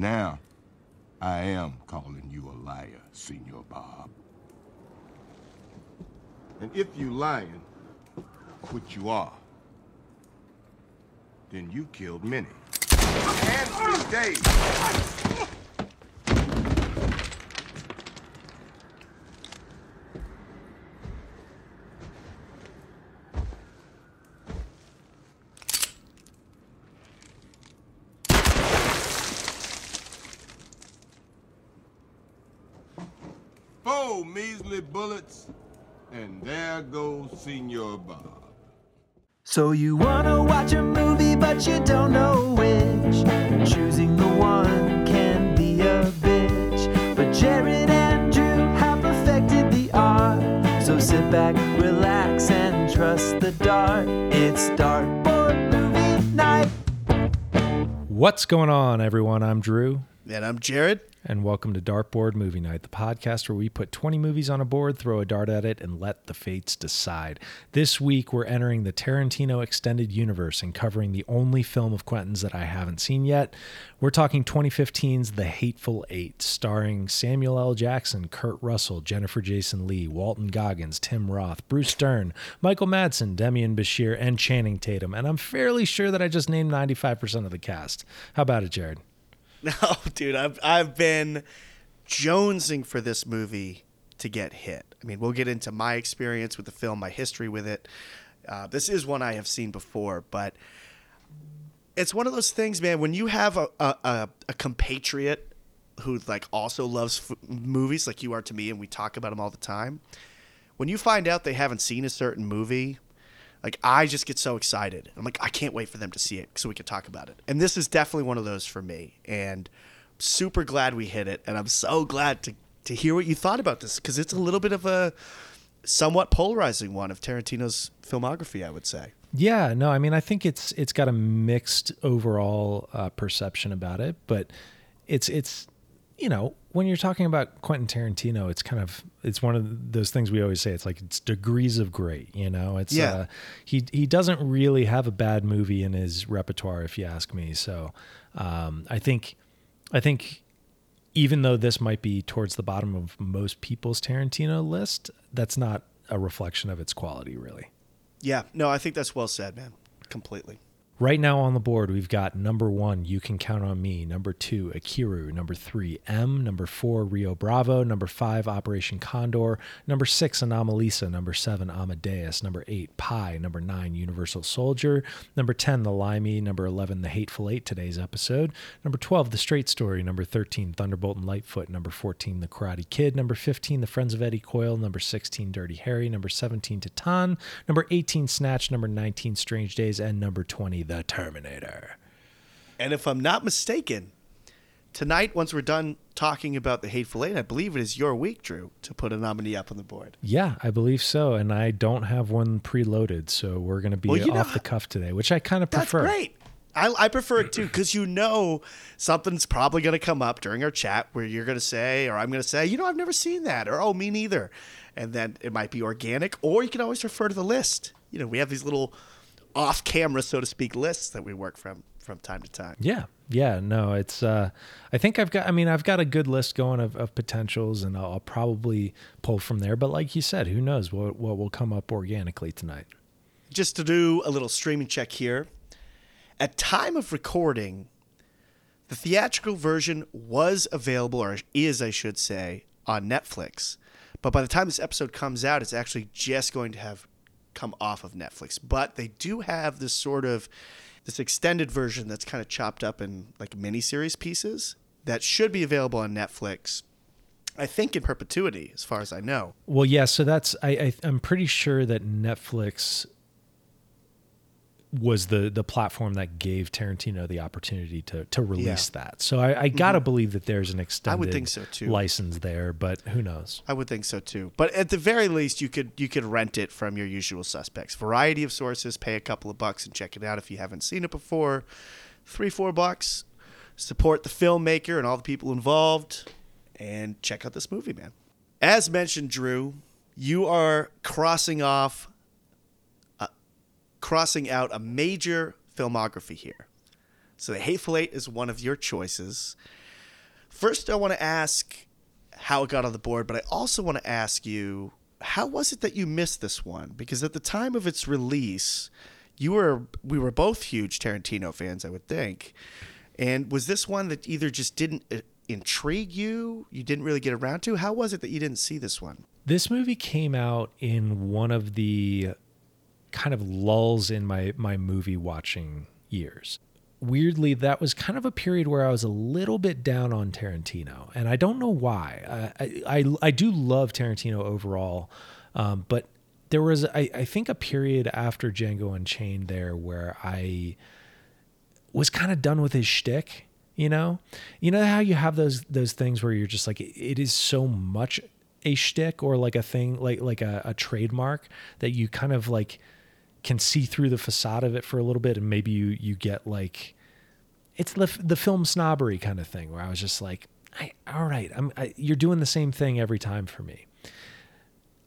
now, I am calling you a liar, Senor Bob. And if you lying, which you are, then you killed many. And bullets, and there goes Senor Bob. So you wanna watch a movie, but you don't know which. Choosing the one can be a bitch. But Jared and Drew have perfected the art. So sit back, relax, and trust the dart. It's Dartboard Movie Night. What's going on, everyone? I'm Drew, And I'm Jared. And welcome to Dartboard Movie Night, the podcast where we put 20 movies on a board, throw a dart at it, and let the fates decide. This week, we're entering the Tarantino Extended Universe and covering the only film of Quentin's that I haven't seen yet. We're talking 2015's The Hateful Eight, starring Samuel L. Jackson, Kurt Russell, Jennifer Jason Lee, Walton Goggins, Tim Roth, Bruce Dern, Michael Madsen, Demian Bichir, and Channing Tatum. And I'm fairly sure that I just named 95% of the cast. How about it, Jared? No, dude, I've I've been jonesing for this movie to get hit. I mean, we'll get into my experience with the film, my history with it. Uh, this is one I have seen before, but it's one of those things, man. When you have a a, a, compatriot who like also loves f- movies, like you are to me, and we talk about them all the time. When you find out they haven't seen a certain movie, like I just get so excited. I'm like, I can't wait for them to see it so we can talk about it. And this is definitely one of those for me. And super glad we hit it. And I'm so glad to to hear what you thought about this because it's a little bit of a somewhat polarizing one of Tarantino's filmography, I would say. Yeah, no, I mean, I think it's it's got a mixed overall uh, perception about it, but it's it's you know when you're talking about Quentin Tarantino, it's kind of it's one of those things we always say. It's like it's degrees of great. You know, it's Yeah. uh, he he doesn't really have a bad movie in his repertoire, if you ask me. So um, I think I think even though this might be towards the bottom of most people's Tarantino list, that's not a reflection of its quality, really. Yeah, no, I think that's well said, man. Completely. Right now on the board, we've got number one, You Can Count on Me. Number two, Ikiru. Number three, M. Number four, Rio Bravo. Number five, Operation Condor. Number six, Anomalisa. Number seven, Amadeus. Number eight, Pi. Number nine, Universal Soldier. Number 10, The Limey. Number 11, The Hateful Eight, today's episode. Number 12, The Straight Story. Number 13, Thunderbolt and Lightfoot. Number 14, The Karate Kid. Number 15, The Friends of Eddie Coyle. Number 16, Dirty Harry. Number 17, Titane. Number 18, Snatch. Number 19, Strange Days. And number 20, The Terminator. And if I'm not mistaken, tonight, once we're done talking about the Hateful Eight, I believe it is your week, Drew, to put a nominee up on the board. Yeah, I believe so. And I don't have one preloaded, so we're going to be Well, you know- off the cuff today, which I kind of That's prefer. great. I, I prefer it too because you know something's probably going to come up during our chat where you're going to say, or I'm going to say, you know, I've never seen that, or oh, me neither. And then it might be organic, or you can always refer to the list. You know, we have these little off camera, so to speak, lists that we work from from time to time. Yeah. Yeah, no, it's uh I think I've got I mean, I've got a good list going of, of potentials and I'll, I'll probably pull from there, but like you said, who knows what what will come up organically tonight. Just to do a little streaming check here. At time of recording, the theatrical version was available, or is, I should say, on Netflix. But by the time this episode comes out, it's actually just going to have come off of Netflix. But they do have this sort of this extended version that's kind of chopped up in like miniseries pieces that should be available on Netflix. I think in perpetuity, as far as I know. Well, yeah, so that's I, I I'm pretty sure that Netflix was the the platform that gave Tarantino the opportunity to to release that. So I, I gotta mm-hmm. believe that there's an extended think so, too. license there, but who knows? I would think so too. But at the very least, you could you could rent it from your usual suspects. Variety of sources. Pay a couple of bucks and check it out if you haven't seen it before. Three four bucks. Support the filmmaker and all the people involved, and check out this movie, man. As mentioned, Drew, you are crossing off, crossing out a major filmography here. So, The Hateful Eight is one of your choices. First, I want to ask how it got on the board, but I also want to ask you how was it that you missed this one? Because at the time of its release, you were we were both huge Tarantino fans, I would think. And was this one that either just didn't uh, intrigue you, you didn't really get around to? How was it that you didn't see this one? This movie came out in one of the kind of lulls in my my movie watching years. Weirdly, that was kind of a period where I was a little bit down on Tarantino, and I don't know why. I I, I do love Tarantino overall, um, but there was I, I think a period after Django Unchained there where I was kind of done with his shtick. You know, you know how you have those those things where you're just like it is so much a shtick or like a thing like like a, a trademark that you kind of like can see through the facade of it for a little bit and maybe you you get like it's the, the film snobbery kind of thing where I was just like I, all right I'm I, you're doing the same thing every time for me.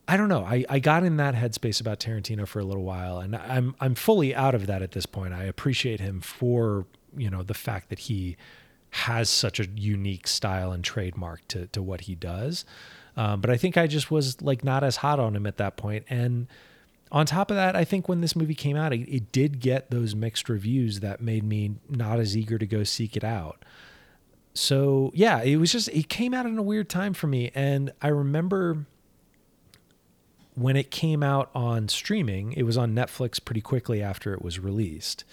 I don't know. I, I got in that headspace about Tarantino for a little while and I'm I'm fully out of that at this point. I appreciate him for you know the fact that he has such a unique style and trademark to to what he does. Um, but I think I just was like not as hot on him at that point and on top of that, I think when this movie came out, it, it, did get those mixed reviews that made me not as eager to go seek it out. So, yeah, it was just, it came out in a weird time for me. And I remember when it came out on streaming, it was on Netflix pretty quickly after it was released.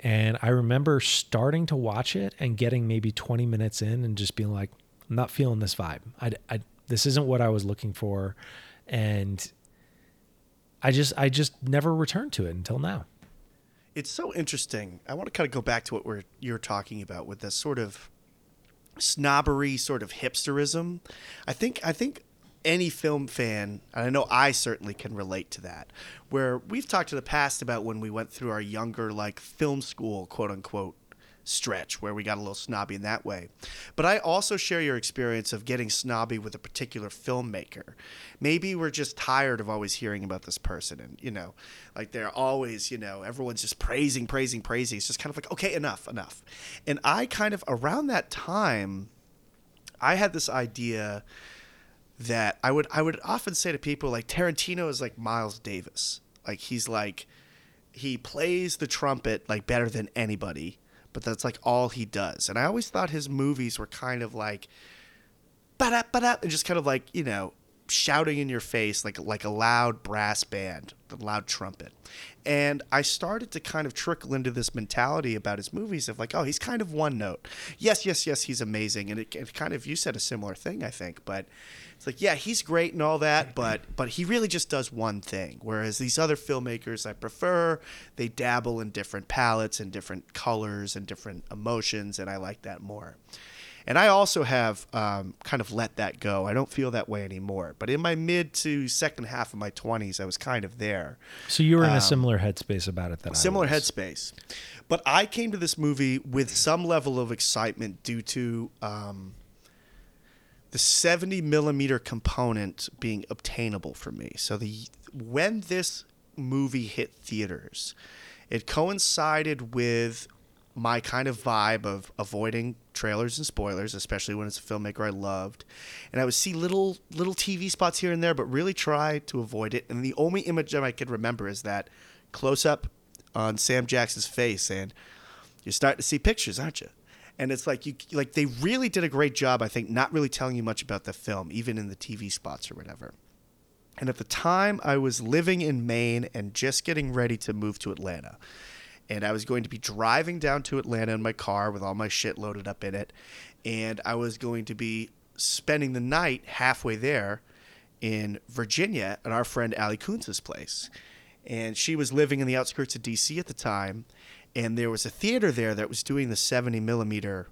And I remember starting to watch it and getting maybe 20 minutes in and just being like, I'm not feeling this vibe. I, I, this isn't what I was looking for. And I just I just never returned to it until now. It's so interesting. I want to kind of go back to what we're you're talking about with this sort of snobbery, sort of hipsterism. I think I think any film fan, and I know I certainly can relate to that, where we've talked in the past about when we went through our younger like film school, quote unquote, stretch where we got a little snobby in that way. But I also share your experience of getting snobby with a particular filmmaker. Maybe we're just tired of always hearing about this person and, you know, like they're always, you know, everyone's just praising, praising, praising. It's just kind of like, okay, enough, enough. And I kind of, around that time, I had this idea that I would I would often say to people like Tarantino is like Miles Davis. Like he's like he plays the trumpet like better than anybody but that's like all he does. And I always thought his movies were kind of like, ba da and just kind of like you know shouting in your face like like a loud brass band, the loud trumpet. And I started to kind of trickle into this mentality about his movies of like, oh, he's kind of one note. Yes, yes, yes, he's amazing, and it, it kind of you said a similar thing, I think, but it's like, yeah, he's great and all that, but but he really just does one thing. Whereas these other filmmakers I prefer, they dabble in different palettes and different colors and different emotions, and I like that more. And I also have um, kind of let that go. I don't feel that way anymore. But in my mid to second half of my 20s, I was kind of there. So you were in a um, similar headspace about it that similar headspace. But I came to this movie with some level of excitement due to um, the 70 millimeter component being obtainable for me. So the when this movie hit theaters, it coincided with my kind of vibe of avoiding trailers and spoilers, especially when it's a filmmaker I loved. And I would see little little TV spots here and there, but really try to avoid it. And the only image that I could remember is that close up on Sam Jackson's face, and you're starting to see pictures, aren't you? And it's like you like they really did a great job, I think, not really telling you much about the film, even in the TV spots or whatever. And at the time, I was living in Maine and just getting ready to move to Atlanta and I was going to be driving down to Atlanta in my car with all my shit loaded up in it, and I was going to be spending the night halfway there in Virginia at our friend Allie Kuntz's place. And she was living in the outskirts of DC at the time, and there was a theater there that was doing the 70 millimeter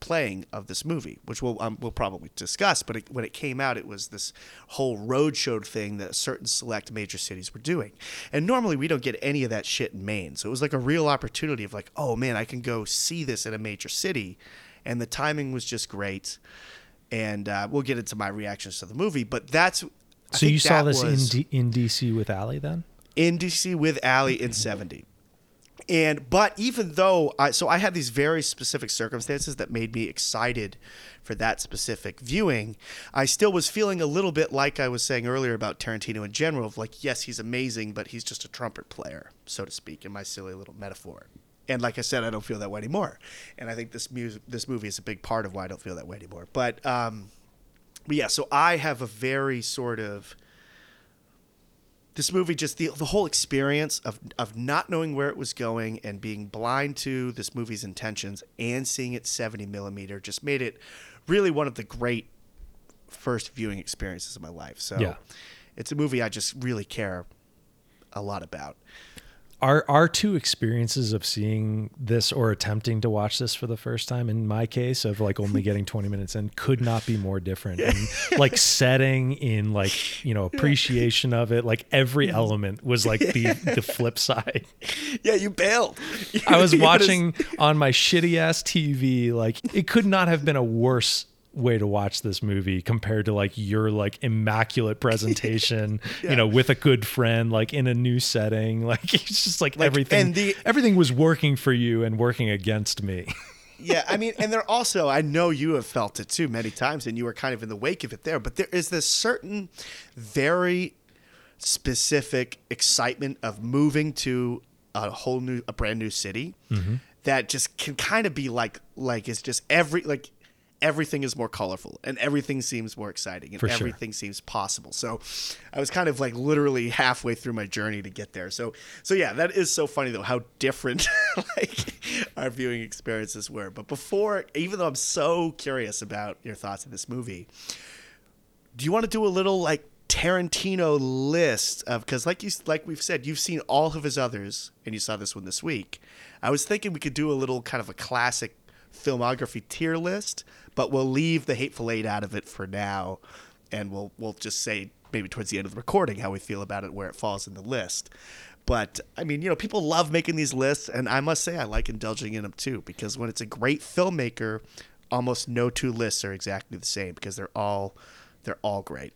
playing of this movie, which we'll um, we'll probably discuss. But it, when it came out, it was this whole roadshow thing that certain select major cities were doing, and normally we don't get any of that shit in Maine. So it was like a real opportunity of like, oh man, I can go see this in a major city, and the timing was just great. And uh, we'll get into my reactions to the movie, but that's. I so you saw this in D- in DC with Allie then? In DC with Allie in seventy And but even though I so I had these very specific circumstances that made me excited for that specific viewing, I still was feeling a little bit like I was saying earlier about Tarantino in general of like yes, he's amazing, but he's just a trumpet player, so to speak, in my silly little metaphor. And like I said, I don't feel that way anymore. And I think this music, this movie is a big part of why I don't feel that way anymore. But um, but yeah, so I have a very sort of this movie just the the whole experience of of not knowing where it was going and being blind to this movie's intentions and seeing it 70 millimeter just made it really one of the great first viewing experiences of my life. So Yeah. it's a movie I just really care a lot about. Our our two experiences of seeing this or attempting to watch this for the first time in my case of like only getting 20 minutes in could not be more different. In like setting in like you know appreciation of it like every element was like the the flip side. Yeah, you bailed. i was You had a- watching on my shitty ass tv like it could not have been a worse way to watch this movie compared to like your like immaculate presentation you know with a good friend like in a new setting like it's just like, Like, everything and the- everything was working for you and working against me yeah, I mean, and there also, I know you have felt it too many times, and you were kind of in the wake of it there. But there is this certain, very specific excitement of moving to a whole new, a brand new city mm-hmm. that just can kind of be like, like it's just every like. Everything is more colorful and everything seems more exciting and For sure. everything seems possible. So I was kind of like literally halfway through my journey to get there. So so yeah, that is so funny though how different like our viewing experiences were. But before even though I'm so curious about your thoughts of this movie, do you want to do a little like Tarantino list of because like you like we've said you've seen all of his others and you saw this one this week. I was thinking we could do a little kind of a classic filmography tier list, but we'll leave the Hateful Eight out of it for now, and we'll we'll just say maybe towards the end of the recording how we feel about it, where it falls in the list. But I mean, you know, people love making these lists, and I must say I like indulging in them too because when it's a great filmmaker, almost no two lists are exactly the same because they're all they're all great.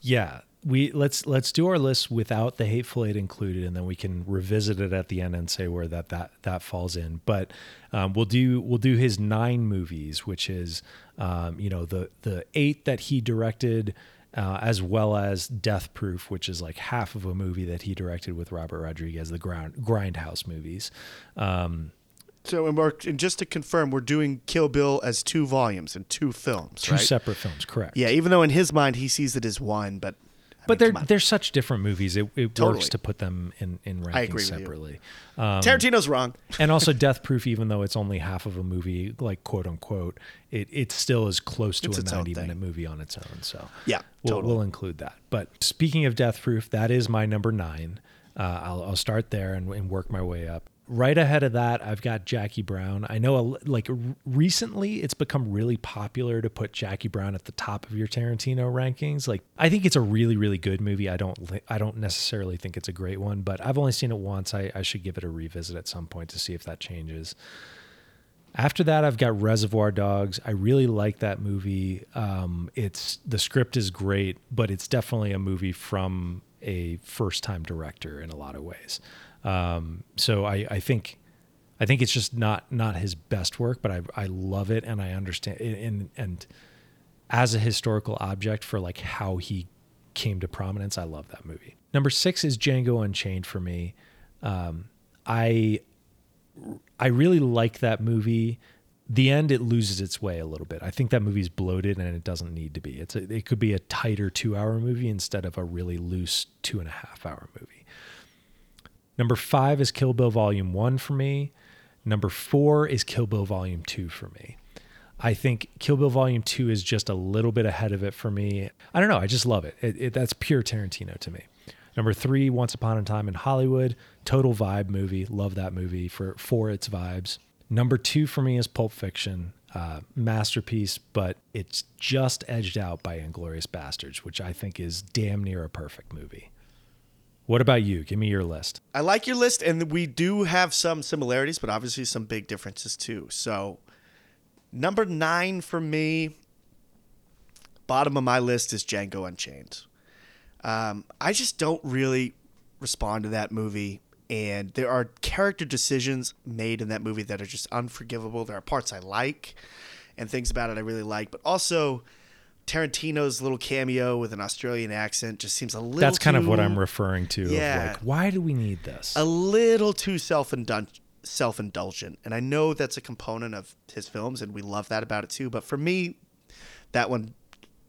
yeah we let's let's do our list without the hateful eight included and then we can revisit it at the end and say where that that that falls in but um, we'll do we'll do his nine movies which is um, you know the the eight that he directed uh, as well as Death Proof, which is like half of a movie that he directed with Robert Rodriguez, the ground grindhouse movies. Um, So, and, we're, and just to confirm, we're doing Kill Bill as two volumes and two films, two right? separate films, correct? yeah, even though in his mind he sees it as one, but but mean, they're they're such different movies. It, it Totally. works to put them in in rankings I agree with you. separately. Um, Tarantino's wrong. and also Death Proof, even though it's only half of a movie, like quote unquote, it, it still is close to It's a ninety minute movie on its own. So Yeah, we'll, totally. we'll include that. But speaking of Death Proof, that is my number nine. Uh, I'll, I'll start there and, and work my way up. Right ahead of that, I've got Jackie Brown. I know, a, like recently, it's become really popular to put Jackie Brown at the top of your Tarantino rankings. Like, I think it's a really, really good movie. I don't, I don't necessarily think it's a great one, but I've only seen it once. I, I should give it a revisit at some point to see if that changes. After that, I've got Reservoir Dogs. I really like that movie. Um, it's the script is great, but it's definitely a movie from a first-time director in a lot of ways. Um, so I, I think, I think it's just not not his best work, but I I love it and I understand and and as a historical object for like how he came to prominence, I love that movie. Number six is Django Unchained for me. Um, I I really like that movie. The end, it loses its way a little bit. I think that movie's bloated and it doesn't need to be. It's a, it could be a tighter two hour movie instead of a really loose two and a half hour movie. Number five is Kill Bill Volume One for me. Number four is Kill Bill Volume Two for me. I think Kill Bill Volume Two is just a little bit ahead of it for me. I don't know. I just love it. it, it that's pure Tarantino to me. Number three, Once Upon a Time in Hollywood, total vibe movie. Love that movie for for its vibes. Number two for me is Pulp Fiction, uh, masterpiece, but it's just edged out by Inglourious Basterds, which I think is damn near a perfect movie. What about you? Give me your list. I like your list, and we do have some similarities, but obviously some big differences too. So, number nine for me, bottom of my list is Django Unchained. Um, I just don't really respond to that movie and there are character decisions made in that movie that are just unforgivable. There are parts I like and things about it I really like, but also Tarantino's little cameo with an Australian accent just seems a little That's kind of what I'm referring to. Yeah. like, why do we need this? a little too self-indulgent self-indulgent and i know that's a component of his films and we love that about it too but for me that one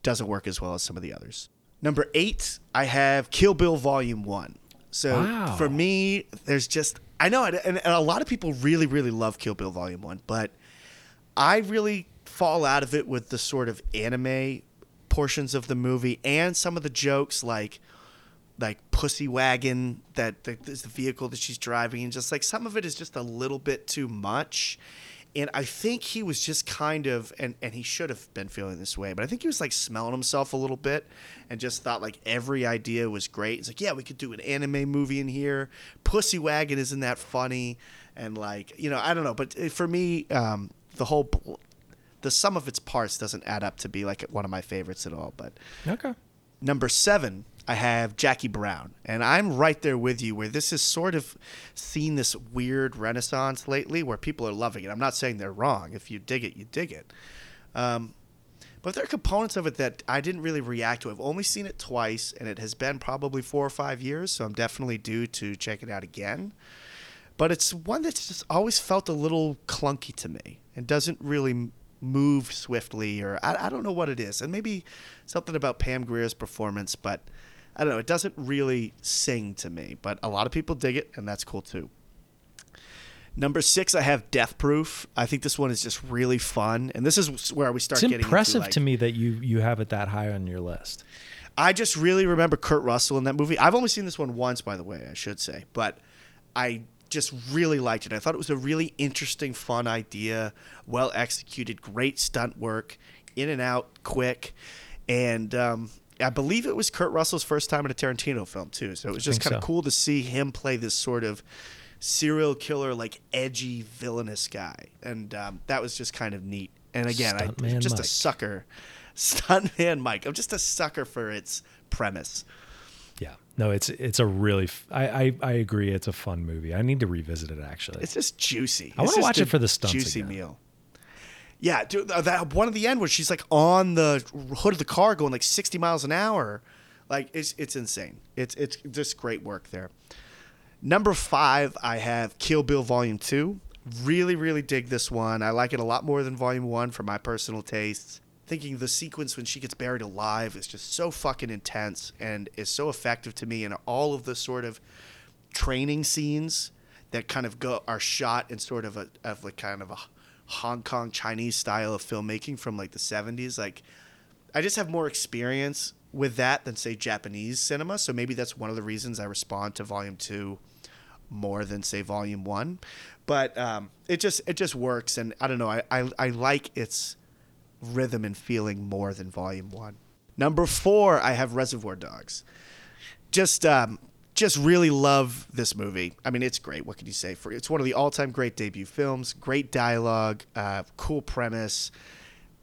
doesn't work as well as some of the others number eight i have kill bill volume one so Wow. for me there's just i know and, and a lot of people really really love kill bill volume one but I really fall out of it with the sort of anime portions of the movie and some of the jokes like like pussy wagon that that is the vehicle that she's driving and just like some of it is just a little bit too much. And I think he was just kind of and and he should have been feeling this way but I think he was like smelling himself a little bit and just thought like every idea was great. It's like yeah we could do an anime movie in here. Pussy wagon isn't that funny. And like you know I don't know but uh, for me um the whole the sum of its parts doesn't add up to be like one of my favorites at all but okay. Number seven, I have Jackie Brown. And I'm right there with you where this has sort of seen this weird renaissance lately where people are loving it. I'm not saying they're wrong. If you dig it, you dig it. Um, but there are components of it that I didn't really react to. I've only seen it twice, and it has been probably four or five years, so I'm definitely due to check it out again. But it's one that's just always felt a little clunky to me and doesn't really move swiftly, or I, I don't know what it is. And maybe something about Pam Grier's performance, but I don't know. It doesn't really sing to me, but a lot of people dig it, and that's cool too. Number six, I have Death Proof. I think this one is just really fun, and this is where we start It's getting impressive into, like, to me that you you have it that high on your list. I just really remember Kurt Russell in that movie. I've only seen this one once, by the way, I should say, but I just really liked it. I thought it was a really interesting, fun idea, well executed, great stunt work, in and out, quick, and um, I believe it was Kurt Russell's first time in a Tarantino film too. So it was just kind of so. cool to see him play this sort of serial killer, like edgy, villainous guy, and um, that was just kind of neat. And again, I'm just a Mike. sucker, stuntman Mike. I'm just a sucker for its premise. No, it's it's a really. F- I, I I agree. It's a fun movie. I need to revisit it actually. It's just juicy. I wanna watch it for the stunts Juicy again. meal. Yeah, dude, that one at the end where she's like on the hood of the car going like 60 miles an hour, like it's it's insane. It's it's just great work there. Number five, I have Kill Bill Volume Two. Really, really dig this one. I like it a lot more than Volume One for my personal tastes. Thinking the sequence when she gets buried alive is just so fucking intense and is so effective to me, and all of the sort of training scenes that kind of go are shot in sort of a of like kind of a Hong Kong Chinese style of filmmaking from like the 70s like I just have more experience with that than say Japanese cinema. So maybe that's one of the reasons I respond to volume 2 more than say volume 1 but um, it just it just works. And I don't know I, I I like its rhythm and feeling more than volume 1 number 4 I have Reservoir Dogs just um, just really love this movie. I mean, it's great. What can you say? For it's one of the all-time great debut films. Great dialogue, uh, cool premise,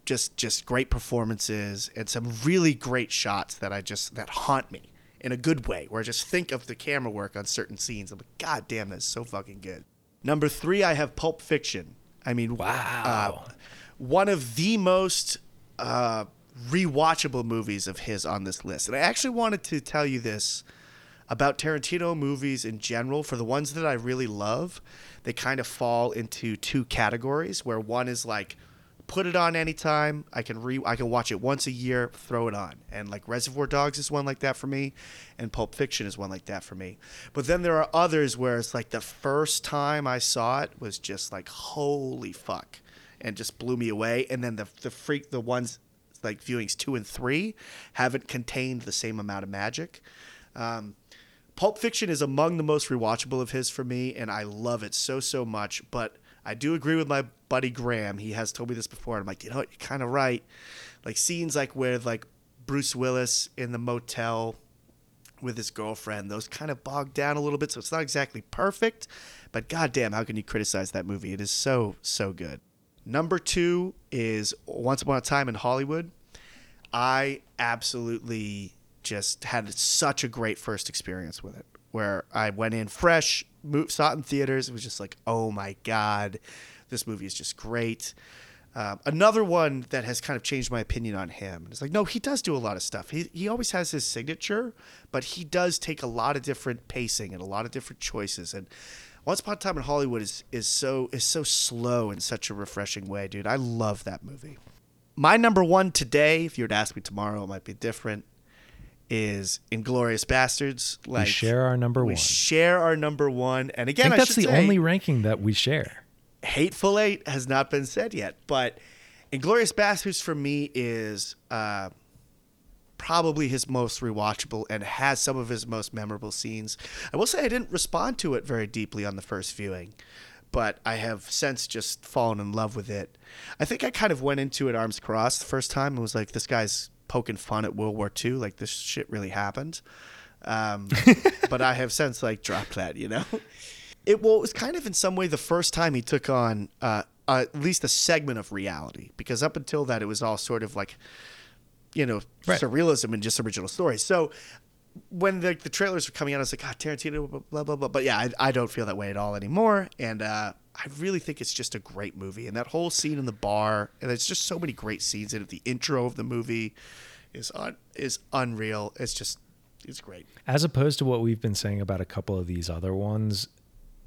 just just great performances, and some really great shots that I just that haunt me in a good way. Where I just think of the camera work on certain scenes. I'm like, God damn, that's so fucking good. Number three, I have Pulp Fiction. I mean, Wow. uh, one of the most uh, rewatchable movies of his on this list. And I actually wanted to tell you this about Tarantino movies in general. For the ones that I really love, they kind of fall into two categories. Where one is like, put it on anytime. I can re I can watch it once a year, throw it on. And like Reservoir Dogs is one like that for me, and Pulp Fiction is one like that for me. But then there are others where it's like the first time I saw it was just like holy fuck, and just blew me away. And then the the freak the ones like viewings two and three haven't contained the same amount of magic. Um, Pulp Fiction is among the most rewatchable of his for me, and I love it so so much. But I do agree with my buddy Graham. He has told me this before, and I'm like, you know, what? you're kind of right. Like scenes like with like Bruce Willis in the motel with his girlfriend, those kind of bogged down a little bit. So it's not exactly perfect, but goddamn, how can you criticize that movie? It is so so good. Number two is Once Upon a Time in Hollywood. I absolutely just had such a great first experience with it. where I went in fresh, saw it in theaters. It was just like, oh my god, this movie is just great. Um, another one that has kind of changed my opinion on him. It's like, no, he does do a lot of stuff. He, he always has his signature, but he does take a lot of different pacing and a lot of different choices. And Once Upon a Time in Hollywood is is so is so slow in such a refreshing way, dude. I love that movie. My number one today, if you were to ask me tomorrow, it might be different. Is Inglourious Basterds? Like share our number we one. share our number one, and I again, think I that's the say, only ranking that we share. Hateful Eight has not been said yet, but Inglourious Basterds for me is uh, probably his most rewatchable and has some of his most memorable scenes. I will say I didn't respond to it very deeply on the first viewing, but I have since just fallen in love with it. I think I kind of went into it arms crossed the first time and was like, this guy's poking fun at World War II. Like, this shit really happened. Um, but I have since like dropped that, you know? It well, it was kind of in some way the first time he took on uh, uh, at least a segment of reality, because up until that it was all sort of like, you know, Right. surrealism and just original stories. So when the, the trailers were coming out, I was like, God, Tarantino, blah blah blah. blah. But yeah, I, I don't feel that way at all anymore, and uh, I really think it's just a great movie. And that whole scene in the bar, and there's just so many great scenes in it. The intro of the movie is un, is unreal. It's just it's great. As opposed to what we've been saying about a couple of these other ones,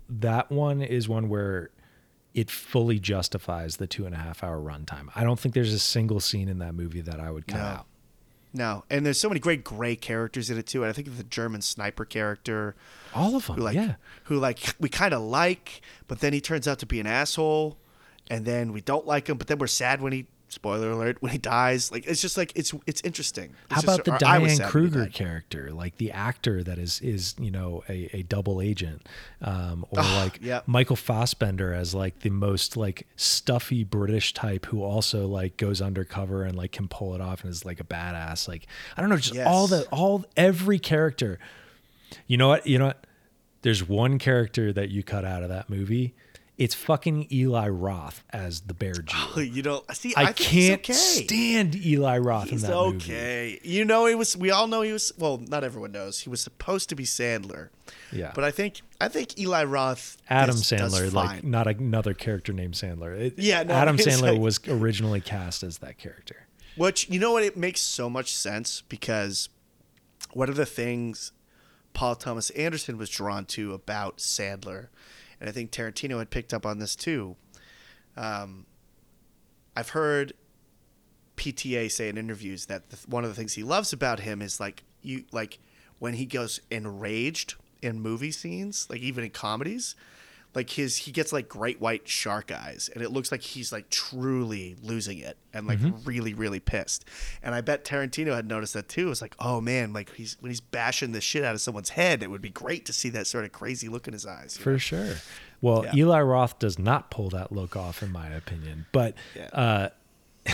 that one is one where it fully justifies the two and a half hour runtime. I don't think there's a single scene in that movie that I would cut No. out. No, and there's so many great gray characters in it too. And I think of the German sniper character, All of them, who like yeah. who like we kind of like, but then he turns out to be an asshole, and then we don't like him, but then we're sad when he spoiler alert when he dies. Like it's just like it's it's interesting. It's How just- about the Diane sad when he Kruger character, like the actor that is is you know a, a double agent, um, or like yeah. Michael Fassbender as like the most like stuffy British type who also like goes undercover and like can pull it off and is like a badass. Like I don't know, just all the all every character. You know what? You know what? There's one character that you cut out of that movie. It's fucking Eli Roth as the Bear Jew. Oh, You know, see, I, I, can't okay. stand Eli Roth He's in that movie. okay. You know, he was. We all know he was. Well, not everyone knows he was supposed to be Sandler. Yeah. But I think I think Eli Roth. Adam is- Sandler, like not another character named Sandler. It- Yeah, no, Adam Sandler like- was originally cast as that character. Which you know what? It makes so much sense because one of the things Paul Thomas Anderson was drawn to about Sandler, and I think Tarantino had picked up on this too. Um, I've heard PTA say in interviews that the, one of the things he loves about him is like you like when he goes enraged in movie scenes, like even in comedies, like his he gets like great white shark eyes, and it looks like he's like truly losing it and like really really pissed. And I bet Tarantino had noticed that too. It's like, oh man, like he's when he's bashing the shit out of someone's head, it would be great to see that sort of crazy look in his eyes. you know? For sure. Well, Yeah. Eli Roth does not pull that look off, in my opinion. But Yeah. uh,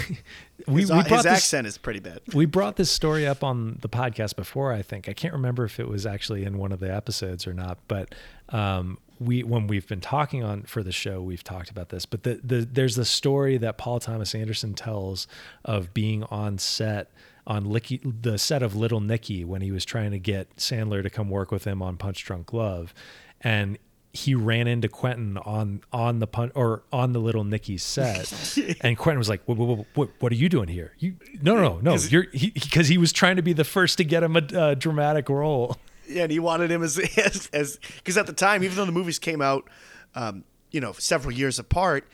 we, his, we his this, accent is pretty bad. we brought this story up on the podcast before. I think I can't remember if it was actually in one of the episodes or not. But um, we when we've been talking on for the show, we've talked about this. But the, the there's the story that Paul Thomas Anderson tells of being on set on Licky, the set of Little Nicky when he was trying to get Sandler to come work with him on Punch Drunk Love, and he ran into Quentin on on the pun or on the Little Nicky set, and Quentin was like, "What, what, what, what, are you doing here? You no, no, no, no. You're because he, was trying to be the first to get him a uh, dramatic role." Yeah, and he wanted him as as because at the time, even though the movies came out, um, you know, several years apart,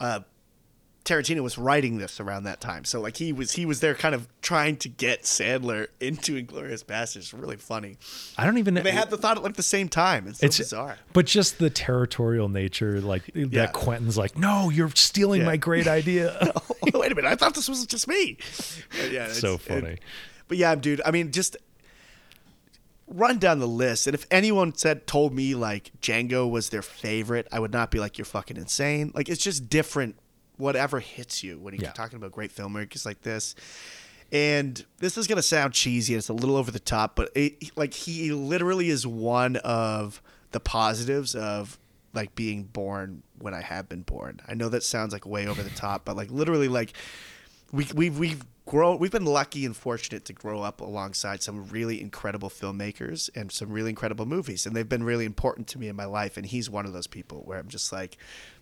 uh, Tarantino was writing this around that time. So like he was he was there, kind of trying to get Sandler into Inglourious Basterds. Really funny. I don't even. And they had the thought at like the same time. It's so it's bizarre. but just the territorial nature, like Yeah. that. Quentin's like, "No, you're stealing Yeah. my great idea." Wait a minute, I thought this was just me. But yeah, so funny. it- but yeah, dude. I mean, just run down the list, and if anyone said told me like Django was their favorite, I would not be like you're fucking insane. Like it's just different. Whatever hits you when you're Yeah. talking about great filmmakers like this. And this is gonna sound cheesy. And it's a little over the top, but it, like he literally is one of the positives of like being born when I have been born. I know that sounds like way over the top, but like literally, like we we we've grown. We've been lucky and fortunate to grow up alongside some really incredible filmmakers and some really incredible movies, and they've been really important to me in my life. And he's one of those people where I'm just like,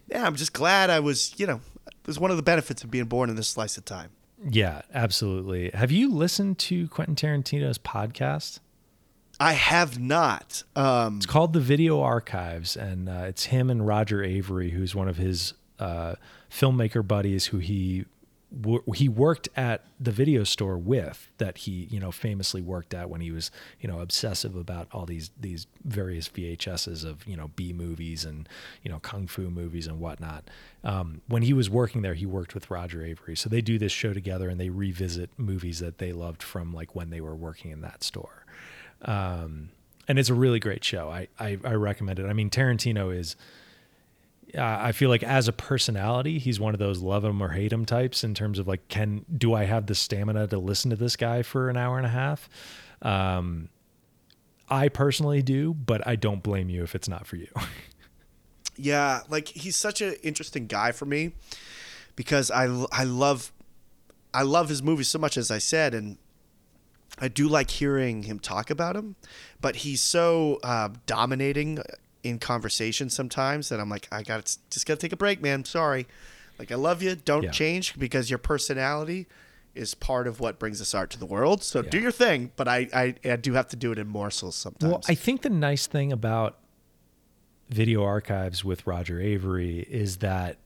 yeah, I'm just glad I was. You know, it was one of the benefits of being born in this slice of time. Yeah, absolutely. Have you listened to Quentin Tarantino's podcast? I have not. Um, It's called The Video Archives, and uh, it's him and Roger Avary, who's one of his uh, filmmaker buddies who he he worked at the video store with that he you know famously worked at when he was you know obsessive about all these these various VHSs of you know B movies and you know kung fu movies and whatnot. Um, when he was working there, he worked with Roger Avary, so they do this show together and they revisit movies that they loved from like when they were working in that store um, and it's a really great show. I, I I recommend it. I mean, Tarantino is. Uh, I feel like as a personality, he's one of those love him or hate him types in terms of like, can do I have the stamina to listen to this guy for an hour and a half? Um, I personally do, but I don't blame you if it's not for you. Yeah, like he's such an interesting guy for me because I I love I love his movies so much as I said and I do like hearing him talk about him, but he's so uh, dominating in conversation sometimes that I'm like I got to just got to take a break, man. Sorry. Like I love you, don't Yeah. change because your personality is part of what brings this art to the world. So do your thing, but I, I I do have to do it in morsels sometimes. Well, I think the nice thing about video archives with Roger Avary is that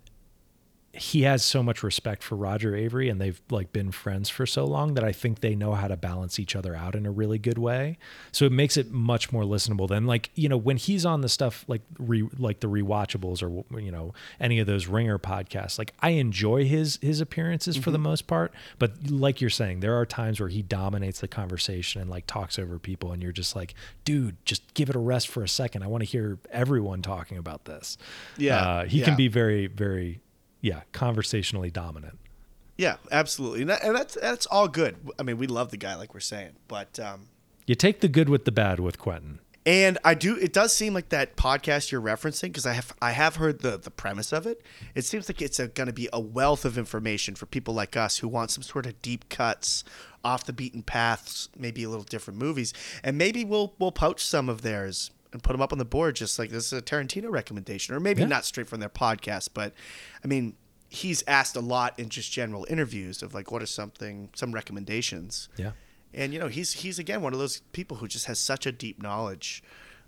he has so much respect for Roger Avary and they've like been friends for so long that I think they know how to balance each other out in a really good way. So it makes it much more listenable than like, you know, when he's on the stuff like re, like the rewatchables or you know, any of those ringer podcasts, like I enjoy his his appearances for the most part, but like you're saying, there are times where he dominates the conversation and like talks over people and you're just like, dude, just give it a rest for a second. I want to hear everyone talking about this. Yeah, Uh, he yeah. can be very very yeah, conversationally dominant. Yeah, absolutely, and, that, and that's that's all good. I mean, we love the guy, like we're saying, but um, You take the good with the bad with Quentin. and I do. It does seem like that podcast you're referencing because I have I have heard the the premise of it. It seems like it's going to be a wealth of information for people like us who want some sort of deep cuts, off the beaten paths, maybe a little different movies, and maybe we'll we'll poach some of theirs and put them up on the board, just like this is a Tarantino recommendation, or maybe Yeah. not straight from their podcast, but I mean. He's asked a lot in just general interviews of like what are something some recommendations. Yeah. And you know, he's he's again one of those people who just has such a deep knowledge.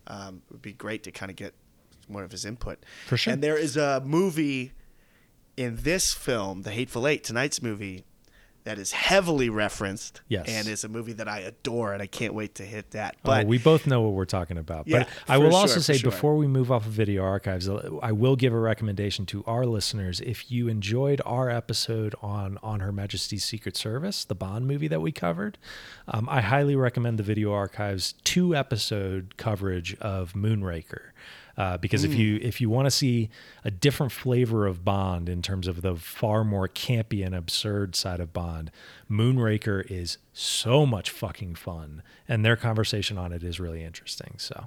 Um, it would be great to kind of get more of his input. For sure. And there is a movie in this film, The Hateful Eight, tonight's movie, that is heavily referenced. Yes. And is a movie that I adore, and I can't wait to hit that. But But oh, we both know what we're talking about. Yeah, but I will sure, also say sure. before we move off of video archives, I will give a recommendation to our listeners. If you enjoyed our episode on on Her Majesty's Secret Service, the Bond movie that we covered, um, I highly recommend the video archives two episode coverage of Moonraker. Uh, because if you if you want to see a different flavor of Bond in terms of the far more campy and absurd side of Bond, Moonraker is so much fucking fun, and their conversation on it is really interesting. So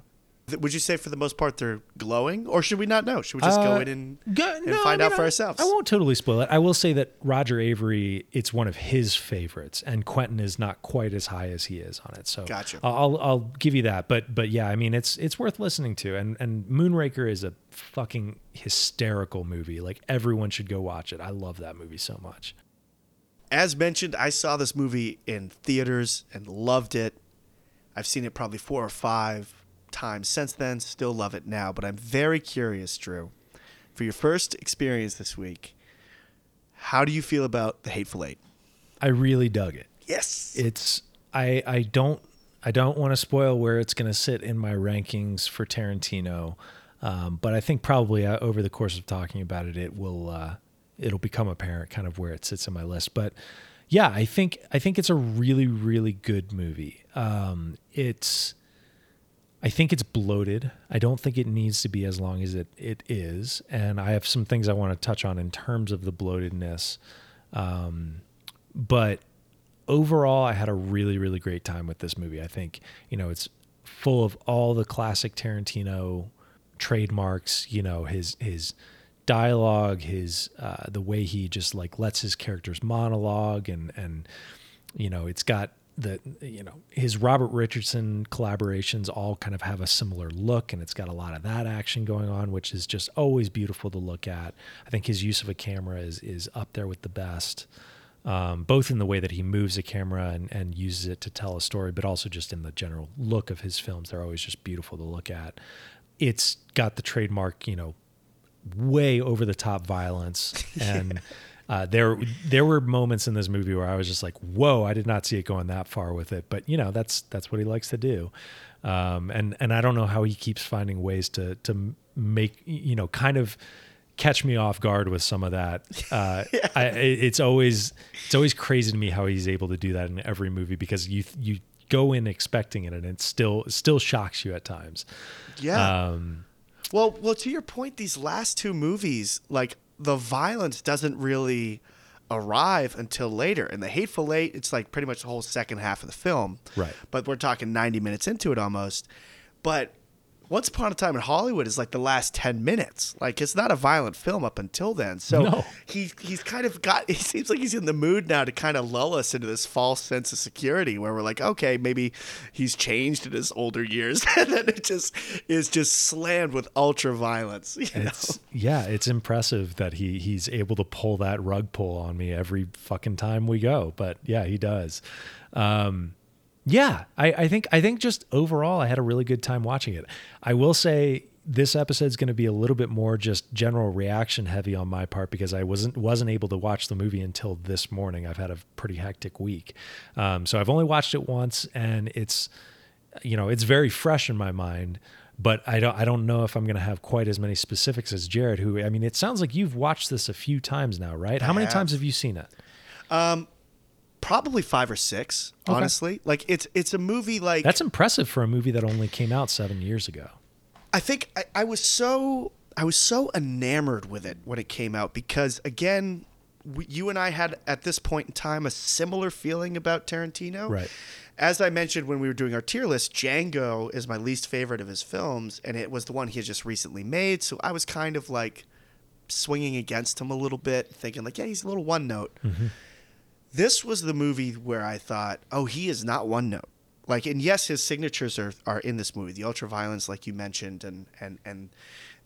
would you say for the most part they're glowing, or should we not know? Should we just go Uh, in and, Go- and no, find I out for I- ourselves? I won't totally spoil it. I will say that Roger Avary, it's one of his favorites, and Quentin is not quite as high as he is on it. So Gotcha. I'll I'll give you that. But but yeah, I mean it's it's worth listening to, and and Moonraker is a fucking hysterical movie. Like everyone should go watch it. I love that movie so much. as mentioned, I saw this movie in theaters and loved it. I've seen it probably four or five times since then. Still love it now. But I'm very curious, Drew, for your first experience this week. How do you feel about The Hateful Eight? I really dug it. Yes. it's I I don't I don't want to spoil where it's going to sit in my rankings for Tarantino, um, but I think probably uh, over the course of talking about it, it will uh, it'll become apparent kind of where it sits in my list. But yeah, I think I think it's a really really good movie. Um, it's I think it's bloated. I don't think it needs to be as long as it, it is. And I have some things I want to touch on in terms of the bloatedness. Um, but overall, I had a really, really great time with this movie. I think, you know, it's full of all the classic Tarantino trademarks, you know, his, his dialogue, his uh, the way he just like lets his characters monologue, and and you know, it's got the you know his Robert Richardson collaborations all kind of have a similar look, and it's got a lot of that action going on, which is just always beautiful to look at. I think his use of a camera is is up there with the best. Um, both in the way that he moves a camera and, and uses it to tell a story, but also just in the general look of his films. They're always just beautiful to look at. It's got the trademark, you know, way over the top violence and uh, there there were moments in this movie where I was just like, "Whoa!" I did not see it going that far with it, but you know that's that's what he likes to do, um, and and I don't know how he keeps finding ways to to make you know kind of catch me off guard with some of that. Uh, yeah. I, it's always it's always crazy to me how he's able to do that in every movie because you you go in expecting it and it still still shocks you at times. Yeah. Um, well, well, to your point, these last two movies, like the violence doesn't really arrive until later. In the Hateful Eight, it's like pretty much the whole second half of the film. Right. But we're talking 90 minutes into it almost. But once Upon a Time in Hollywood is like the last 10 minutes. Like it's not a violent film up until then. So no. he he's kind of got he seems like he's in the mood now to kind of lull us into this false sense of security where we're like, okay, maybe he's changed in his older years. and then it just is just slammed with ultra violence. It's, yeah, it's impressive that he he's able to pull that rug pull on me every fucking time we go. But yeah, he does. Um, yeah, I, I think I think just overall I had a really good time watching it. I will say this episode is going to be a little bit more just general reaction heavy on my part because I wasn't wasn't able to watch the movie until this morning. I've had a pretty hectic week, um, so I've only watched it once, and it's you know it's very fresh in my mind. But I don't I don't know if I'm going to have quite as many specifics as Jared. Who I mean, it sounds like you've watched this a few times now, right? How many times have you seen it? Um, probably five or six. Okay. Honestly, like it's it's a movie like that's impressive for a movie that only came out seven years ago. I think I, I was so I was so enamored with it when it came out because again, you and I had at this point in time a similar feeling about Tarantino. Right. As I mentioned when we were doing our tier list, Django is my least favorite of his films, and it was the one he had just recently made. So I was kind of like swinging against him a little bit, thinking like, yeah, he's a little one note. Mm-hmm this was the movie where I thought, oh, he is not one note. Like, and yes, his signatures are, are in this movie, the ultra violence, like you mentioned, and and and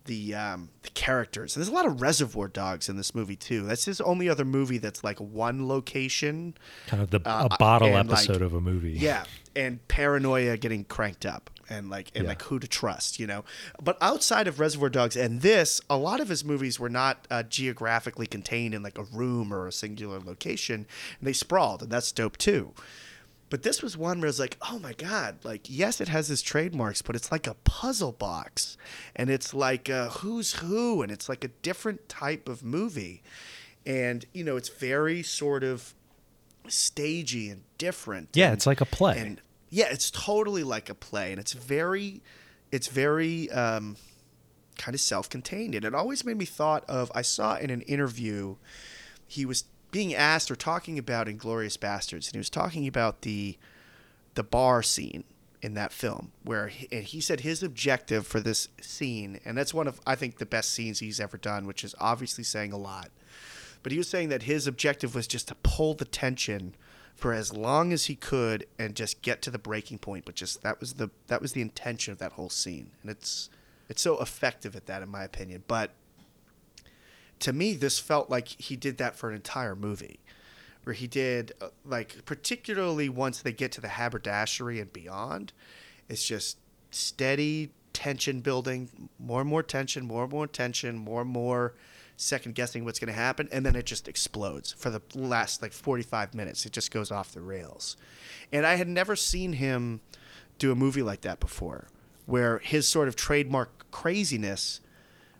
the um, the characters. And there's a lot of Reservoir Dogs in this movie too. That's his only other movie that's like one location, kind of the uh, a bottle episode like, of a movie. Yeah, and paranoia getting cranked up and like and yeah. like who to trust, you know. But outside of Reservoir Dogs and this, a lot of his movies were not uh, geographically contained in like a room or a singular location. And they sprawled, and that's dope too. But this was one where it's like, oh my god, like yes, it has his trademarks, but it's like a puzzle box, and it's like a who's who, and it's like a different type of movie, and you know, it's very sort of stagey and different. Yeah, and, it's like a play. And yeah, it's totally like a play, and it's very, it's very um, kind of self-contained, and it always made me thought of. I saw in an interview, he was being asked or talking about Inglourious Basterds*, and he was talking about the, the bar scene in that film where he, and he said his objective for this scene and that's one of I think the best scenes he's ever done which is obviously saying a lot but he was saying that his objective was just to pull the tension for as long as he could and just get to the breaking point. But just that was the that was the intention of that whole scene, and it's it's so effective at that, in my opinion. But to me, this felt like he did that for an entire movie, where he did uh, like particularly once they get to the haberdashery and beyond, it's just steady tension building, more and more tension, more and more tension, more and more second guessing what's going to happen, and then it just explodes for the last like 45 minutes. It just goes off the rails. And I had never seen him do a movie like that before, where his sort of trademark craziness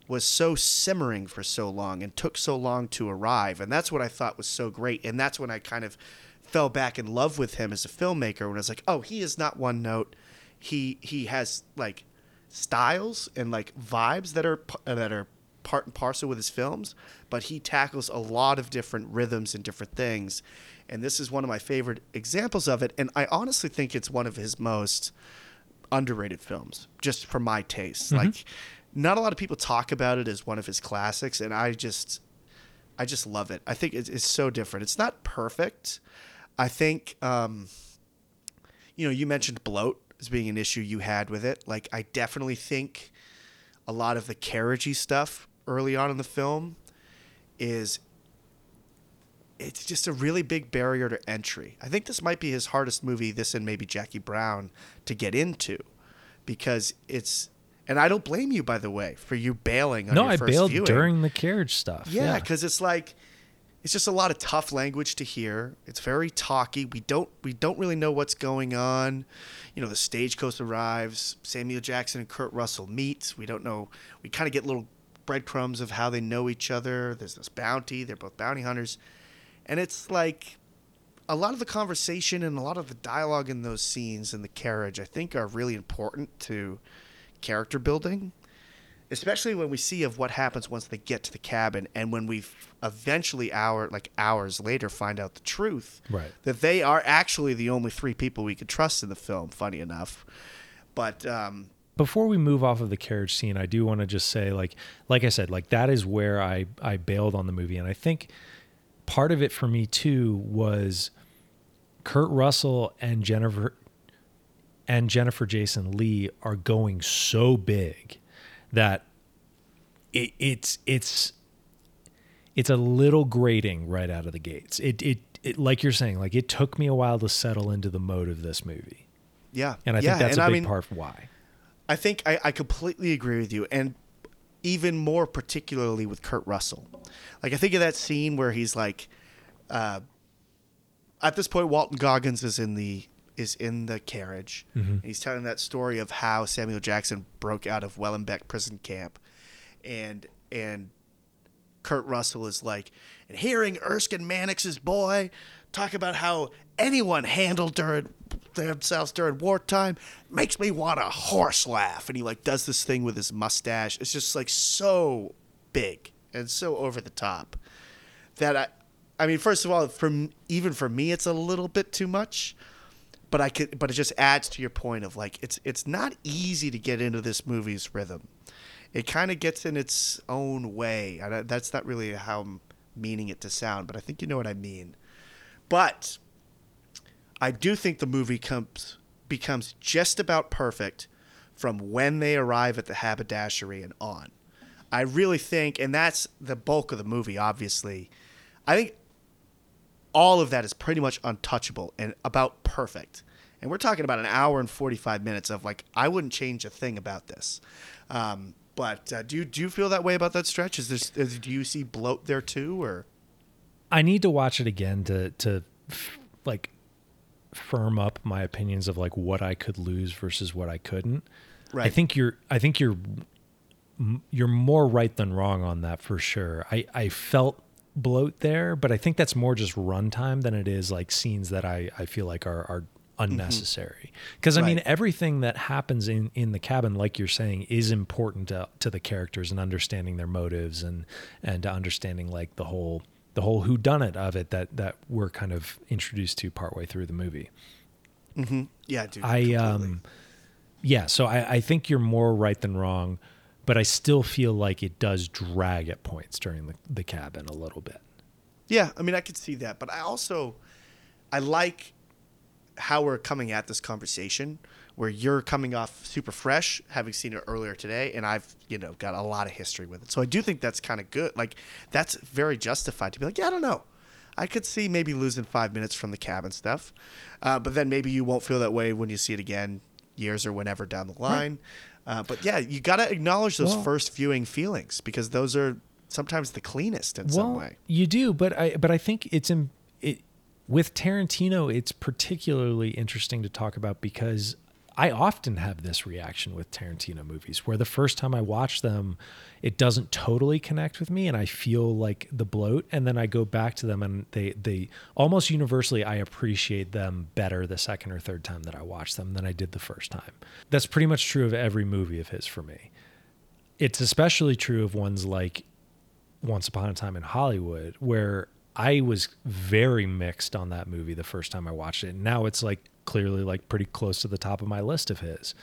was so simmering for so long and took so long to arrive. And that's what I thought was so great. And that's when I kind of fell back in love with him as a filmmaker when I was like, oh, he is not one note. He he has like styles and like vibes that are that are part and parcel with his films, but he tackles a lot of different rhythms and different things. And this is one of my favorite examples of it. And I honestly think it's one of his most underrated films, just for my taste. Mm-hmm. Like, not a lot of people talk about it as one of his classics, and I just, I just love it. I think it's, it's so different. It's not perfect. I think, um, you know, you mentioned bloat as being an issue you had with it. Like, I definitely think a lot of the carriagey stuff early on in the film is it's just a really big barrier to entry. I think this might be his hardest movie, this and maybe Jackie Brown, to get into because it's. And I don't blame you, by the way, for you bailing on No, I bailed viewing. during the carriage stuff. Yeah, because it's like it's just a lot of tough language to hear. It's very talky. We don't we don't really know what's going on. You know, the stagecoach arrives. Samuel Jackson and Kurt Russell meet. We don't know. We kind of get little breadcrumbs of how they know each other. There's this bounty. They're both bounty hunters, and it's like a lot of the conversation and a lot of the dialogue in those scenes in the carriage. I think are really important to character building especially when we see of what happens once they get to the cabin and when we eventually hour like hours later find out the truth Right. that they are actually the only three people we could trust in the film funny enough but um before we move off of the carriage scene, I do want to just say, like, like I said, like that is where I I bailed on the movie, and I think part of it for me too was Kurt Russell and Jennifer and Jennifer Jason Lee are going so big that it, it's it's it's a little grating right out of the gates. It, it it like you're saying, like it took me a while to settle into the mode of this movie, yeah and I yeah, think that's a I big mean, part of why. I think I, I completely agree with you, and even more particularly with Kurt Russell. Like I think of that scene where he's like, uh, at this point, Walton Goggins is in the is in the carriage. Mm-hmm. And he's telling that story of how Samuel Jackson broke out of Wellenbeck prison camp, and and Kurt Russell is like, and hearing Erskine Mannix's boy talk about how anyone handled during themselves during wartime makes me want to horse laugh. And he like does this thing with his mustache. It's just like so big and so over the top that I, I mean, first of all, from even for me, it's a little bit too much. But I could, but it just adds to your point of like it's it's not easy to get into this movie's rhythm it kind of gets in its own way. I, that's not really how I'm meaning it to sound, but I think you know what I mean. But I do think the movie comes becomes just about perfect from when they arrive at the haberdashery and on. I really think, and that's the bulk of the movie. Obviously, I think all of that is pretty much untouchable and about perfect. And we're talking about an hour and 45 minutes of like, I wouldn't change a thing about this. Um, but uh, do you do you feel that way about that stretch? Is there is, do you see bloat there too, or I need to watch it again to to like firm up my opinions of like what I could lose versus what I couldn't. Right. I think you're I think you're you're more right than wrong on that for sure. I I felt bloat there, but I think that's more just runtime than it is like scenes that I I feel like are are unnecessary. Mm-hmm. Because I mean everything that happens in in the cabin like you're saying is important to, to the characters and understanding their motives and and to understanding like the whole the whole who done it of it that that we're kind of introduced to partway through the movie. yeah, dude? I completely. um yeah, so I, I think you're more right than wrong, but I still feel like it does drag at points during the, the cabin a little bit. Yeah, I mean, I could see that, but I also I like how we're coming at this conversation where you're coming off super fresh, having seen it earlier today, and I've you know got a lot of history with it. So I do think that's kind of good. Like that's very justified to be like, yeah, I don't know. I could see maybe losing five minutes from the cabin stuff, uh, but then maybe you won't feel that way when you see it again years or whenever down the line. Uh, but yeah, you got to acknowledge those Well- first viewing feelings because those are sometimes the cleanest in some way. You do, but I but I think it's in it with Tarantino. It's particularly interesting to talk about because I often have this reaction with Tarantino movies, where the first time I watch them, it doesn't totally connect with me, and I feel like the bloat, and then I go back to them, and they they almost universally I appreciate them better the second or third time that I watch them than I did the first time. That's pretty much true of every movie of his for me. It's especially true of ones like once Upon a Time in Hollywood, where I was very mixed on that movie the first time I watched it. Now it's like clearly like pretty close to the top of my list of his.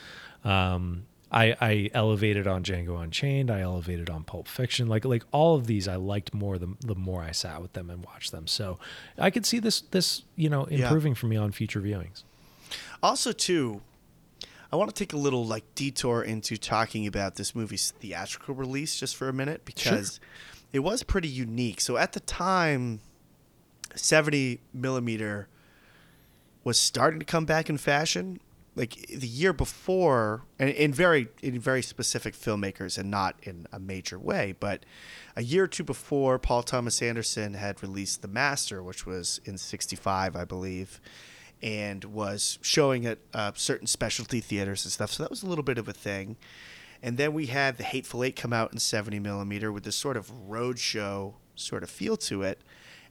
Um, I, I elevated on Django Unchained. I elevated on Pulp Fiction. Like like all of these, I liked more the, the more I sat with them and watched them. So I could see this this you know Yeah. improving for me on future viewings. Also, too, I want to take a little like detour into talking about this movie's theatrical release just for a minute because it was pretty unique. So at the time, seventy millimeter was starting to come back in fashion. Like the year before, and in very in very specific filmmakers, and not in a major way, but a year or two before, Paul Thomas Anderson had released The Master, which was in '65, I believe, and was showing at uh, certain specialty theaters and stuff. So that was a little bit of a thing. And then we had The Hateful Eight come out in 70 millimeter with this sort of roadshow sort of feel to it.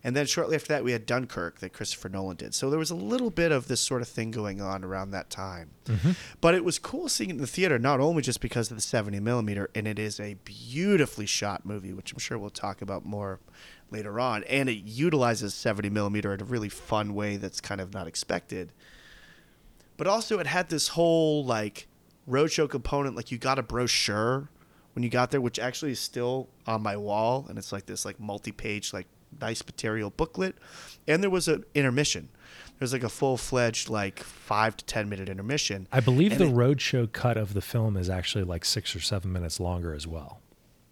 And then shortly after that, we had Dunkirk that Christopher Nolan did. So there was a little bit of this sort of thing going on around that time. Mm-hmm. But it was cool seeing it in the theater, not only just because of the 70 millimeter, and it is a beautifully shot movie, which I'm sure we'll talk about more later on. And it utilizes 70 millimeter in a really fun way that's kind of not expected. But also, it had this whole like roadshow component. Like you got a brochure when you got there, which actually is still on my wall, and it's like this like multi-page like nice material booklet. And there was an intermission. There's like a full-fledged like five to ten minute intermission. I believe And the it- roadshow cut of the film is actually like six or seven minutes longer as well.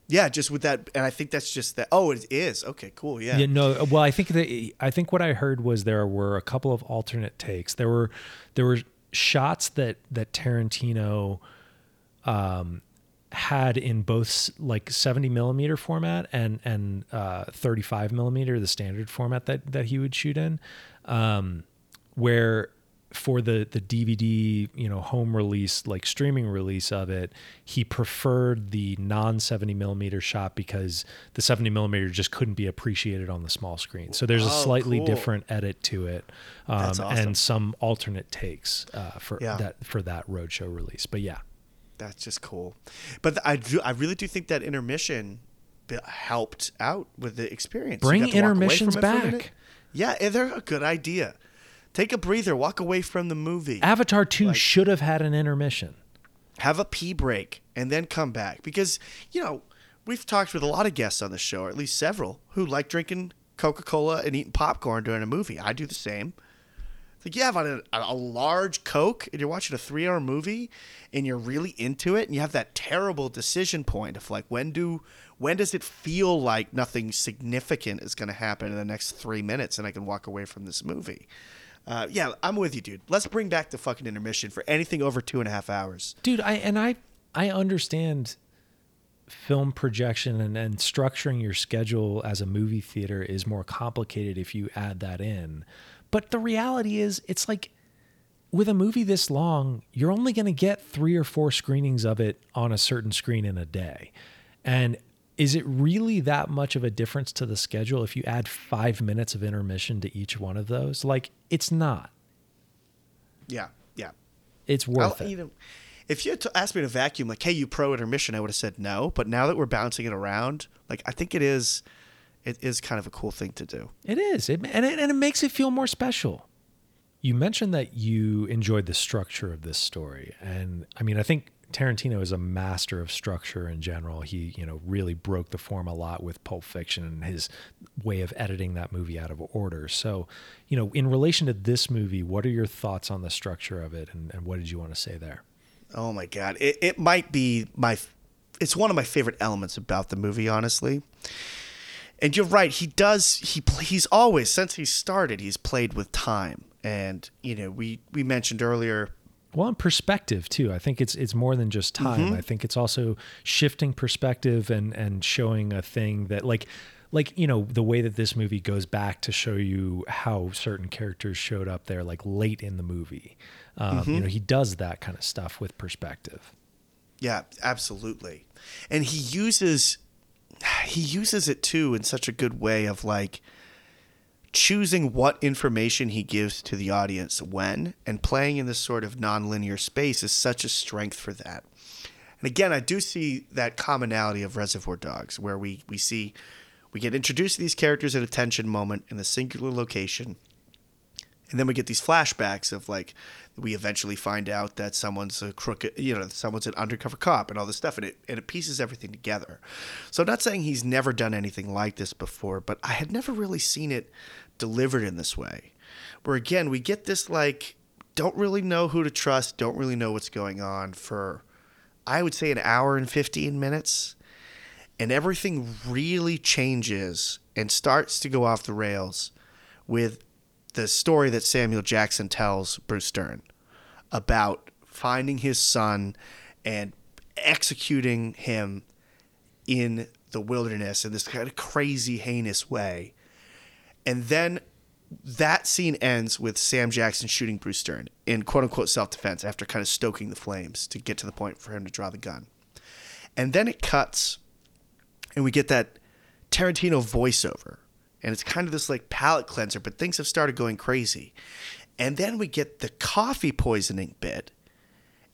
Yeah, just with that, and I think that's just that. Oh, it is okay, cool. Yeah, Yeah, no. Well, I think that I think what I heard was there were a couple of alternate takes. There were there were shots that that Tarantino um, had in both like 70 millimeter format and and uh, 35 millimeter, the standard format that that he would shoot in, um, where for the the DVD, you know, home release, like streaming release of it, he preferred the non 70 millimeter shot because the 70 millimeter just couldn't be appreciated on the small screen. So there's a Oh, slightly cool. different edit to it, um, awesome. and some alternate takes uh, for Yeah. that for that roadshow release. But yeah, That's just cool. But I do, I really do think that intermission helped out with the experience. Bring got to walk away intermissions from it for a minute. back. Yeah, and they're a good idea. Take a breather, walk away from the movie, Avatar 2 Like- should have had an intermission. have a pee break, and then come back. Because, you know, we've talked with a lot of guests on the show, or at least several, who like drinking Coca Cola and eating popcorn during a movie. I do the same. Like you have a, a large Coke and you're watching a three hour movie and you're really into it and you have that terrible decision point of like when do when does it feel like nothing significant is going to happen in the next three minutes and I can walk away from this movie. Uh, yeah, I'm with you, dude. Let's bring back the fucking intermission for anything over two and a half hours. dude i and i i understand film projection and, and structuring your schedule as a movie theater is more complicated if you add that in but the reality is it's like with a movie this long you're only going to get three or four screenings of it on a certain screen in a day and is it really that much of a difference to the schedule if you add five minutes of intermission to each one of those like it's not Yeah, yeah. it's worth I'll- it You know, if you had to ask me to vacuum, like, hey, you pro intermission, I would have said no. But now that we're bouncing it around, like, I think it is, it is kind of a cool thing to do. It is, it, and it and it makes it feel more special. You mentioned that you enjoyed the structure of this story, and I mean, I think Tarantino is a master of structure in general. He, you know, really broke the form a lot with Pulp Fiction and his way of editing that movie out of order. So, you know, in relation to this movie, what are your thoughts on the structure of it, and, and what did you want to say there? Oh my god, it it might be my, it's one of my favorite elements about the movie, honestly. And you're right, he does. He he's always since he started, he's played with time. And you know, we we mentioned earlier Well, and perspective too. I think it's it's more than just time. I think it's also shifting perspective and and showing a thing that like like you know the way that this movie goes back to show you how certain characters showed up there like late in the movie. Um, You know, he does that kind of stuff with perspective. Yeah, absolutely. And he uses he uses it too in such a good way of like choosing what information he gives to the audience when and playing in this sort of nonlinear space is such a strength for that. And again, I do see that commonality of Reservoir Dogs where we we see we get introduced to these characters at a tension moment in a singular location And then we get these flashbacks of like we eventually find out that someone's a crooked, you know, someone's an undercover cop and all this stuff, and it and it pieces everything together. So I'm not saying he's never done anything like this before, but I had never really seen it delivered in this way. Where again, we get this like don't really know who to trust, don't really know what's going on for I would say an hour and 15 minutes. And everything really changes and starts to go off the rails with the story that Samuel Jackson tells Bruce Dern about finding his son and executing him in the wilderness in this kind of crazy, heinous way. And then that scene ends with Sam Jackson shooting Bruce Dern in quote unquote self defense after kind of stoking the flames to get to the point for him to draw the gun. And then it cuts and we get that Tarantino voiceover. And it's kind of this like palate cleanser, but things have started going crazy. And then we get the coffee poisoning bit.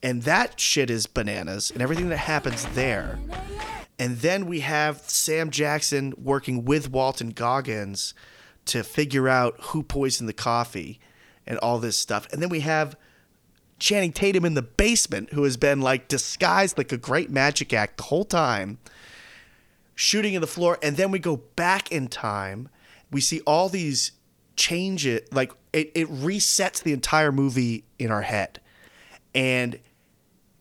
And that shit is bananas and everything that happens there. And then we have Sam Jackson working with Walton Goggins to figure out who poisoned the coffee and all this stuff. And then we have Channing Tatum in the basement, who has been like disguised like a great magic act the whole time, shooting in the floor. And then we go back in time. We see all these changes, like it, it resets the entire movie in our head. And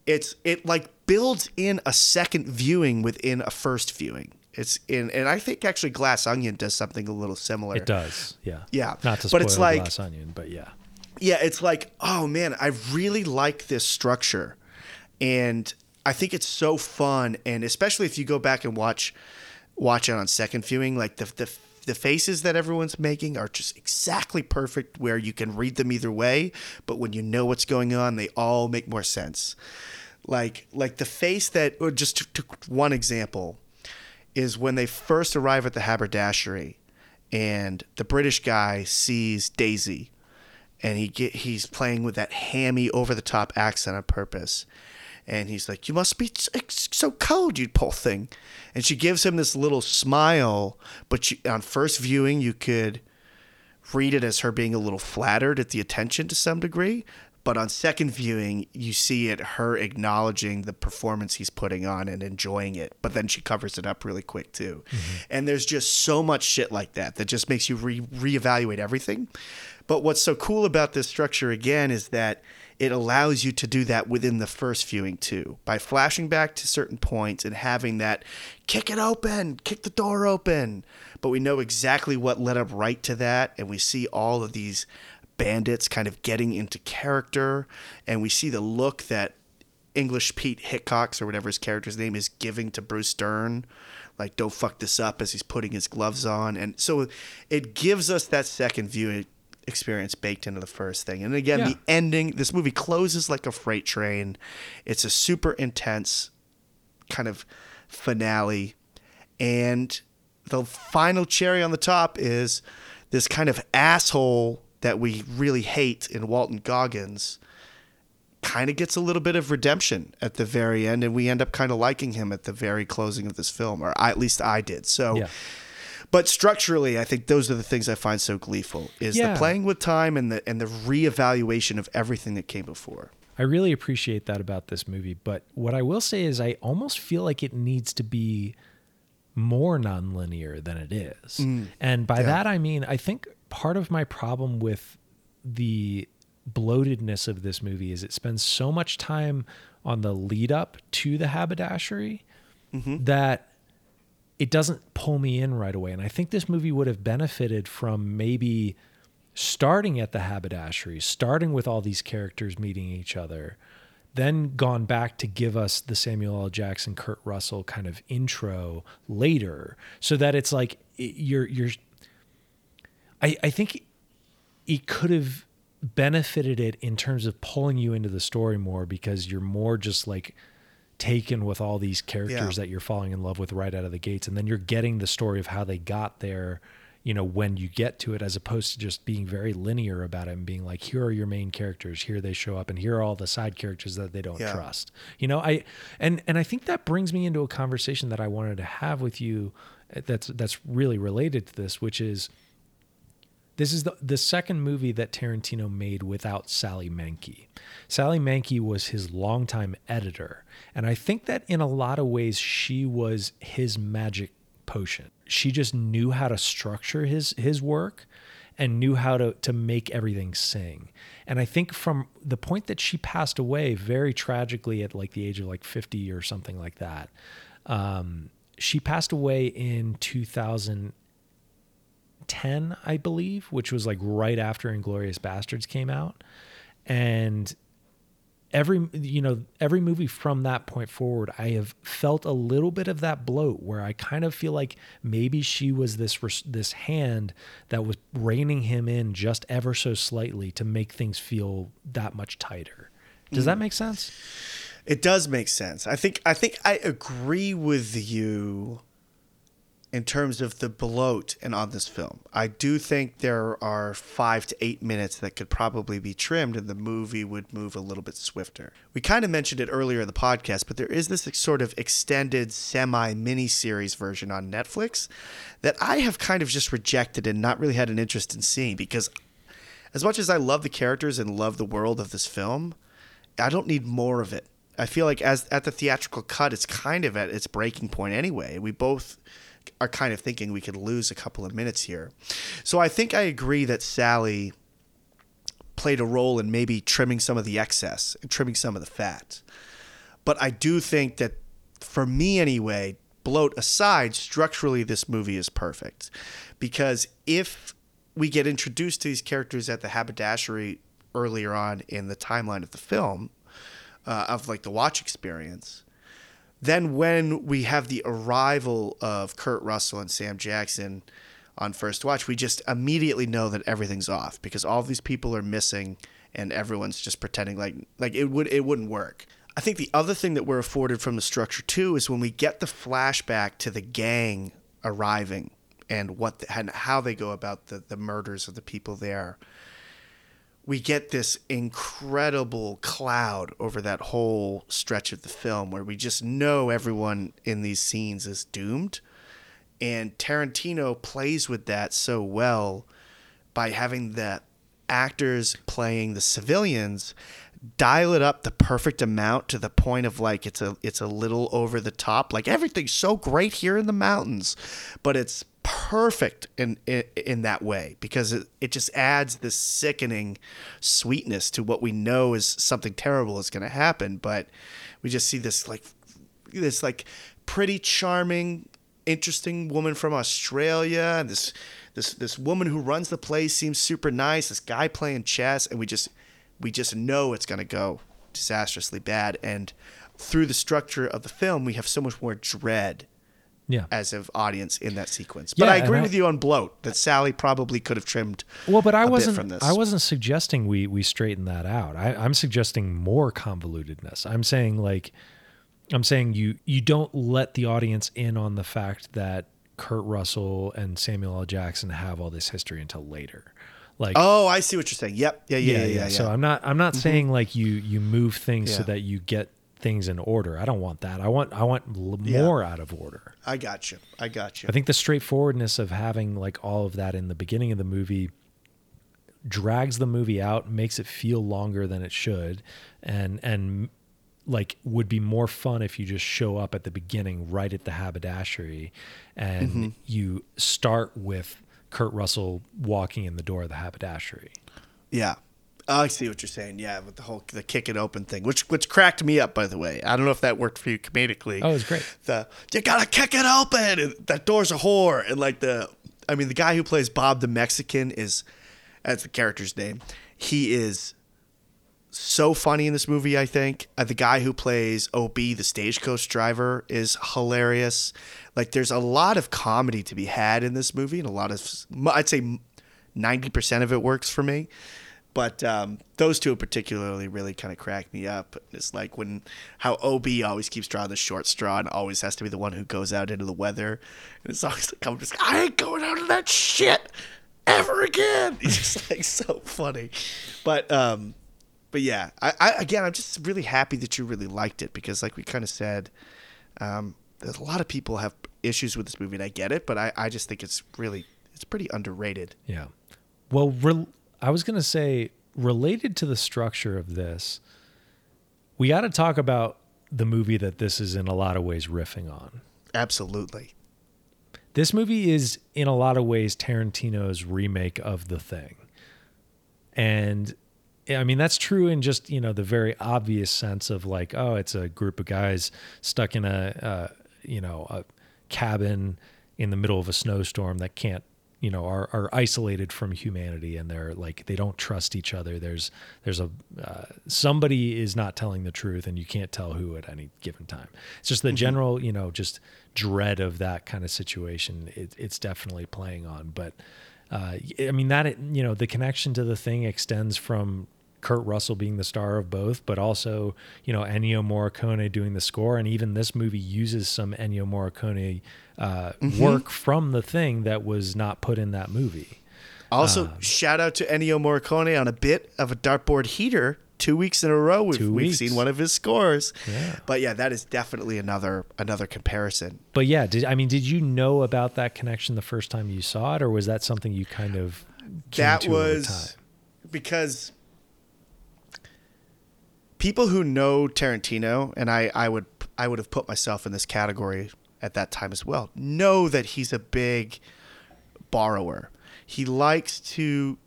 it's it like builds in a second viewing within a first viewing. It's in, and I think actually Glass Onion does something a little similar. It does, yeah. Yeah, Not to but spoil it's like- Glass Onion, but yeah. Yeah, it's like, oh man, I really like this structure. And I think it's so fun and especially if you go back and watch watch it on second viewing, like the the the faces that everyone's making are just exactly perfect where you can read them either way, but when you know what's going on, they all make more sense. Like like the face that or just to, to one example is when they first arrive at the haberdashery and the British guy sees Daisy and he get he's playing with that hammy over the top accent on purpose and he's like you must be so cold you poor thing. And she gives him this little smile but you, on first viewing you could read it as her being a little flattered at the attention to some degree. But on second viewing you see it her acknowledging the performance he's putting on and enjoying it. But then she covers it up really quick too. Mm-hmm. And there's just so much shit like that that just makes you re- reevaluate everything. But what's so cool about this structure again is that it allows you to do that within the first viewing too. By flashing back to certain points and having that kick it open kick the door open. But we know exactly what led up right to that and we see all of these bandits kind of getting into character and we see the look that English Pete Hicox or whatever his character's name is giving to Bruce Dern. Like don't fuck this up as he's putting his gloves on. And so it gives us that second view experience baked into the first thing and again Yeah. the ending this movie closes like a freight train it's a super intense kind of finale and the final cherry on the top is this kind of asshole that we really hate in Walton Goggins kind of gets a little bit of redemption at the very end and we end up kind of liking him at the very closing of this film or I, at least I did. So Yeah. But structurally I think those are the things I find so gleeful is Yeah. the playing with time and the and the reevaluation of everything that came before. I really appreciate that about this movie. But what I will say is, I almost feel like it needs to be more nonlinear than it is. Mm. and by that, I mean, I think part of my problem with the bloatedness of this movie is it spends so much time on the lead up to the haberdashery mm-hmm. that it doesn't pull me in right away. And I think this movie would have benefited from maybe starting at the haberdashery, starting with all these characters meeting each other, then gone back to give us the Samuel L. Jackson, Kurt Russell kind of intro later, so that it's like it- you're you're. I I think it could have benefited it in terms of pulling you into the story more because you're more just like taken with all these characters Yeah. that you're falling in love with right out of the gates and then you're getting the story of how they got there you know when you get to it as opposed to just being very linear about it and being like here are your main characters here they show up and here are all the side characters that they don't Yeah. trust you know i and and i think that brings me into a conversation that i wanted to have with you uh, that's that's really related to this which is This is the the second movie that Tarantino made without Sally Menke. Sally Menke was his longtime editor, and I think that in a lot of ways she was his magic potion. She just knew how to structure his his work and knew how to to make everything sing. And I think from the point that she passed away very tragically at like the age of like 50 or something like that. Um, she passed away in 2010, I believe, which was like right after Inglourious Basterds came out. And every you know every movie from that point forward i have felt a little bit of that bloat where i kind of feel like maybe she was this this hand that was reining him in just ever so slightly to make things feel that much tighter does that mm. make sense It does make sense. I think I think I agree with you in terms of the bloat and on this film. I do think there are five to eight minutes that could probably be trimmed and the movie would move a little bit swifter. We kind of mentioned it earlier in the podcast, but there is this sort of extended semi mini series version on Netflix that I have kind of just rejected and not really had an interest in seeing because as much as I love the characters and love the world of this film, I don't need more of it. I feel like as at the theatrical cut, it's kind of at its breaking point anyway. We both are kind of thinking we could lose a couple of minutes here. So I think I agree that Sally played a role in maybe trimming some of the excess and trimming some of the fat. But I do think that for me anyway, bloat aside, structurally this movie is perfect. Because if we get introduced to these characters at the haberdashery earlier on in the timeline of the film, uh, of like the watch experience, then when we have the arrival of Kurt Russell and Sam Jackson on first watch, we just immediately know that everything's off because all these people are missing and everyone's just pretending like like it would it wouldn't work. I think the other thing that we're afforded from the structure too is when we get the flashback to the gang arriving and what the, and how they go about the the murders of the people there we get this incredible cloud over that whole stretch of the film where we just know everyone in these scenes is doomed. And Tarantino plays with that so well by having the actors playing the civilians dial it up the perfect amount to the point of like it's a it's a little over the top like everything's so great here in the mountains but it's perfect in in, in that way because it, it just adds this sickening sweetness to what we know is something terrible is going to happen but we just see this like this like pretty charming interesting woman from Australia and this this this woman who runs the place seems super nice this guy playing chess and we just we just know it's going to go disastrously bad and through the structure of the film we have so much more dread yeah as of audience in that sequence. But Yeah, I agree I- with you on bloat that Sally probably could have trimmed. Well, but I wasn't. from this. I wasn't suggesting we we straighten that out. I, I'm suggesting more convolutedness. I'm saying like, I'm saying you you don't let the audience in on the fact that Kurt Russell and Samuel L. Jackson have all this history until later. Like, Oh, I see what you're saying. Yep. Yeah. Yeah. Yeah. yeah, yeah So I'm not. I'm not mm-hmm. saying like you you move things so that you get things in order. I don't want that. I want I want l- Yeah. more out of order. I got you. I got you. I think the straightforwardness of having like all of that in the beginning of the movie drags the movie out, makes it feel longer than it should, and and like would be more fun if you just show up at the beginning right at the haberdashery and Mm-hmm. you start with Kurt Russell walking in the door of the haberdashery. Yeah. I see what you're saying. Yeah, with the whole the kick it open thing, which which cracked me up by the way. I don't know if that worked for you comedically. Oh, it was great. The you gotta kick it open. And that door's a whore. And like the, I mean, the guy who plays Bob the Mexican is, that's the character's name. He is so funny in this movie. I think uh, the guy who plays Ob, the stagecoach driver, is hilarious. Like, there's a lot of comedy to be had in this movie, and a lot of, I'd say, ninety percent of it works for me. But um, those two particularly really kind of crack me up. It's like when how Ob always keeps drawing the short straw and always has to be the one who goes out into the weather. And it's always like I'm just I ain't going out of that shit ever again. He's just like so funny. But um, but yeah, I, I again I'm just really happy that you really liked it because like we kind of said, um, there's a lot of people have issues with this movie and I get it, but I, I just think it's really it's pretty underrated. Yeah. Well, re- I was going to say, related to the structure of this, we got to talk about the movie that this is in a lot of ways riffing on. Absolutely. This movie is, in a lot of ways, Tarantino's remake of The Thing. And I mean, that's true in just, you know, the very obvious sense of like, oh, it's a group of guys stuck in a, uh, you know, a cabin in the middle of a snowstorm that can't you know are, are isolated from humanity and they're like they don't trust each other. There's there's a uh, somebody is not telling the truth and you can't tell who at any given time. It's just the general you know just dread of that kind of situation. It, it's definitely playing on. But uh, i mean that you know the connection to the thing extends from Kurt Russell being the star of both, but also, you know, Ennio Morricone doing the score. And even this movie uses some Ennio Morricone uh, work from the thing that was not put in that movie. Also, shout out to Ennio Morricone on a bit of a dartboard heater. Two weeks in a row, we've, we've seen one of his scores. Yeah. But yeah, that is definitely another another comparison. But yeah, did I mean, did you know about that connection the first time you saw it, or was that something you kind of came that was time? because people who know Tarantino, and I, I would I would have put myself in this category at that time as well, know that he's a big borrower. He likes to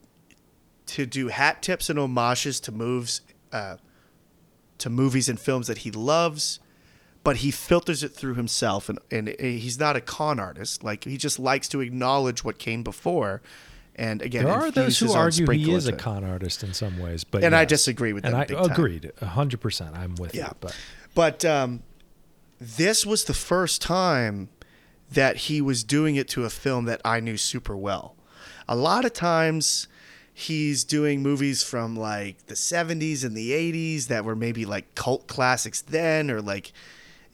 to do hat tips and homages to moves uh, to movies and films that he loves, but he filters it through himself, and and he's not a con artist. Like he just likes to acknowledge what came before. And again, There are those who argue he is a con artist in some ways, but And I disagree with and that I agreed, hundred percent. I'm with Yeah. you, but But um, this was the first time that he was doing it to a film that I knew super well. A lot of times he's doing movies from like the 70s and the 80s that were maybe like cult classics then or like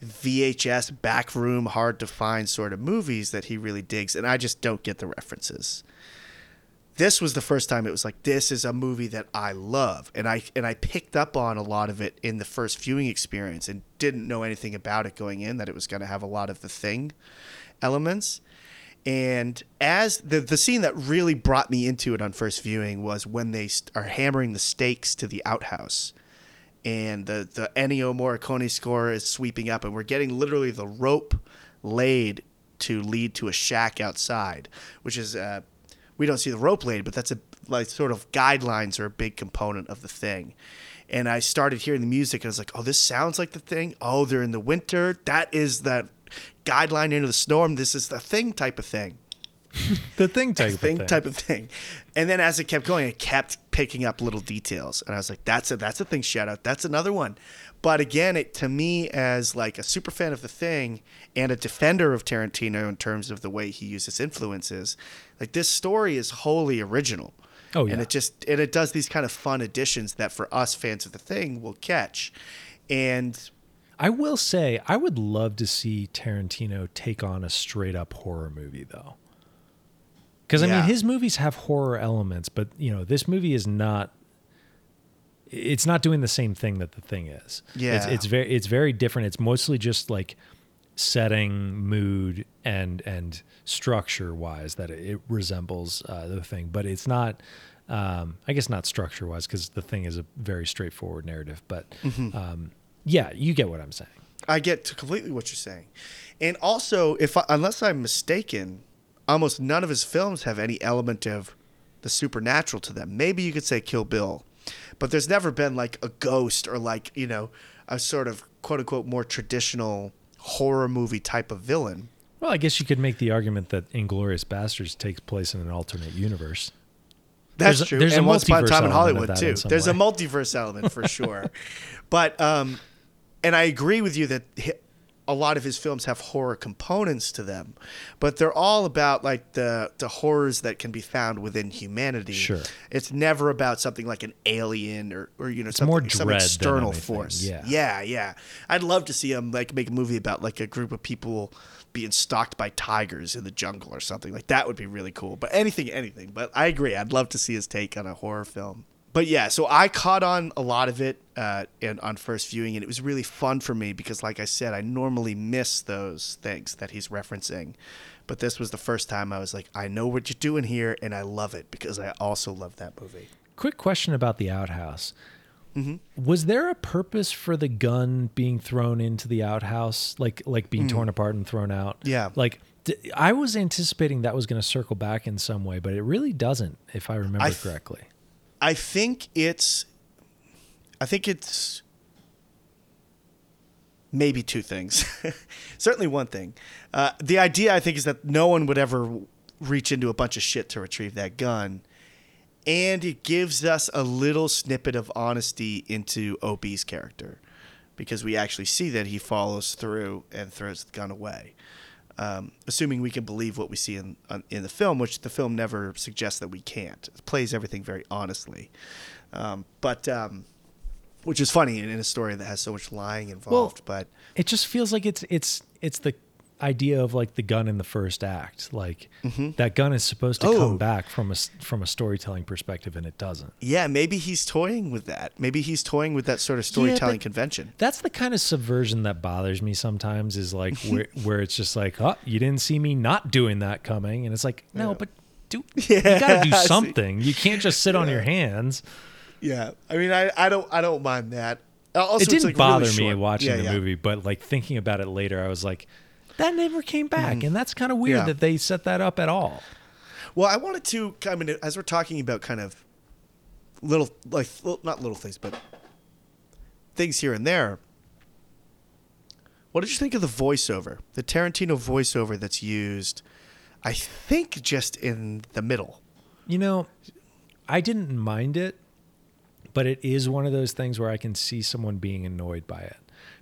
VHS backroom hard to find sort of movies that he really digs and I just don't get the references this was the first time it was like this is a movie that I love. And I and I picked up on a lot of it in the first viewing experience and didn't know anything about it going in that it was going to have a lot of the thing elements. And as the the scene that really brought me into it on first viewing was when they are hammering the stakes to the outhouse. And the the Ennio Morricone score is sweeping up and we're getting literally the rope laid to lead to a shack outside which is uh we don't see the rope laid but that's a like sort of guidelines are a big component of the thing and I started hearing the music and I was like oh this sounds like the thing oh they're in the winter that is that guideline into the storm this is the thing type of thing the thing type thing, of thing. type of thing. And then as it kept going, it kept picking up little details, and I was like, "That's a that's a thing." Shout out, that's another one. But again, it to me as like a super fan of the thing and a defender of Tarantino in terms of the way he uses influences, like this story is wholly original. Oh, yeah. and it just and it does these kind of fun additions that for us fans of the thing will catch, and I will say, I would love to see Tarantino take on a straight up horror movie, though. Because I Yeah. mean, his movies have horror elements, but you know, this movie is not. It's not doing the same thing that the thing is. it's, Yeah. it's very it's very different. It's mostly just like setting, mood, and and structure wise that it, resembles uh, the thing, but it's not. Um, I guess not structure wise because the thing is a very straightforward narrative, but Mm-hmm. um, yeah, you get what I'm saying. I get to completely what you're saying, and also, if I, unless I'm mistaken, almost none of his films have any element of the supernatural to them. Maybe you could say Kill Bill, but there's never been like a ghost or like you know a sort of quote unquote more traditional horror movie type of villain. Well, I guess you could make the argument that Inglourious Basterds takes place in an alternate universe. That's There's true. there's a and Once Upon a Time in Hollywood too. in There's a multiverse element for sure. but um, and I agree with you that a lot of his films have horror components to them, but they're all about like the the horrors that can be found within humanity. Sure. It's never about something like an alien or or you know something more some external force. yeah. yeah, yeah. I'd love to see him like make a movie about like a group of people being stalked by tigers in the jungle or something like that would be really cool. But anything, anything. But I agree. I'd love to see his take on a horror film. But yeah, so I caught on a lot of it uh, in, on first viewing, and it was really fun for me because, like I said, I normally miss those things that he's referencing. But this was the first time I was like, I know what you're doing here, and I love it because I also love that movie. Quick question about the outhouse. Mm-hmm. Was there a purpose for the gun being thrown into the outhouse, like like being torn apart and thrown out? Mm. Yeah. Like d- I was anticipating that was going to circle back in some way, but it really doesn't, if I remember I th- correctly. I think it's, I think it's maybe two things. Certainly one thing. Uh, the idea I think is that no one would ever reach into a bunch of shit to retrieve that gun, and it gives us a little snippet of honesty into OB's character, because we actually see that he follows through and throws the gun away. Um, assuming we can believe what we see in in the film, which the film never suggests that we can't. It plays everything very honestly, um, but um, which is funny in, in a story that has so much lying involved. but It just feels like it's it's it's the idea of like the gun in the first act. Like that gun is supposed to Mm-hmm. Oh. come back from a from a storytelling perspective, and it doesn't. yeah, maybe he's toying with that. Maybe he's toying with that sort of storytelling convention. That's the kind of subversion that bothers me sometimes. Is like where where it's just like, oh, you didn't see me not doing that coming, and it's like, no, but do you got to do something. You can't just sit on your hands. Yeah, I mean, I, I don't I don't mind that. Also, it didn't like, bother really me watching Yeah, the yeah. movie, but like thinking about it later, I was like, that never came back, hmm. and that's kind of weird. Yeah. that they set that up at all. Well, I wanted to kind of as we're talking about kind of little like not little things, but things here and there. What did you think of the voiceover? The Tarantino voiceover that's used, I think, just in the middle. You know, I didn't mind it, but it is one of those things where I can see someone being annoyed by it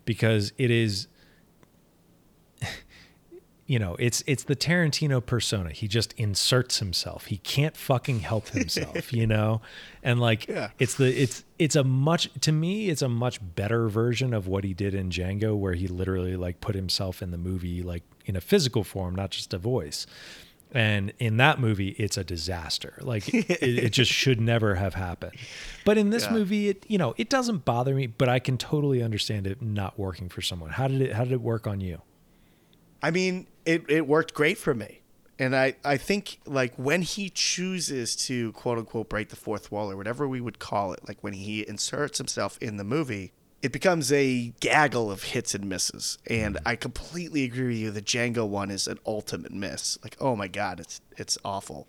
because it is you know, it's it's the Tarantino persona. He just inserts himself. He can't fucking help himself, you know? And like Yeah. it's the it's it's a much to me it's a much better version of what he did in Django where he literally like put himself in the movie like in a physical form, not just a voice. And in that movie, it's a disaster. Like it, it just should never have happened. But in this Yeah. movie, it you know it doesn't bother me. But I can totally understand it not working for someone. How did it How did it work on you? I mean, it, it worked great for me. And I, I think like when he chooses to quote unquote break the fourth wall or whatever we would call it, like when he inserts himself in the movie, it becomes a gaggle of hits and misses. And mm-hmm. I completely agree with you. The Django one is an ultimate miss. Like, oh my God, it's it's awful.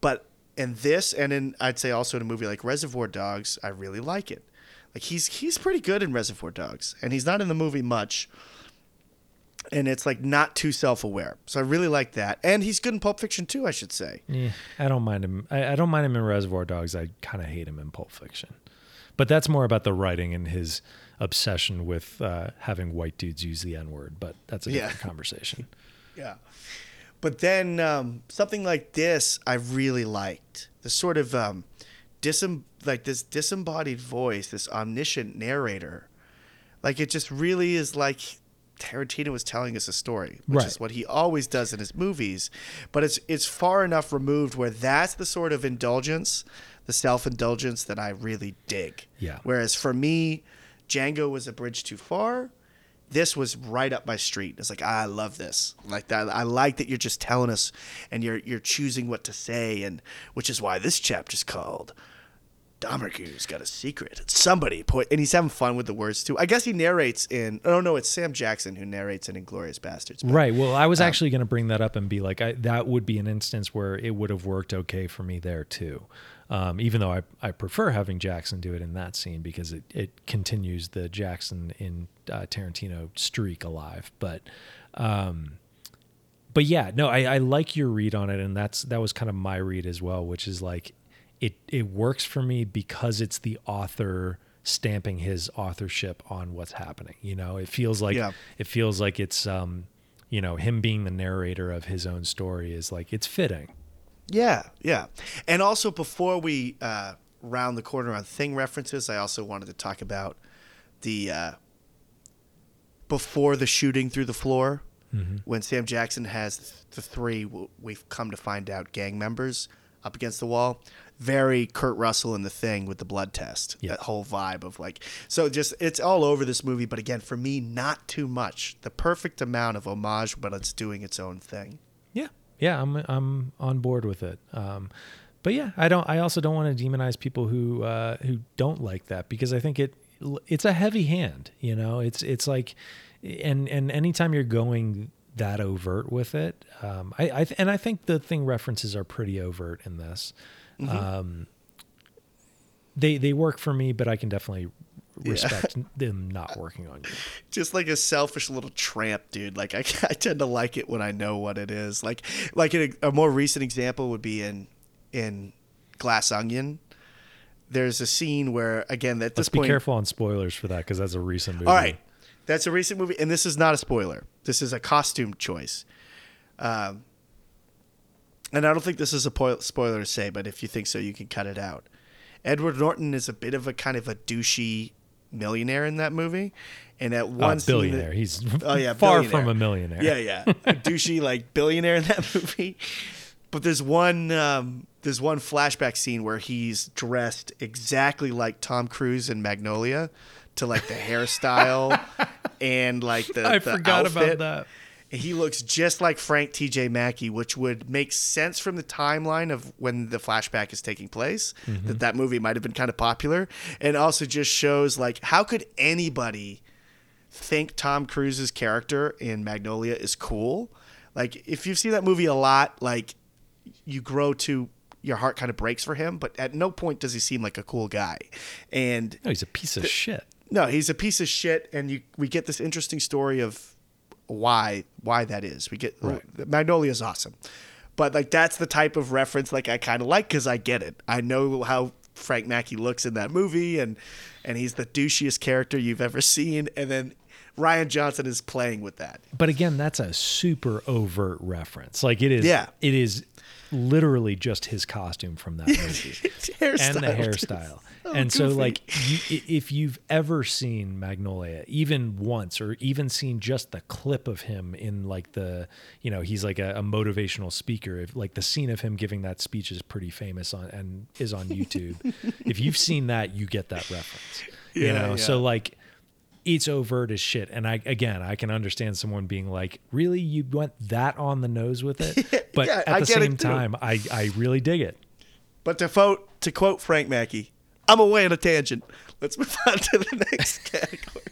But in this and in I'd say also in a movie like Reservoir Dogs, I really like it. Like he's he's pretty good in Reservoir Dogs. And he's not in the movie much and it's like not too self-aware. So I really like that, and he's good in Pulp Fiction too. I should say. Yeah, I don't mind him. I, I don't mind him in Reservoir Dogs. I kind of hate him in Pulp Fiction, but that's more about the writing and his obsession with uh, having white dudes use the N word. But that's a Yeah. different conversation. Yeah. But then um, something like this, I really liked the sort of um, disem- like this disembodied voice, this omniscient narrator. Like it just really is like Tarantino was telling us a story, which Right. is what he always does in his movies. But it's it's far enough removed where that's the sort of indulgence, the self indulgence that I really dig. Yeah. Whereas for me, Django was a bridge too far. This was right up my street. It's like ah, I love this. Like that. I like that you're just telling us, and you're you're choosing what to say, and which is why this chapter's called Domergue's got a secret. Somebody put, and he's having fun with the words too. I guess he narrates in. Oh no, it's Sam Jackson who narrates in Inglourious Basterds. but- Right. Well, I Um, was actually going to bring that up and be like, I, that would be an instance where it would have worked okay for me there too. Um, even though I, I prefer having Jackson do it in that scene because it, it continues the Jackson in uh, Tarantino streak alive. But, um, but yeah, no, I, I like your read on it, and that's that was kind of my read as well, which is like it it works for me because it's the author stamping his authorship on what's happening. You know, it feels like Yeah. it feels like it's um, you know, him being the narrator of his own story is like it's fitting. Yeah, yeah. And also, before we uh, round the corner on thing references, I also wanted to talk about the uh, before the shooting through the floor when Sam Jackson has the three we've come to find out gang members up against the wall. Very Kurt Russell in the thing with the blood test. Yeah. That whole vibe of like, so just it's all over this movie. But again, for me, not too much. The perfect amount of homage, but it's doing its own thing. Yeah, yeah, I'm I'm on board with it. Um, but yeah, I don't. I also don't want to demonize people who uh, who don't like that because I think it it's a heavy hand. You know, it's it's like, and and anytime you're going that overt with it, um, I, I and I think the thing references are pretty overt in this. Um, they they work for me, but I can definitely respect them not working on you. just like a selfish little tramp dude. Like i, I tend to like it when i know what it is. Like like a, a more recent example would be in in glass onion. There's a scene where again at this Let's be careful on spoilers for that because that's a recent movie. all right. that's a recent movie and this is not a spoiler this is a costume choice um and i don't think this is a po- spoiler to say but if you think so you can cut it out edward norton is a bit of a kind of a douchey millionaire in that movie and at Uh, one that- billionaire. He's Oh yeah, far from a millionaire. Yeah, yeah, a douchey like billionaire in that movie. But there's one um, there's one flashback scene where he's dressed exactly like Tom Cruise in Magnolia, to like the hairstyle and like the I the forgot outfit. about that. He looks just like Frank T.J. Mackey, which would make sense from the timeline of when the flashback is taking place. Mm-hmm. That that movie might have been kind of popular, and also just shows like how could anybody think Tom Cruise's character in Magnolia is cool? Like if you've seen that movie a lot, like you grow to your heart kind of breaks for him, but at no point does he seem like a cool guy. And No, he's a piece of shit. No, he's a piece of shit, and you we get this interesting story of why why that is. We get Right. Magnolia is awesome, but like that's the type of reference like I kind of like because I get it. I know how Frank Mackey looks in that movie, and and he's the douchiest character you've ever seen, and then Rian Johnson is playing with that. But again, that's a super overt reference. Like it is. Yeah. It is literally just his costume from that movie. and the hairstyle. and so, like, you, if you've ever seen Magnolia, even once, or even seen just the clip of him in like the, you know, he's like a, a motivational speaker. If, like the scene of him giving that speech is pretty famous on and is on YouTube. if you've seen that, you get that reference. you Yeah, know, so like. It's overt as shit, and I again I can understand someone being like, "Really, you went that on the nose with it?" But Yeah, at the it same time, I I really dig it. But to quote to quote Frank Mackey, I'm away on a tangent. Let's move on to the next category.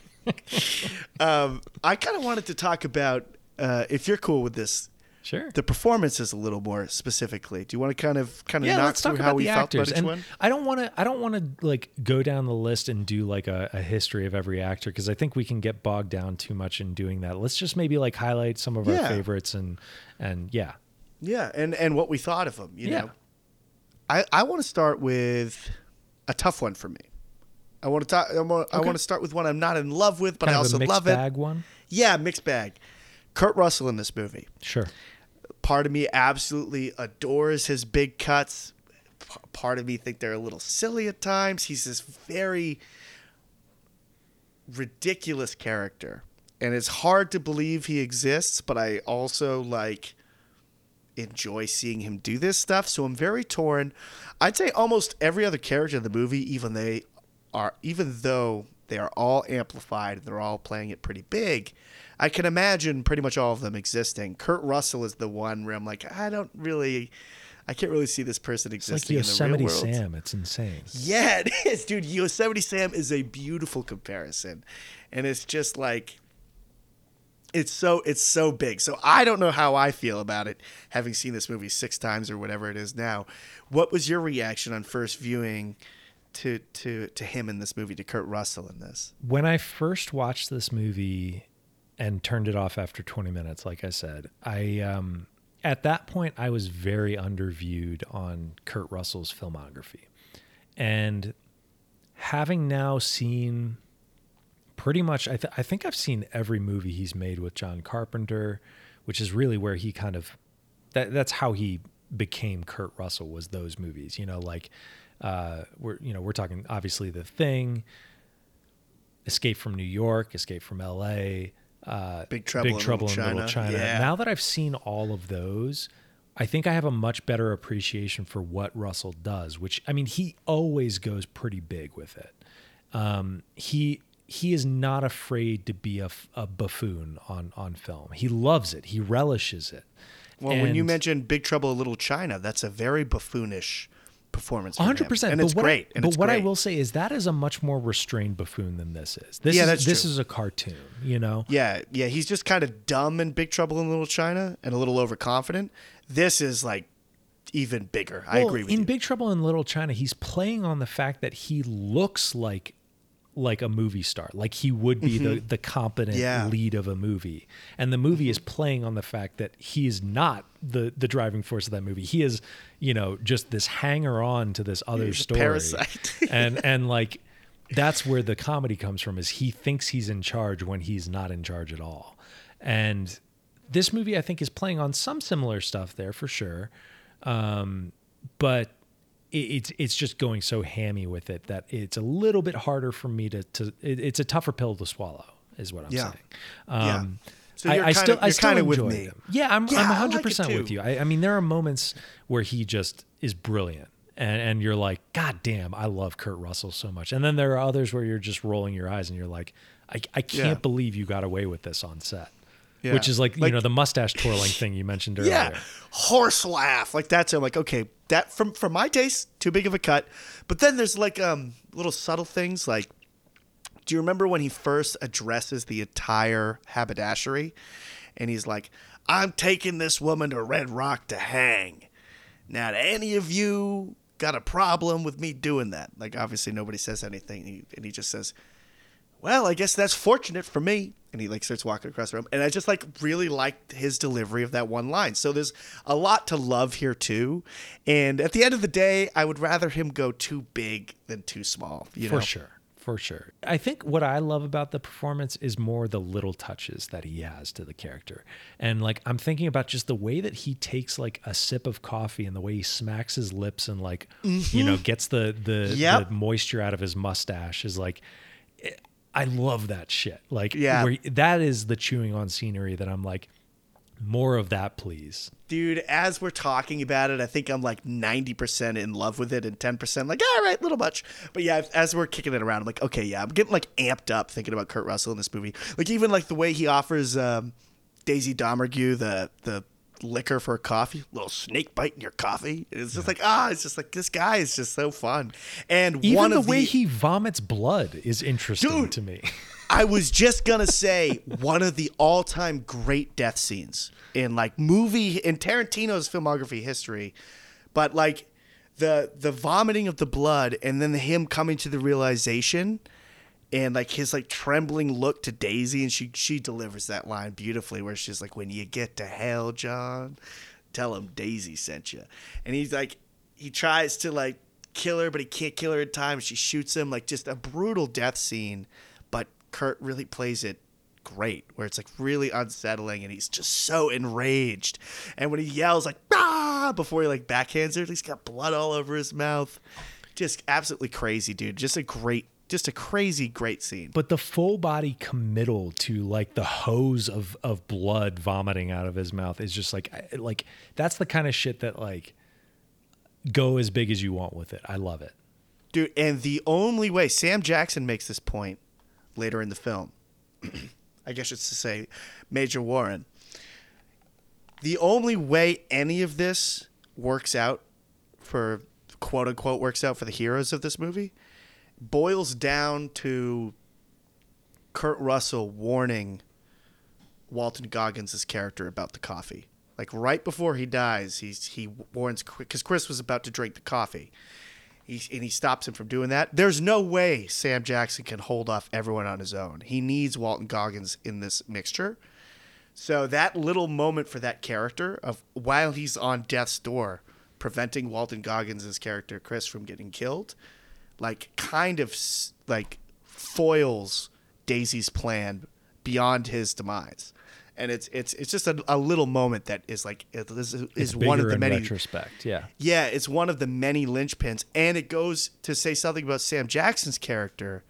um, I kind of wanted to talk about uh, if you're cool with this, Sure. the performances a little more specifically. Do you want to kind of kind of yeah, knock let's talk through how about we the felt actors. about each and one? I don't want to. I don't want to like go down the list and do like a, a history of every actor because I think we can get bogged down too much in doing that. Let's just maybe like highlight some of Yeah. our favorites and and yeah, Yeah, and and what we thought of them. You Yeah. know, I I want to start with a tough one for me. I want to talk. I want, I Okay. want to start with one I'm not in love with, but kind I also a mixed love bag it. one. Yeah, mixed bag. Kurt Russell in this movie. Sure. Part of me absolutely adores his big cuts. Part of me think they're a little silly at times. He's this very ridiculous character. And it's hard to believe he exists but i also like enjoy seeing him do this stuff. So i'm very torn. I'd say almost every other character in the movie even they are even though they are all amplified and they're all playing it pretty big i can imagine pretty much all of them existing kurt russell is the one where i'm like i don't really i can't really see this person It's like existing in the real world Sam. It's insane. yeah, it is, dude. Yosemite Sam is a beautiful comparison, and it's just like it's so it's so big. So I don't know how I feel about it, having seen this movie six times or whatever it is now. What was your reaction on first viewing to to to him in this movie, to Kurt Russell in this? When I first watched this movie and turned it off after 20 minutes, like I said, I um, at that point I was very underviewed on Kurt Russell's filmography, and having now seen pretty much, I, th- I think I've seen every movie he's made with John Carpenter, which is really where he kind of that that's how he became Kurt Russell was those movies. You know, like uh, we're you know we're talking obviously The Thing. Escape from New York, Escape from L.A., uh, Big Trouble in Trouble in Little China. China. Yeah. Now that I've seen all of those, I think I have a much better appreciation for what Russell does. Which I mean, he always goes pretty big with it. Um, he he is not afraid to be a, a, buffoon on on film. He loves it. He relishes it, Well, when you And- mentioned Big Trouble in Little China, that's a very buffoonish performance. hundred percent. and it's what great. I, but what I will say is that is a much more restrained buffoon than this is. This Yeah, is that's this true. is a cartoon. You know. Yeah, yeah, he's just kind of dumb in Big Trouble in Little China and a little overconfident. This is like even bigger. I agree with you. in you. Big Trouble in Little China, he's playing on the fact that he looks like like a movie star, like he would be the the competent Mm-hmm. Yeah. lead of a movie. And the movie is playing on the fact that he is not the the driving force of that movie. He is, you know, just this hanger on to this other He's story. parasite. and and like that's where the comedy comes from is he thinks he's in charge when he's not in charge at all. And this movie I think is playing on some similar stuff there for sure. Um, but it's it's just going so hammy with it that it's a little bit harder for me to to it, it's a tougher pill to swallow is what I'm Yeah. saying. Yeah. Um, So I, I still I you're still kinda with me. them. Yeah, I'm Yeah, I'm I 100 it percent with you. I, I mean, there are moments where he just is brilliant. And, and you're like, God damn, I love Kurt Russell so much. And then there are others where you're just rolling your eyes and you're like, I, I can't Yeah. believe you got away with this on set. Yeah. Which is like, Like- you know, the mustache twirling thing you mentioned earlier. Yeah, horse laugh like that's. I'm like, okay, that from from my taste, too big of a cut. But then there's like um little subtle things like. Do you remember when he first addresses the entire haberdashery, and he's like, "I'm taking this woman to Red Rock to hang." Now, do any of you got a problem with me doing that? Like, obviously, nobody says anything, He- and he just says, well, I guess that's fortunate for me. And he like starts walking across the room. And I just like really liked his delivery of that one line. So there's a lot to love here too. And at the end of the day, I would rather him go too big than too small. You for know? sure for sure i think what i love about the performance is more the little touches that he has to the character and like i'm thinking about just the way that he takes like a sip of coffee and the way he smacks his lips and like you know gets the the, Mm-hmm. Yep. the moisture out of his mustache is like it- i love that shit like Yeah. where, that is the chewing on scenery that i'm like more of that please Dude, as we're talking about it, I think I'm like 90% in love with it and 10% like, all right, little much. But yeah, as we're kicking it around, I'm like, okay, yeah, I'm getting like amped up thinking about Kurt Russell in this movie. Like even like the way he offers um, Daisy Domergue the the liquor for a coffee, little snake bite in your coffee. It's just like, ah, it's just like this guy is just so fun. And even one the of way the, he vomits blood is interesting Dude. to me I was just gonna say one of the all-time great death scenes in like movie in Tarantino's filmography history, but like the the vomiting of the blood and then him coming to the realization and like his like trembling look to Daisy and she she delivers that line beautifully where she's like when you get to hell John tell him Daisy sent you and he's like he tries to like kill her but he can't kill her in time. She shoots him like just a brutal death scene but Kurt really plays it great where it's like really unsettling and he's just so enraged. And when he yells like ah! before he like backhands her he's got blood all over his mouth. Just absolutely crazy dude. Just a great just a crazy great scene but the full body committal to like the hose of of blood vomiting out of his mouth is just like like that's the kind of shit that like go as big as you want with it. I love it. Dude, and the only way Sam Jackson makes this point later in the film, I guess it's to say Major Warren. The only way any of this works out for quote unquote works out for the heroes of this movie boils down to Kurt Russell warning Walton Goggins' character about the coffee. Like right before he dies, he's he warns because Chris was about to drink the coffee. He, and he stops him from doing that. There's no way Sam Jackson can hold off everyone on his own. He needs Walton Goggins in this mixture. So that little moment for that character of while he's on death's door, preventing Walton Goggins' character Chris from getting killed, like kind of like foils Daisy's plan beyond his demise. And it's it's it's just a, a little moment that is like it is, is one of the many retrospect. Yeah. yeah, it's one of the many linchpins, and it goes to say something about Sam Jackson's character,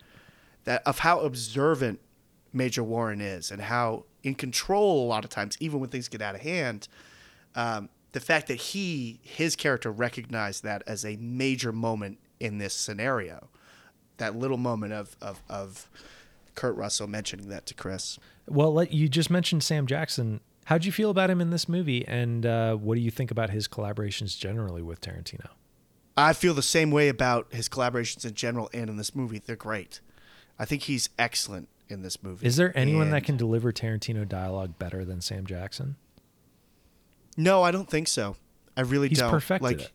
that of how observant Major Warren is, and how in control a lot of times, even when things get out of hand. Um, the fact that he, his character, recognized that as a major moment in this scenario, that little moment of of, of Kurt Russell mentioning that to Chris. Well, you just mentioned Sam Jackson, How'd you feel about him in this movie, and uh, what do you think about his collaborations generally with Tarantino? I feel the same way about his collaborations in general and in this movie. They're great. I think he's excellent in this movie. Is there anyone that can deliver Tarantino dialogue better than Sam Jackson? No, I don't think so. I really He's don't. perfected like it.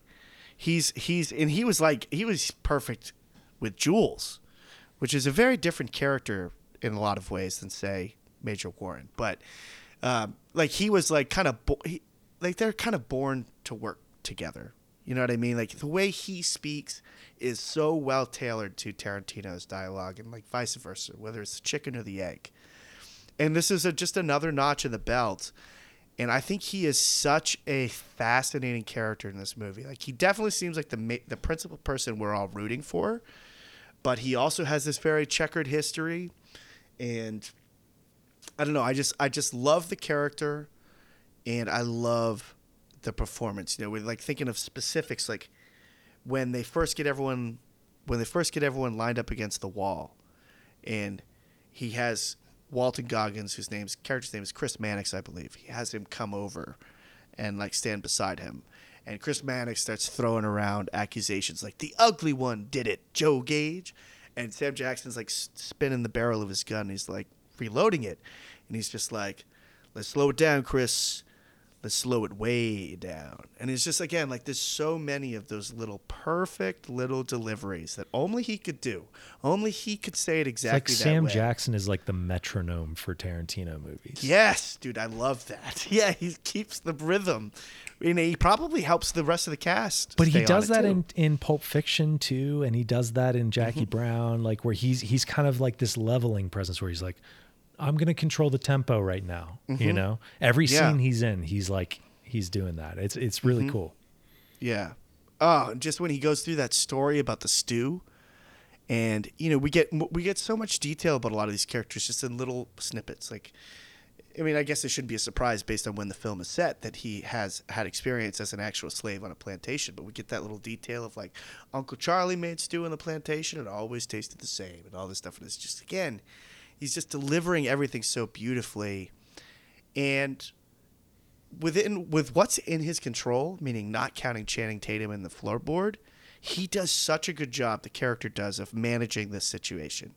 He's he's and he was like he was perfect with Jules, which is a very different character in a lot of ways than say Major Warren. But um, like he was like kind of bo- he, like they're kind of born to work together. You know what I mean? Like the way he speaks is so well tailored to Tarantino's dialogue, and like vice versa, whether it's the chicken or the egg. And this is a, just another notch in the belt. And I think he is such a fascinating character in this movie. Like he definitely seems like the ma- the principal person we're all rooting for, but he also has this very checkered history, and I don't know. I just I just love the character, and I love the performance. You know, we're like thinking of specifics, like when they first get everyone when they first get everyone lined up against the wall, and he has Walton Goggins, whose name's character's name is Chris Mannix, I believe. He has him come over and like stand beside him. And Chris Mannix starts throwing around accusations like the ugly one did it, Joe Gage. And Sam Jackson's like spinning the barrel of his gun. He's like reloading it. And he's just like, let's slow it down, Chris. Let's slow it way down. And it's just, again, like there's so many of those little perfect little deliveries that only he could do. Only he could say it It's exactly like that Sam way. Jackson is like the metronome for Tarantino movies. Yes, dude, I love that. Yeah, he keeps the rhythm. And he probably helps the rest of the cast. But he does that too. in, in Pulp Fiction too, and he does that in Jackie Mm-hmm. Brown, like where he's he's kind of like this leveling presence where he's like, I'm gonna control the tempo right now. You know? Every Mm-hmm. Yeah. scene he's in, he's like he's doing that. It's it's really Mm-hmm. cool. Yeah. Oh, and just when he goes through that story about the stew, and you know we get we get so much detail about a lot of these characters just in little snippets. Like, I mean, I guess it shouldn't be a surprise based on when the film is set that he has had experience as an actual slave on a plantation. But we get that little detail of like Uncle Charlie made stew on the plantation and it always tasted the same and all this stuff. And it's just again, he's just delivering everything so beautifully, and within with what's in his control, meaning not counting Channing Tatum in the floorboard, he does such a good job. The character does of managing this situation,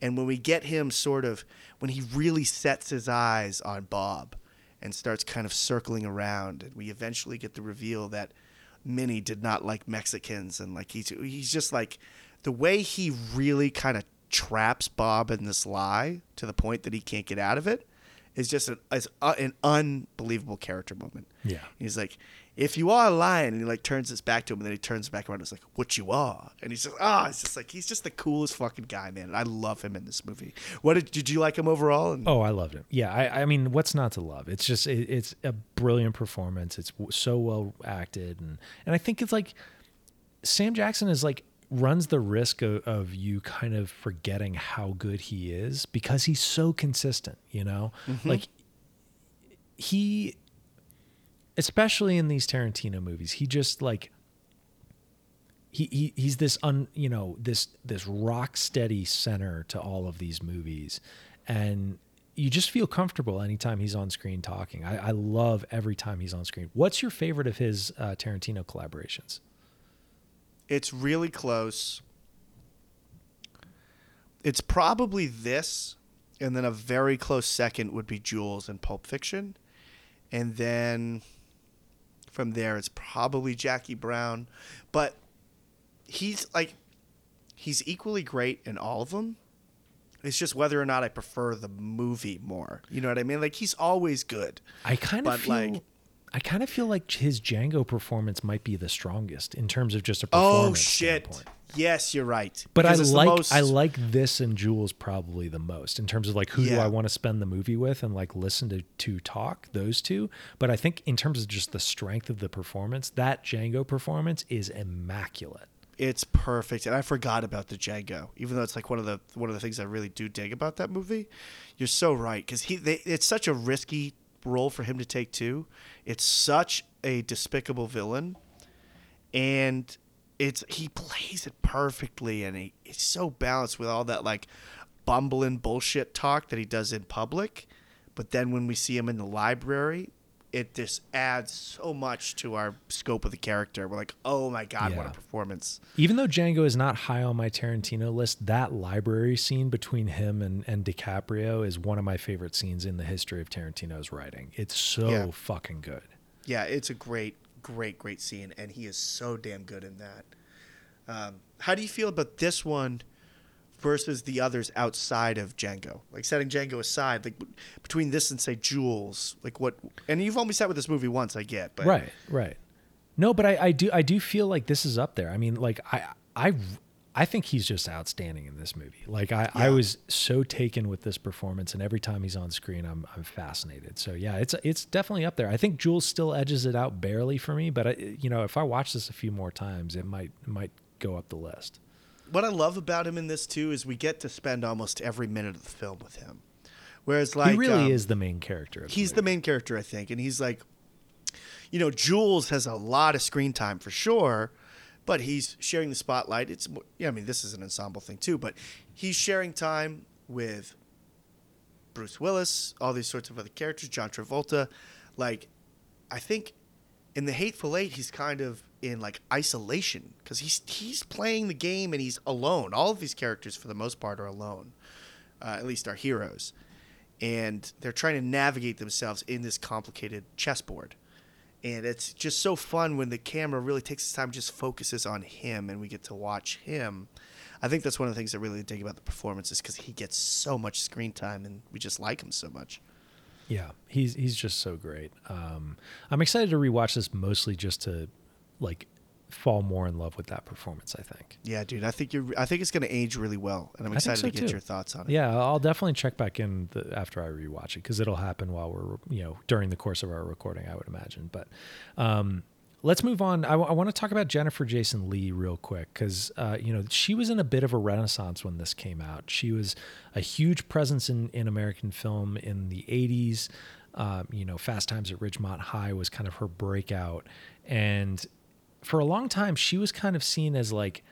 and when we get him sort of when he really sets his eyes on Bob and starts kind of circling around, and we eventually get the reveal that Minnie did not like Mexicans, and like he's he's just like the way he really kind of traps Bob in this lie to the point that he can't get out of it is just an, is uh, an unbelievable character moment. Yeah. He's like, if you are lying, and he like turns his back to him, and then he turns back around and is like, what you are, and he's just ah, it's just like he's just the coolest fucking guy, man, and I love him in this movie. What did did you like him overall? And Oh, I loved him. Yeah, I, I mean, what's not to love? It's just it, it's a brilliant performance. It's w- so well acted, and and I think it's like Sam Jackson is like runs the risk of, of you kind of forgetting how good he is because he's so consistent. You know, like he, especially in these Tarantino movies, he just like he, he he's this un you know this this rock steady center to all of these movies. And you just feel comfortable anytime he's on screen talking. I, I love every time he's on screen. What's your favorite of his uh, tarantino collaborations it's really close. It's probably this, and then a very close second would be Jules and Pulp Fiction, and then from there it's probably Jackie Brown, but he's like he's equally great in all of them. It's just whether or not I prefer the movie more. You know what I mean? Like he's always good. i kind of feel like- i kind of feel like his django performance might be the strongest in terms of just a oh, performance. Oh shit! standpoint. Yes, you're right. But I like most- I like this and Jules probably the most in terms of like who do I want to spend the movie with and like listen to to talk those two. But I think in terms of just the strength of the performance, that Django performance is immaculate. it's perfect and i forgot about the django even though it's like one of the one of the things i really do dig about that movie you're so right because he they, it's such a risky role for him to take too. It's such a despicable villain. And it's he plays it perfectly and he, it's so balanced with all that like bumbling bullshit talk that he does in public. But then when we see him in the library, it just adds so much to our scope of the character. We're like, oh my god, what a performance! Even though Django is not high on my Tarantino list, that library scene between him and, and DiCaprio is one of my favorite scenes in the history of Tarantino's writing. It's so Yeah. fucking good. Yeah, it's a great, great, great scene, and he is so damn good in that. Um, how do you feel about this one versus the others outside of Django? Like setting Django aside, like between this and say Jules, like what? And you've only sat with this movie once, I get, but right, right. No, but I, I do I do feel like this is up there. I mean, like I I I think he's just outstanding in this movie. Like I, I was so taken with this performance, and every time he's on screen, I'm I'm fascinated. So yeah, it's it's definitely up there. I think Jules still edges it out barely for me, but I, you know, if I watch this a few more times, it might it might go up the list. What I love about him in this too is we get to spend almost every minute of the film with him. Whereas, like, he really um, is the main character. Of he's the the main character, I think, and he's like, you know, Jules has a lot of screen time for sure, but he's sharing the spotlight. It's, yeah, I mean, this is an ensemble thing too, but he's sharing time with Bruce Willis, all these sorts of other characters, John Travolta. Like, I think in the Hateful Eight, he's kind of in like isolation because he's he's playing the game and he's alone. All of these characters, for the most part, are alone. Uh, at least our heroes, and they're trying to navigate themselves in this complicated chessboard. And it's just so fun when the camera really takes its time, just focuses on him, and we get to watch him. I think that's one of the things I really dig about the performance is because he gets so much screen time, and we just like him so much. Yeah, he's he's just so great. Um, I'm excited to rewatch this mostly just to like fall more in love with that performance. I think. Yeah, dude, I think you're. I think it's going to age really well, and I'm excited so, to get too. your thoughts on it. Yeah, I'll definitely check back in the, after I rewatch it because it'll happen while we're you know during the course of our recording, I would imagine. But um, let's move on. I, want to talk about Jennifer Jason Lee real quick because uh, you know she was in a bit of a renaissance when this came out. She was a huge presence in in American film in the '80s. Um, you know, Fast Times at Ridgemont High was kind of her breakout, and for a long time she was kind of seen as like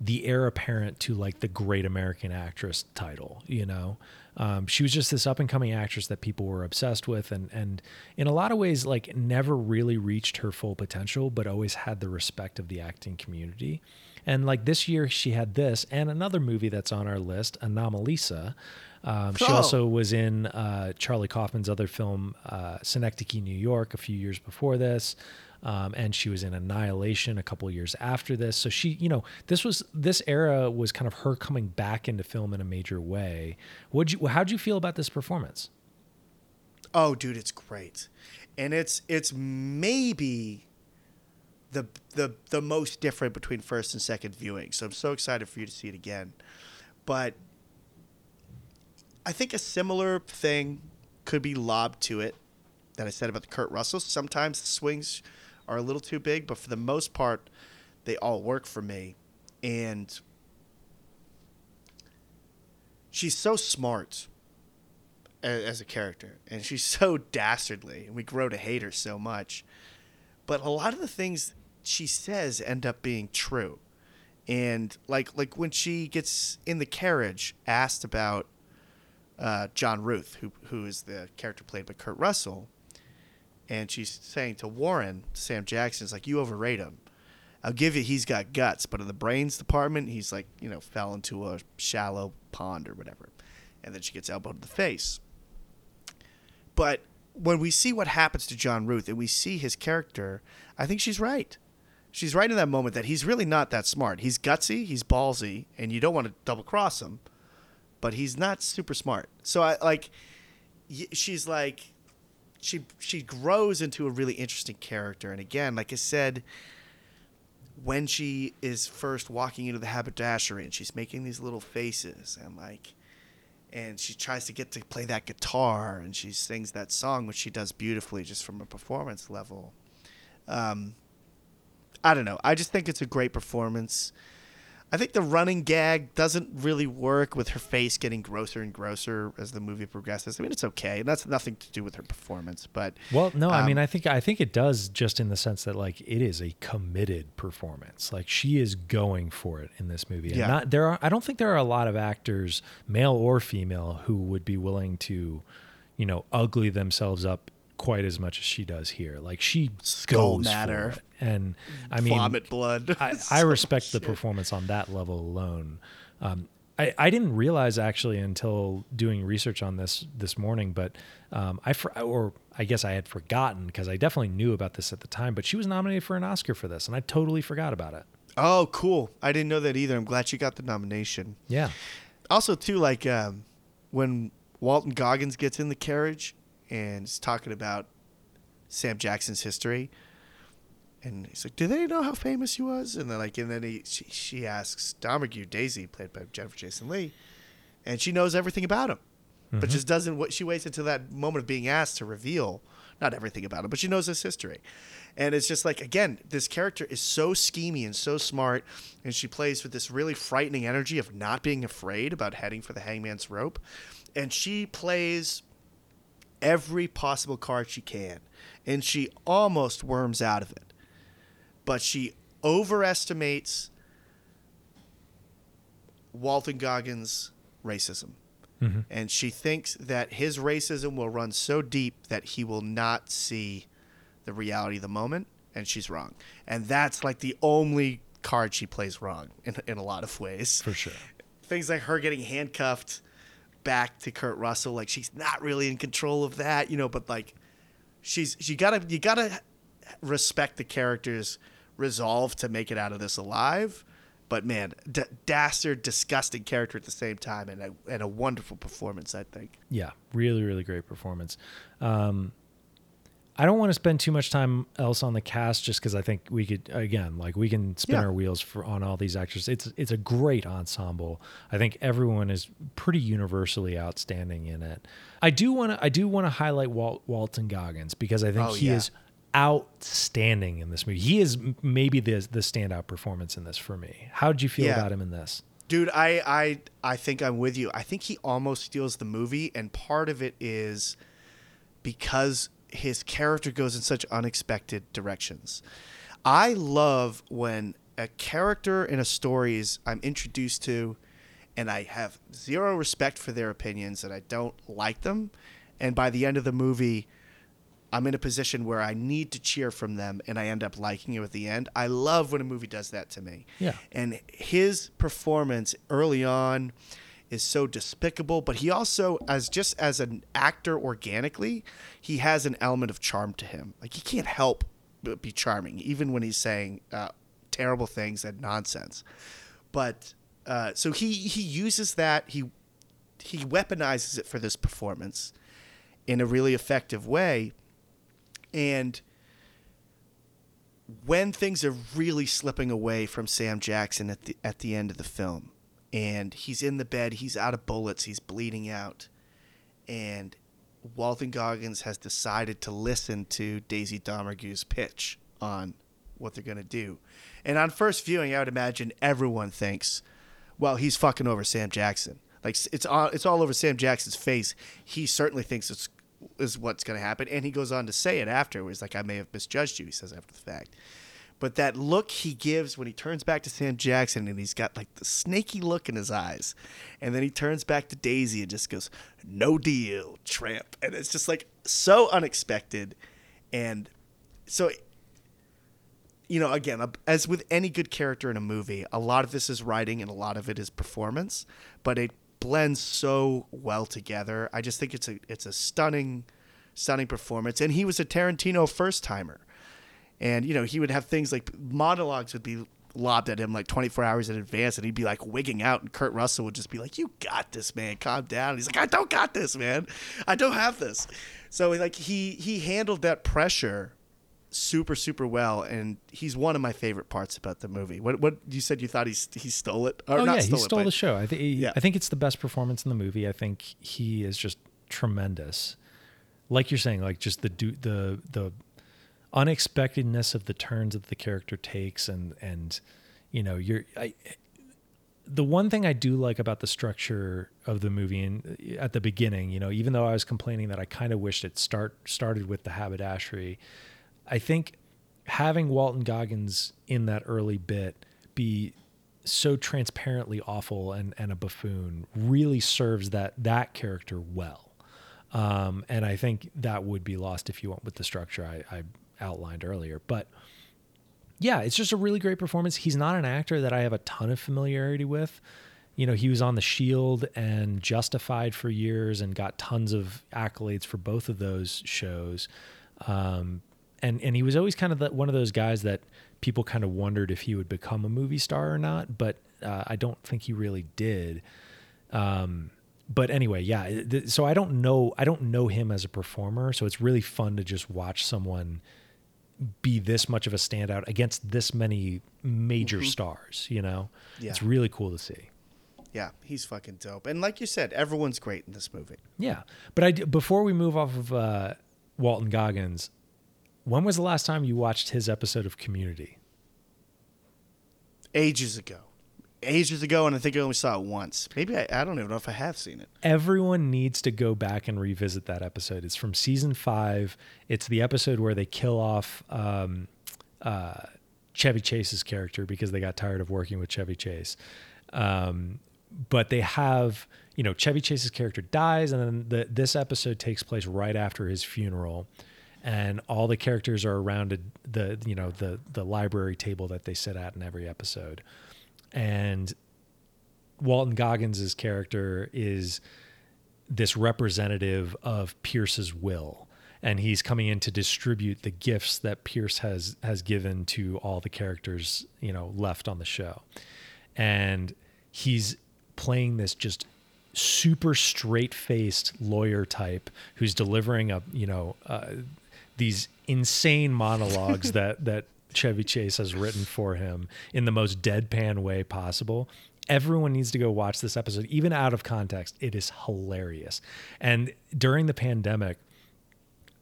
the heir apparent to like the great American actress title, you know. Um, she was just this up and coming actress that people were obsessed with, and and in a lot of ways, like never really reached her full potential, but always had the respect of the acting community. And like this year, she had this and another movie that's on our list, Anomalisa. Um, she Oh. also was in uh, Charlie Kaufman's other film, uh, Synecdoche, New York, a few years before this. Um, and she was in Annihilation a couple years after this. So she, you know, this was this era was kind of her coming back into film in a major way. Would you? How'd you feel about this performance? Oh, dude, it's great, and it's it's maybe the the the most different between first and second viewing. So I'm so excited for you to see it again. But I think a similar thing could be lobbed to it that I said about the Kurt Russell. Sometimes the swings are a little too big, but for the most part, they all work for me. And she's so smart as a character, and she's so dastardly, and we grow to hate her so much. But a lot of the things she says end up being true, and like like when she gets in the carriage, asked about uh, John Ruth, who who is the character played by Kurt Russell, and she's saying to Warren, Sam Jackson, is like, "You overrate him." I'll give you he's got guts, but in the brains department, he's like, you know, fell into a shallow pond or whatever. And then she gets elbowed in the face. But when we see what happens to John Ruth and we see his character, I think she's right. She's right in that moment that he's really not that smart. He's gutsy, he's ballsy, and you don't want to double cross him, but he's not super smart. So I like she's like she she grows into a really interesting character. And again, like I said, when she is first walking into the haberdashery and she's making these little faces and like and she tries to get to play that guitar and she sings that song which she does beautifully just from a performance level. Um, i don't know. I just think it's a great performance i think the running gag doesn't really work with her face getting grosser and grosser as the movie progresses i mean it's okay and that's nothing to do with her performance but Well, no, I um, mean, I think I think it does just in the sense that like it is a committed performance. Like she is going for it in this movie. And Yeah. not there are I don't think there are a lot of actors, male or female, who would be willing to, you know, ugly themselves up quite as much as she does here. Like she Skull goes matter. for it. And I mean, Vomit blood. I, So I respect the performance on that level alone. Um, I, I didn't realize actually until doing research on this this morning, but um, I for, or I guess I had forgotten because I definitely knew about this at the time. But she was nominated for an Oscar for this, and I totally forgot about it. Oh, cool. I didn't know that either. I'm glad she got the nomination. Yeah, Also, too, like um, when Walton Goggins gets in the carriage and is talking about Sam Jackson's history, and he's like, "Do they know how famous he was?" And then like, and then he she, she asks Domergue Daisy, played by Jennifer Jason Lee, and she knows everything about him, but mm-hmm. just doesn't. What she waits until that moment of being asked to reveal not everything about him, but she knows his history. And it's just like again, this character is so schemy and so smart, and she plays with this really frightening energy of not being afraid about heading for the hangman's rope, and she plays every possible card she can, and she almost worms out of it, but she overestimates Walton Goggins' racism. Mm-hmm. And she thinks that his racism will run so deep that he will not see the reality of the moment, and she's wrong. And that's like the only card she plays wrong in, in a lot of ways. for sure. Things like her getting handcuffed back to Kurt Russell, like she's not really in control of that, you know, but like she's she gotta you gotta respect the character's resolve to make it out of this alive. But man, d- dastard, disgusting character at the same time, and a, and a wonderful performance, I think. Yeah, really, really great performance. Um, I don't want to spend too much time else on the cast, just because I think we could again, like we can spin Yeah. our wheels for on all these actors. It's it's a great ensemble. I think everyone is pretty universally outstanding in it. I do want to I do want to highlight Walt, Walton Goggins because I think Oh, he yeah. is outstanding in this movie. He is maybe the the standout performance in this for me. How did you feel Yeah. about him in this? Dude, I, I I think I'm with you. I think he almost steals the movie, and part of it is because his character goes in such unexpected directions. I love when a character in a story is I'm introduced to and I have zero respect for their opinions and I don't like them. And by the end of the movie, I'm in a position where I need to cheer from them and I end up liking it at the end. I love when a movie does that to me. Yeah. And his performance early on is so despicable, but he also as just as an actor organically, he has an element of charm to him. Like he can't help but be charming even when he's saying uh, terrible things and nonsense. But uh, so he he uses that he he weaponizes it for this performance in a really effective way. And when things are really slipping away from Sam Jackson at the at the end of the film, and he's in the bed, he's out of bullets, he's bleeding out, and Walton Goggins has decided to listen to Daisy Domergue's pitch on what they're gonna do. And on first viewing, I would imagine everyone thinks, well, he's fucking over Sam Jackson. Like it's all it's all over Sam Jackson's face. He certainly thinks it's is what's going to happen, and he goes on to say it afterwards. Like I may have misjudged you. He says after the fact. But that look he gives when he turns back to Sam Jackson and he's got like the snaky look in his eyes. And then he turns back to Daisy and just goes, No deal, tramp. And it's just like so unexpected. And so you know, again, as with any good character in a movie, a lot of this is writing and a lot of it is performance, but it blends so well together. I just think it's a it's a stunning, stunning performance. And he was a Tarantino first timer, and you know he would have things like monologues would be lobbed at him like 24 hours in advance, and he'd be like wigging out, and Kurt Russell would just be like, "You got this, man. Calm down." And he's like, "I don't got this, man. I don't have this." So like he he handled that pressure super super well and he's one of my favorite parts about the movie what what you said you thought he he stole it or oh not yeah, stole he it, stole but- the show. I think Yeah. I think it's the best performance in the movie. I think he is just tremendous. Like you're saying, like just the do the the unexpectedness of the turns that the character takes, and and you know you're I. The one thing I do like about the structure of the movie, and at the beginning, you know, even though I was complaining that I kind of wished it start started with the haberdashery, I think having Walton Goggins in that early bit be so transparently awful and, and a buffoon really serves that that character well. Um, and I think that would be lost if you went with the structure I, I outlined earlier. But yeah, it's just a really great performance. He's not an actor that I have a ton of familiarity with. You know, he was on The Shield and Justified for years and got tons of accolades for both of those shows. Um, and and he was always kind of the, one of those guys that people kind of wondered if he would become a movie star or not. But uh, I don't think he really did. Um, but anyway, yeah. th- So I don't know. I don't know him as a performer. So it's really fun to just watch someone be this much of a standout against this many major stars. You know, Yeah. it's really cool to see. Yeah, he's fucking dope. And like you said, everyone's great in this movie. Yeah, but I before we move off of uh, Walton Goggins, when was the last time you watched his episode of Community? Ages ago. Ages ago, and I think I only saw it once. Maybe I, I don't even know if I have seen it. Everyone needs to go back and revisit that episode. It's from season five. It's the episode where they kill off um, uh, Chevy Chase's character because they got tired of working with Chevy Chase. Um, but they have, you know, Chevy Chase's character dies, and then the, this episode takes place right after his funeral, and all the characters are around the, you know, the the library table that they sit at in every episode, and Walton Goggins' character is this representative of Pierce's will and he's coming in to distribute the gifts that Pierce has has given to all the characters, you know, left on the show. And he's playing this just super straight-faced lawyer type who's delivering a, you know, uh, these insane monologues that that Chevy Chase has written for him in the most deadpan way possible. Everyone needs to go watch this episode, even out of context. It is hilarious. And during the pandemic,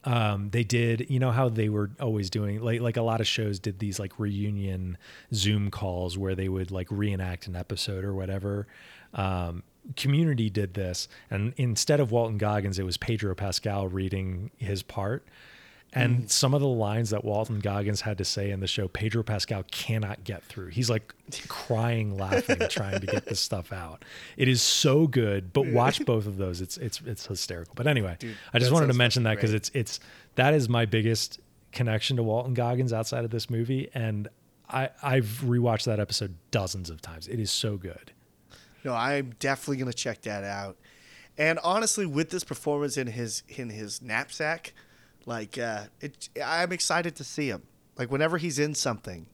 um, they did, you know how they were always doing like like a lot of shows did these like reunion Zoom calls where they would like reenact an episode or whatever. Um, Community did this, and instead of Walton Goggins, it was Pedro Pascal reading his part. And mm. some of the lines that Walton Goggins had to say in the show, Pedro Pascal cannot get through. He's like crying, laughing, trying to get this stuff out. It is so good, but watch both of those. It's it's it's hysterical. But anyway, Dude, I just wanted to mention that because it's it's that is my biggest connection to Walton Goggins outside of this movie, and I I've rewatched that episode dozens of times. It is so good. No, I'm definitely gonna check that out. And honestly, with this performance in his in his knapsack, like uh, it, I'm excited to see him. Like whenever he's in something,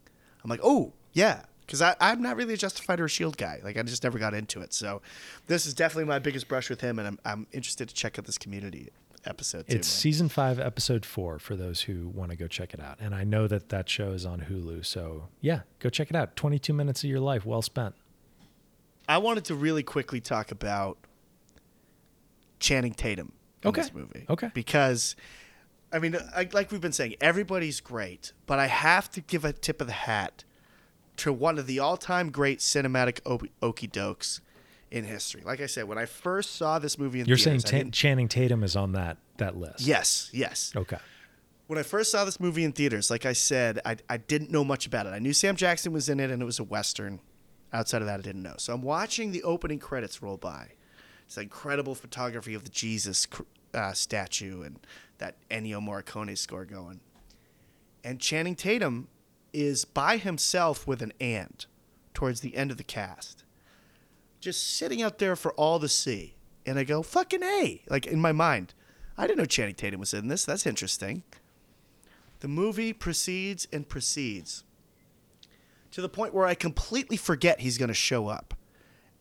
I'm like, oh yeah, because I'm not really a Justified or a Shield guy. Like I just never got into it. So this is definitely my biggest brush with him, and I'm I'm interested to check out this Community episode too. It's man. season five, episode four for those who want to go check it out. And I know that that show is on Hulu, so yeah, go check it out. Twenty two minutes of your life well spent. I wanted to really quickly talk about Channing Tatum in Okay. this movie. Okay. Because, I mean, I, like we've been saying, everybody's great, but I have to give a tip of the hat to one of the all-time great cinematic okey dokes in history. Like I said, when I first saw this movie in theaters, You're saying theaters, Ta- Channing Tatum is on that that list? yes, yes. Okay. When I first saw this movie in theaters, like I said, I, I didn't know much about it. I knew Sam Jackson was in it and it was a Western. Outside of that, I didn't know. So I'm watching the opening credits roll by. It's incredible photography of the Jesus uh, statue and that Ennio Morricone score going. And Channing Tatum is by himself with an ant towards the end of the cast, just sitting out there for all to see. And I go, fucking A. Like in my mind, I didn't know Channing Tatum was in this. That's interesting. The movie proceeds and proceeds to the point where I completely forget he's going to show up.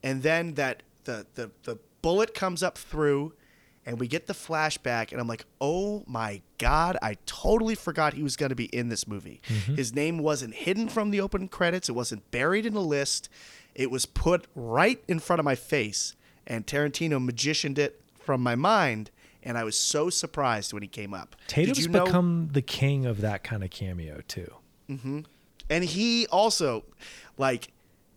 And then that the, the the bullet comes up through and we get the flashback and I'm like, "Oh my god, I totally forgot he was going to be in this movie." Mm-hmm. His name wasn't hidden from the opening credits, it wasn't buried in a list. It was put right in front of my face and Tarantino magicianed it from my mind and I was so surprised when he came up. Did Tatum's you know- become the king of that kind of cameo too. Mm-hmm. and he also like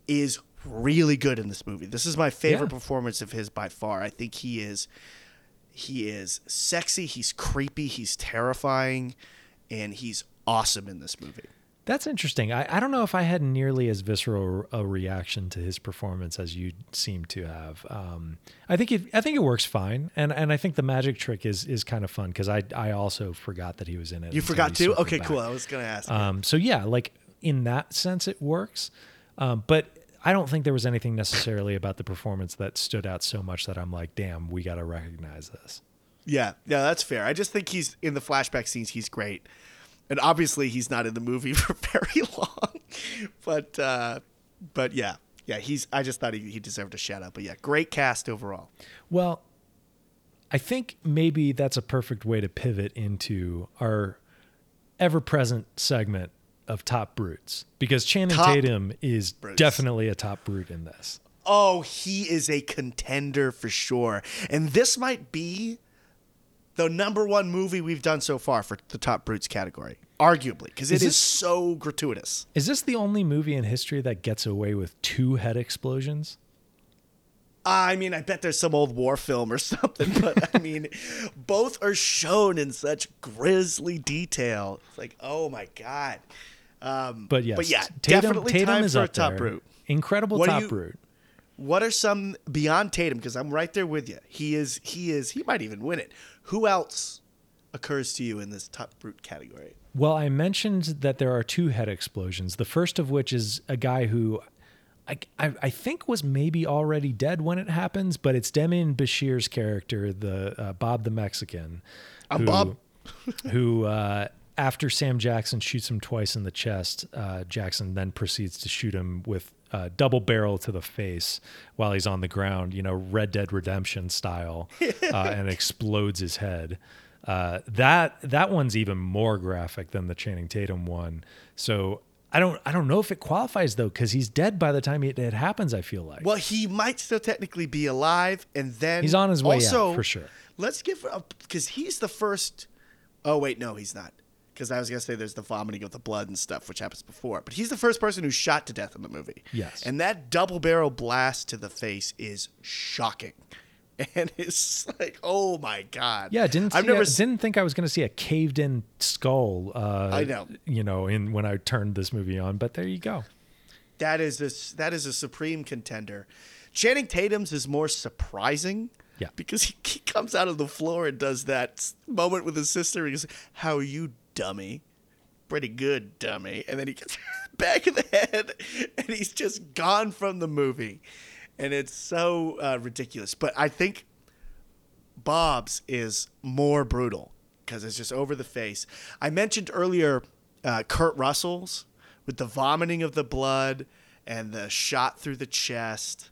is really good in this movie. This is my favorite Yeah. performance of his by far. I think he is he is sexy, he's creepy, he's terrifying, and he's awesome in this movie. That's interesting. I, I don't know if I had nearly as visceral a reaction to his performance as you seem to have. Um, I think it I think it works fine, and and I think the magic trick is is kind of fun because I I also forgot that he was in it. You forgot too? Okay, back. cool. I was gonna ask. Um, so yeah, like in that sense, it works. Um, but I don't think there was anything necessarily about the performance that stood out so much that I'm like, damn, we got to recognize this. Yeah, yeah, that's fair. I just think he's in the flashback scenes. He's great, and obviously he's not in the movie for very long. But uh, but yeah, yeah, he's. I just thought he, he deserved a shout out. But yeah, great cast overall. Well, I think maybe that's a perfect way to pivot into our ever present segment of top brutes because Channing Top Tatum is brutes. definitely a top brute in this. Oh, he is a contender for sure, and this might be the number one movie we've done so far for the top brutes category, arguably, because it Is is so gratuitous. Is this the only movie in history that gets away with two head explosions? I mean, I bet there's some old war film or something, but I mean, both are shown in such grisly detail. It's like, oh my god. Um, But yes, but yeah, Tatum, definitely Tatum time is for a top there. brute. Incredible What top you- brute. What are some beyond Tatum? Because I'm right there with you. He is. He is. He might even win it. Who else occurs to you in this top brute category? Well, I mentioned that there are two head explosions. The first of which is a guy who I, I, I think was maybe already dead when it happens, but it's Demian Bichir's character, the uh, Bob the Mexican. I'm who- Bob. who, uh, after Sam Jackson shoots him twice in the chest, uh, Jackson then proceeds to shoot him with uh, double barrel to the face while he's on the ground, you know, Red Dead Redemption style, uh, and explodes his head. Uh, that that one's even more graphic than the Channing Tatum one. So I don't I don't know if it qualifies though because he's dead by the time it, it happens. I feel like. Well, he might still technically be alive, and then He's on his way out, for sure. Let's give up because he's the first. Oh wait, no, he's not. Because I was gonna say there's the vomiting of the blood and stuff, which happens before. But he's the first person who's shot to death in the movie. Yes. and that double barrel blast to the face is shocking, and it's like, oh my god. Yeah, didn't I've never a- s- didn't think I was going to see a caved in skull. Uh, I know. you know, in when I turned this movie on, but there you go. that is this that is a supreme contender. Channing Tatum's is more surprising. Yeah. Because he, he comes out of the floor and does that moment with his sister. He goes, How are you, dummy? Pretty good, dummy. And then he gets back in the head and he's just gone from the movie. And it's so uh, ridiculous. But I think Bob's is more brutal because it's just over the face. I mentioned earlier uh, Kurt Russell's with the vomiting of the blood and the shot through the chest.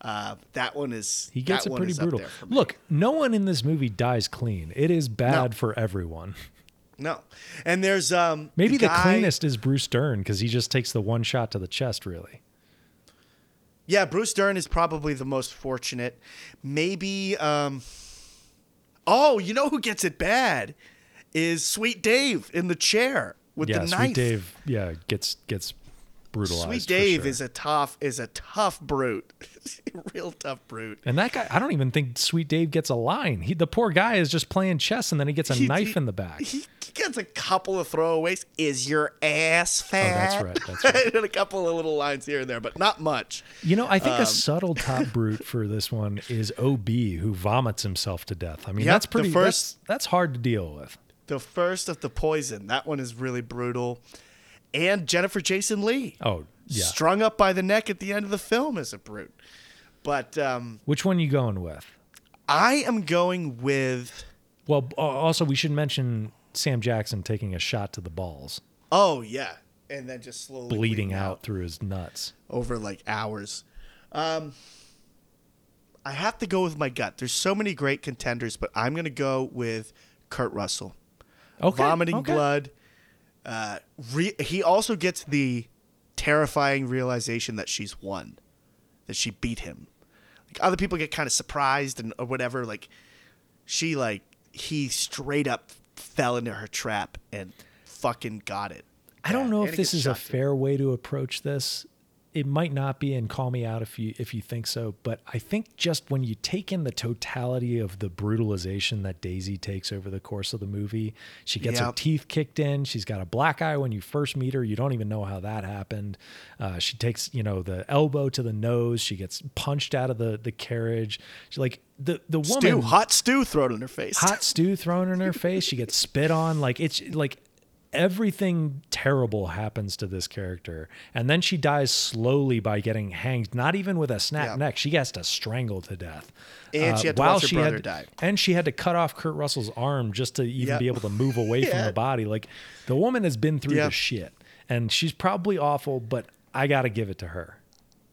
Uh, that one is He gets it pretty brutal. there for me. Look, no one in this movie dies clean. It is bad No. for everyone. no, and there's um Maybe the, guy- cleanest is Bruce Dern because he just takes the one shot to the chest. Really, Yeah, Bruce Dern is probably the most fortunate. Maybe um Oh, you know who gets it bad? Is Sweet Dave in the chair with yeah. the Sweet knife. Dave, yeah, gets gets brutalized. Sweet Dave sure. is a tough is a tough brute. Real tough brute. and that guy. I don't even think Sweet Dave gets a line. He, the poor guy, is just playing chess, and then he gets a He- knife he- in the back. He, gets a couple of throwaways. Is your ass fat? Oh, that's right, that's right. and a couple of little lines here and there, but not much. You know, I think Um, a subtle top brute for this one is OB, who vomits himself to death. I mean, Yep, that's pretty. first- that's, that's hard to deal with. The first of the poison. That one is really brutal. And Jennifer Jason Lee. Oh, yeah. Strung up by the neck at the end of the film as a brute. But um, Which one you going with? I am going with. Well, also we should mention Sam Jackson taking a shot to the balls, Oh yeah, and then just slowly bleeding out through his nuts. over like hours. Um, I have to go with my gut. There's so many great contenders, but I'm gonna go with Kurt Russell. Okay, Vomiting okay. blood. Uh, re- he also gets the terrifying realization that she's won, that she beat him. Like other people get kind of surprised and or whatever. Like she like he straight up fell into her trap and fucking got it. I don't know and if this is a shot too. fair way to approach this it might not be, and call me out if you if you think so. But I think just when you take in the totality of the brutalization that Daisy takes over the course of the movie, she gets her teeth kicked in. She's got a black eye when you first meet her. You don't even know how that happened. Uh, she takes you know the elbow to the nose. She gets punched out of the the carriage. She like the the woman Stew, hot stew thrown in her face. hot stew thrown in her face. She gets spit on. Like it's like everything terrible happens to this character, and then she dies slowly by getting hanged. Not even with a snap Yeah. neck. She gets to strangle to death. And uh, she had to while watch her she brother had- die. And she had to cut off Kurt Russell's arm just to even Yeah. be able to move away from the body. Like the woman has been through Yeah. the shit, and she's probably awful. But I got to give it to her.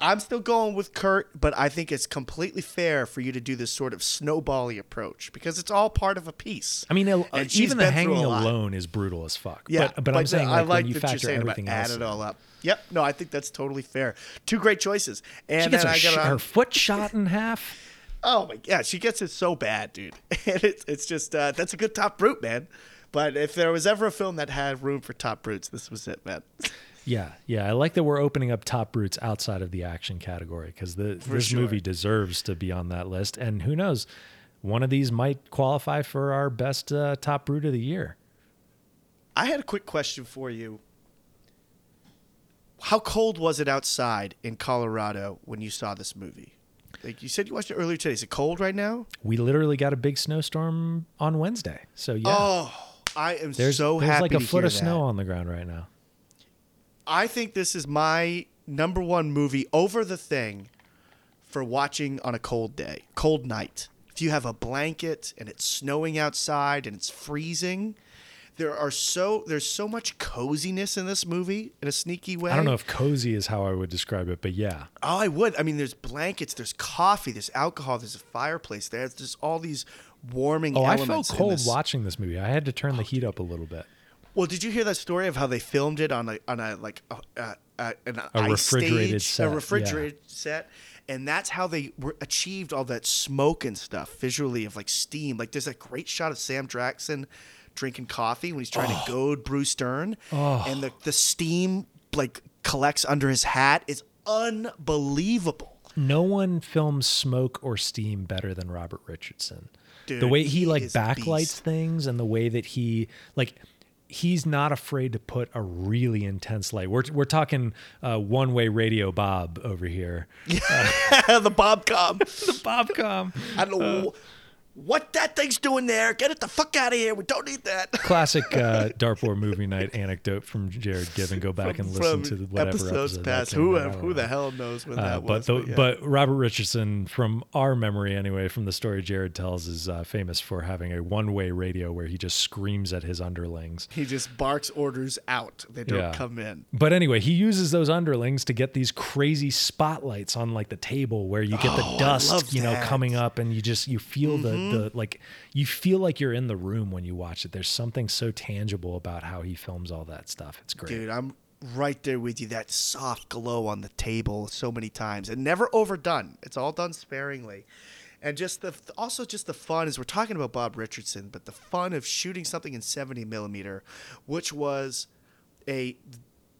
I'm still going with Kurt, but I think it's completely fair for you to do this sort of snowbally approach because it's all part of a piece. I mean, even the hanging alone is brutal as fuck. Yeah, but, but, I'm saying I like, like when you that you're factor saying about everything add it all up. Yep, no, I think that's totally fair. Two great choices, and She gets then her, I sh- got her foot shot in half. Oh my god, she gets it so bad, dude. And it's it's just uh, that's a good top brute, man. But if there was ever a film that had room for top brutes, this was it, man. Yeah, yeah. I like that we're opening up top roots outside of the action category because this sure. movie deserves to be on that list. And who knows, one of these might qualify for our best uh, top root of the year. I had a quick question for you. How cold was it outside in Colorado when you saw this movie? Like you said, you watched it earlier today. Is it cold right now? We literally got a big snowstorm on Wednesday, so yeah. Oh, I am there's so there's happy like a foot of snow on the ground right now. I think this is my number one movie over the thing for watching on a cold day, cold night. If you have a blanket and it's snowing outside and it's freezing, there are so there's so much coziness in this movie in a sneaky way. I don't know if cozy is how I would describe it, but yeah. Oh, I would. I mean, there's blankets, there's coffee, there's alcohol, there's a fireplace. There's just all these warming Oh, I felt cold this. watching this movie. I had to turn the oh, heat up a little bit. Well, did you hear that story of how they filmed it on a on a like a, a, a, an A ice refrigerated stage, set, a yeah. refrigerated set, and that's how they were achieved all that smoke and stuff visually of like steam. Like there's a great shot of Sam Jackson drinking coffee when he's trying Oh. to goad Bruce Dern, oh. and the the steam like collects under his hat is unbelievable. No one films smoke or steam better than Robert Richardson. the way he, he like backlights things and the way that he like he's not afraid to put a really intense light. We're we're talking uh, one way radio Bob over here. the Bobcom. The Bobcom. I don't know what that thing's doing there. Get it the fuck out of here. We don't need that. Classic uh, Dartboard movie night anecdote from Jared Given. Go back and listen to the whatever episodes episode past. Who out. Who the hell knows when Uh, that but was? the, yeah. but Robert Richardson, from our memory anyway, from the story Jared tells, is uh, famous for having a one-way radio where he just screams at his underlings. he just barks orders out. They don't Yeah. come in. But anyway, he uses those underlings to get these crazy spotlights on like the table where you get the Oh, I dust, you know, that. Mm-hmm. coming up and you just you feel the the like you feel like you're in the room when you watch it. There's something so tangible about how he films all that stuff. It's great. Dude, I'm right there with you. That soft glow on the table so many times and never overdone. It's all done sparingly. And just the also just the fun is we're talking about Bob Richardson, but the fun of shooting something in 70 millimeter, which was a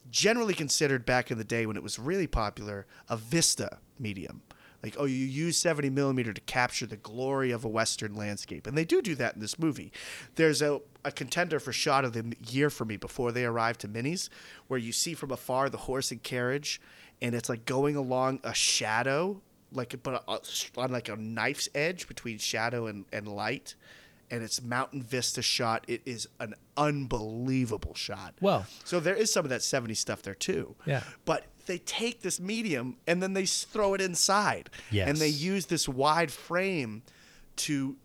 generally considered back in the day when it was really popular a vista medium. Like, oh, you use 70 millimeter to capture the glory of a Western landscape. And they do do that in this movie. There's a, a contender for shot of the year for me before they arrive to Minnie's, where you see from afar the horse and carriage, and it's like going along a shadow, like but uh, on like a knife's edge between shadow and, and light. And it's mountain vista shot. It is an unbelievable shot. Well- so there is some of that 70 stuff there too. Yeah. But they take this medium and then they throw it inside. Yes. And they use this wide frame to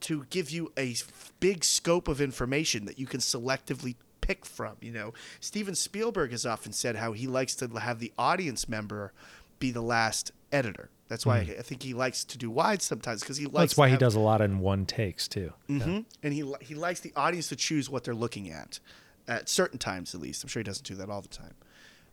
to give you a big scope of information that you can selectively pick from. You know, Steven Spielberg has often said how he likes to have the audience member be the last editor. That's why I think he likes to do wide sometimes because he likes. That's why he does a lot in one takes too. hmm And he he likes the audience to choose what they're looking at, at certain times at least. I'm sure he doesn't do that all the time.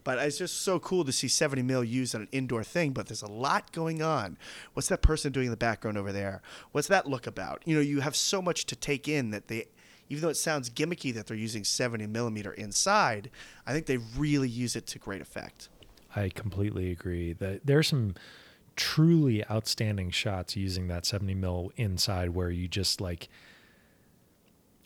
But it's just so cool to see 70 mil used on an indoor thing. But there's a lot going on. What's that person doing in the background over there? What's that look about? You know, you have so much to take in that they, even though it sounds gimmicky that they're using 70 millimeter inside, I think they really use it to great effect. I completely agree that there's some truly outstanding shots using that 70 mil inside where you just like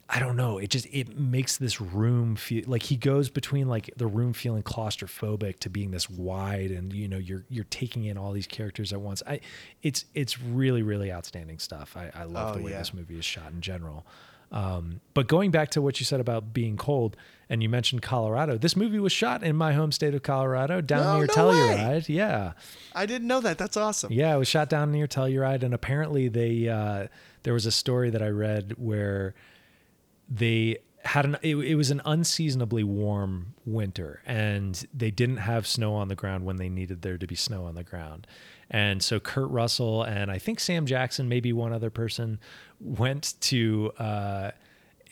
I don't know. It just it makes this room feel like he goes between like the room feeling claustrophobic to being this wide, and you know you're you're taking in all these characters at once. I, it's it's really really outstanding stuff. I, I love Oh, the way yeah. this movie is shot in general. Um, but going back to what you said about being cold, and you mentioned Colorado, this movie was shot in my home state of Colorado, down No, near no way. Telluride. Yeah, I didn't know that. That's awesome. yeah, it was shot down near Telluride, and apparently they uh, there was a story that I read where they had an it, it was an unseasonably warm winter and they didn't have snow on the ground when they needed there to be snow on the ground and so kurt russell and i think sam jackson maybe one other person went to uh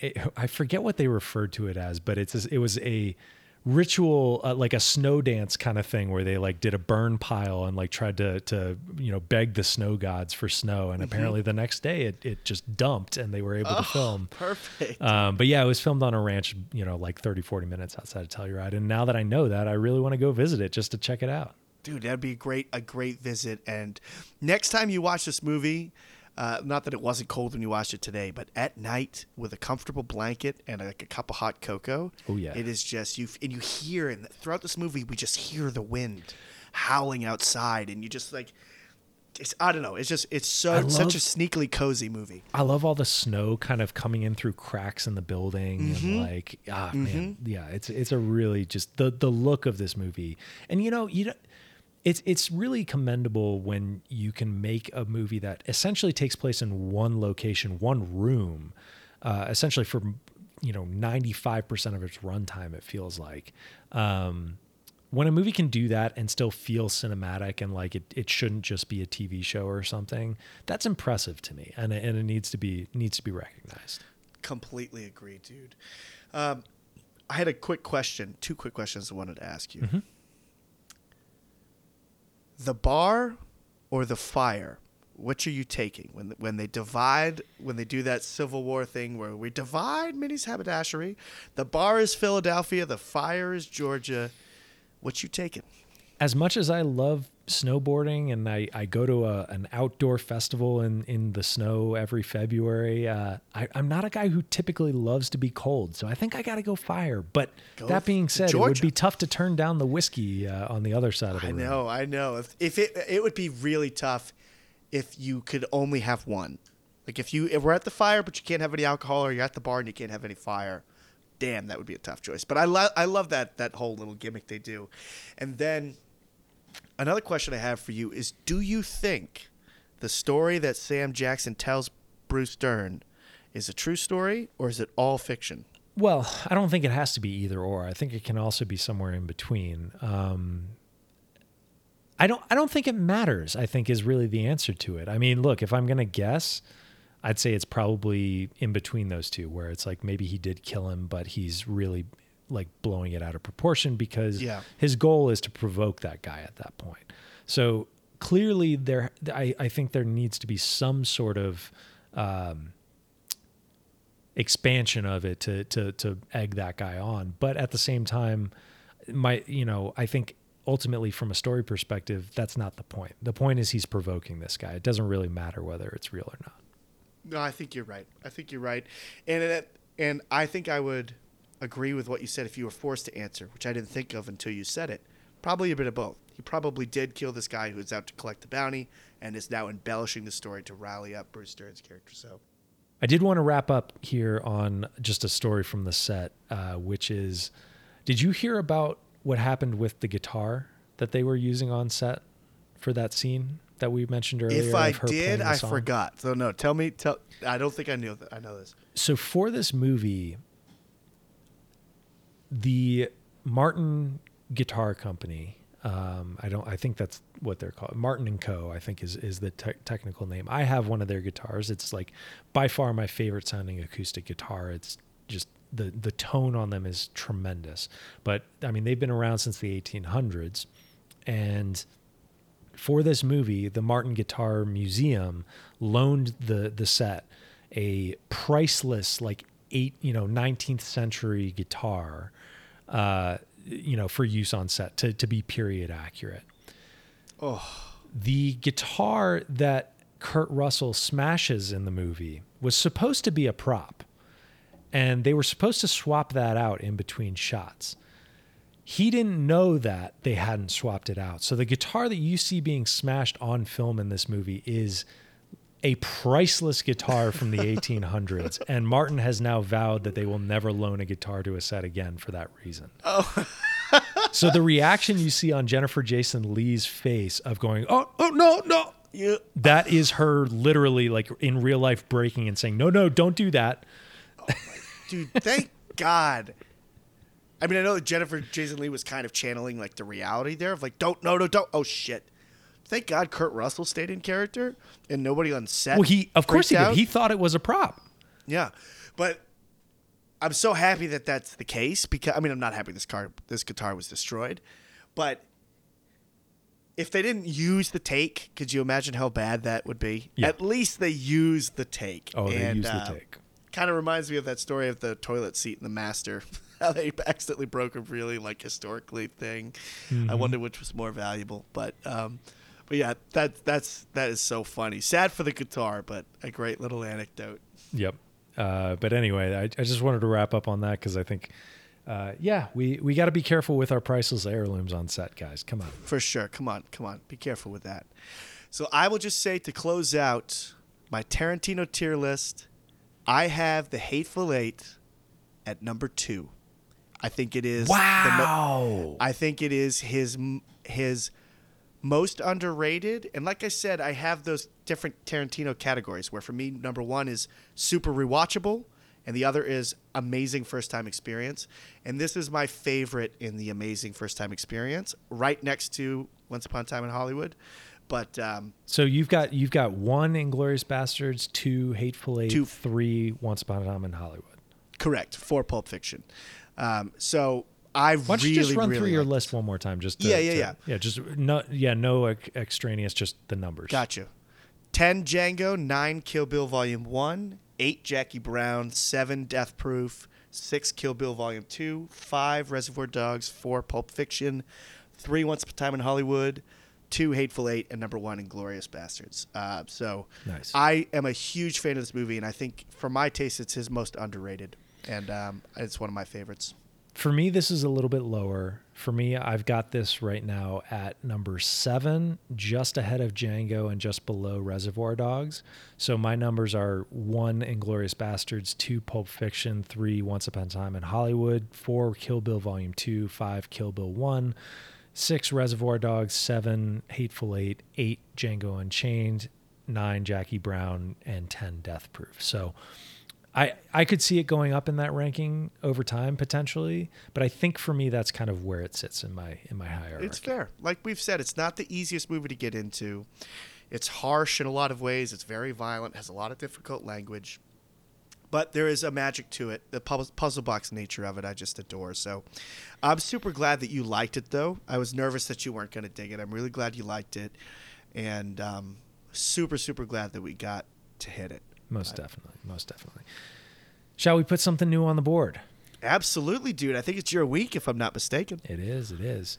it, i forget what they referred to it as but it's it was a ritual uh, like a snow dance kind of thing where they like did a burn pile and like tried to to you know beg the snow gods for snow and apparently the next day it, it just dumped and they were able to film Perfect. um, but yeah, it was filmed on a ranch, you know, like 30, 40 minutes outside of Telluride. And now that I know that, I really want to go visit it just to check it out. Dude, that'd be a great a great visit. And next time you watch this movie, uh, not that it wasn't cold when you watched it today, but at night with a comfortable blanket and like a cup of hot cocoa. Oh, yeah. it is just you and you hear and throughout this movie we just hear the wind howling outside, and you just like. It's, I don't know. It's just it's so I such a sneakily cozy movie. I love all the snow kind of coming in through cracks in the building and like ah man yeah it's it's a really just the the look of this movie and you know you know it's it's really commendable when you can make a movie that essentially takes place in one location one room uh, essentially for you know 95% of its runtime it feels like um when a movie can do that and still feel cinematic and like it, it shouldn't just be a TV show or something, that's impressive to me, and it, and it needs to be needs to be recognized. Completely agree, dude. Um, I had a quick question, two quick questions I wanted to ask you. Mm-hmm. The bar or the fire? Which are you taking when when they divide? When they do that Civil War thing where we divide Minnie's haberdashery, the bar is Philadelphia, the fire is Georgia. What you taking? As much as I love snowboarding and I, I go to a, an outdoor festival in, in the snow every February, uh, I, I'm not a guy who typically loves to be cold. So I think I got to go fire. But Go that being said, it would be tough to turn down the whiskey uh, on the other side of the I room. know, I know. If, if it it would be really tough if you could only have one. Like if you if we're at the fire but you can't have any alcohol, or you're at the bar and you can't have any fire. Damn, that would be a tough choice. But I love I love that that whole little gimmick they do. And then another question I have for you is: Do you think the story that Sam Jackson tells Bruce Dern is a true story, or is it all fiction? Well, I don't think it has to be either or. I think it can also be somewhere in between. Um, I don't. I don't think it matters. I think is really the answer to it. I mean, look, if I'm gonna guess, I'd say it's probably in between those two, where it's like maybe he did kill him, but he's really like blowing it out of proportion because Yeah. his goal is to provoke that guy at that point. So clearly, there. I, I think there needs to be some sort of. Um, expansion of it to to to egg that guy on but at the same time my you know i think ultimately from a story perspective that's not the point the point is he's provoking this guy it doesn't really matter whether it's real or not No, I think you're right. I think you're right, and it, and I think I would agree with what you said if you were forced to answer, which I didn't think of until you said it. Probably a bit of both. He probably did kill this guy who's out to collect the bounty, and is now embellishing the story to rally up Bruce Dern's character. So, I did want to wrap up here on just a story from the set, uh, which is did you hear about what happened with the guitar that they were using on set for that scene that we mentioned earlier? if I of her playing did, I forgot. So no, tell me. Tell. I don't think I knew that. I know this. So for this movie, the Martin Guitar Company. Um, I don't. I think that's what they're called. Martin and Co. I think is is the te- technical name. I have one of their guitars. It's like by far my favorite sounding acoustic guitar. It's just the the tone on them is tremendous. But I mean, they've been around since the 1800s, and for this movie, the Martin Guitar Museum loaned the the set a priceless like eight you know 19th century guitar uh, you know, for use on set to to be period accurate. Oh, The guitar that Kurt Russell smashes in the movie was supposed to be a prop, and they were supposed to swap that out in between shots. He didn't know that they hadn't swapped it out. So the guitar that you see being smashed on film in this movie is a priceless guitar from the 1800s. And Martin has now vowed that they will never loan a guitar to a set again for that reason. Oh. so the reaction you see on Jennifer Jason Lee's face of going, oh, oh, no, no. yeah. That is her literally like in real life breaking and saying, no, no, don't do that. Oh dude thank god i mean i know that jennifer jason lee was kind of channeling like the reality there of like don't no no don't oh shit thank god kurt russell stayed in character and nobody on set Well, he, of course he freaked did. He thought it was a prop. yeah but i'm so happy that that's the case because i mean i'm not happy this car this guitar was destroyed but if they didn't use the take could you imagine how bad that would be Yeah. at least they used the take Oh, they And, used the uh, take. kind of reminds me of that story of the toilet seat in the master how they accidentally broke a really like historically thing Mm-hmm. i wonder which was more valuable but um but yeah that that's that is so funny sad for the guitar but a great little anecdote Yep. Uh, but anyway, I, I just wanted to wrap up on that because I think, uh, yeah, we, we got to be careful with our priceless heirlooms on set, guys. Come on. for sure come on come on be careful with that so i will just say to close out my tarantino tier list i have the hateful eight at number two i think it is the mo- Wow. I think it is his his most underrated. And like I said, I have those different Tarantino categories where for me, number one is super rewatchable, and the other is amazing first time experience. And this is my favorite in the amazing first time experience, right next to Once Upon a Time in Hollywood. But um, so you've got you've got one Inglourious Basterds, two Hateful Eight, Two. three Once Upon a Time in Hollywood. correct for Pulp Fiction. Um, so I Why don't really, you just run really through your list one more time? Just to, Yeah, yeah, to- yeah. yeah. Just no, yeah, no ex- extraneous, just the numbers. Gotcha. 10 Django, 9 Kill Bill Volume 1, 8 Jackie Brown, 7 Death Proof, 6 Kill Bill Volume 2, 5 Reservoir Dogs, 4 Pulp Fiction, 3 Once Upon a Time in Hollywood, 2 Hateful Eight, and number 1 Inglourious Basterds. Uh, so Nice. I am a huge fan of this movie, and I think for my taste, it's his most underrated. And um, it's one of my favorites. For me, this is a little bit lower. For me, I've got this right now at number seven, just ahead of Django and just below Reservoir Dogs. So my numbers are one Inglourious Basterds, two Pulp Fiction, three Once Upon a Time in Hollywood, four Kill Bill Volume Two, five Kill Bill One, six Reservoir Dogs, seven Hateful Eight, eight Django Unchained, nine Jackie Brown, and ten Death Proof. So I I could see it going up in that ranking over time potentially, but I think for me that's kind of where it sits in my in my hierarchy. It's fair. Like we've said, it's not the easiest movie to get into. It's harsh in a lot of ways. It's very violent, has a lot of difficult language. But there is a magic to it. The puzzle box nature of it, I just adore. So I'm super glad that you liked it, though. I was nervous that you weren't going to dig it. I'm really glad you liked it. And um, super, super glad that we got to hit it. Most definitely, most definitely. Shall we put something new on the board? Absolutely, dude. I think it's your week, if I'm not mistaken. It is, it is.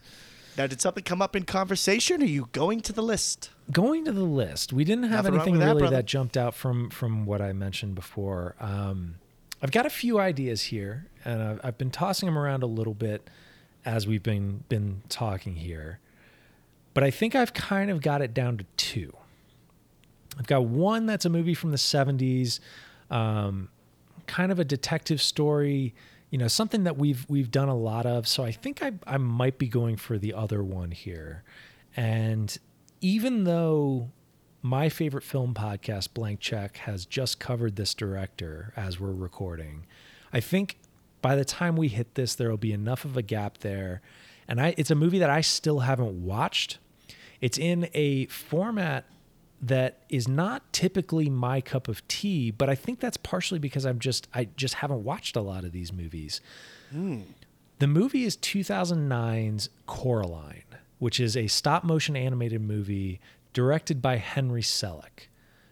Now, did something come up in conversation? Or are you going to the list? Going to the list, we didn't have Nothing anything that, really brother. that jumped out from from what I mentioned before. Um, I've got a few ideas here, and I've, I've been tossing them around a little bit as we've been been talking here. But I think I've kind of got it down to two. I've got one that's a movie from the 70s, um, kind of a detective story, you know, something that we've we've done a lot of. So I think I I might be going for the other one here. And even though my favorite film podcast, Blank Check, has just covered this director as we're recording, I think by the time we hit this, there will be enough of a gap there. And I, it's a movie that I still haven't watched. It's in a format that is not typically my cup of tea, but I think that's partially because I'm just I just haven't watched a lot of these movies. Hmm. The movie is 2009's Coraline, which is a stop motion animated movie directed by Henry Selick,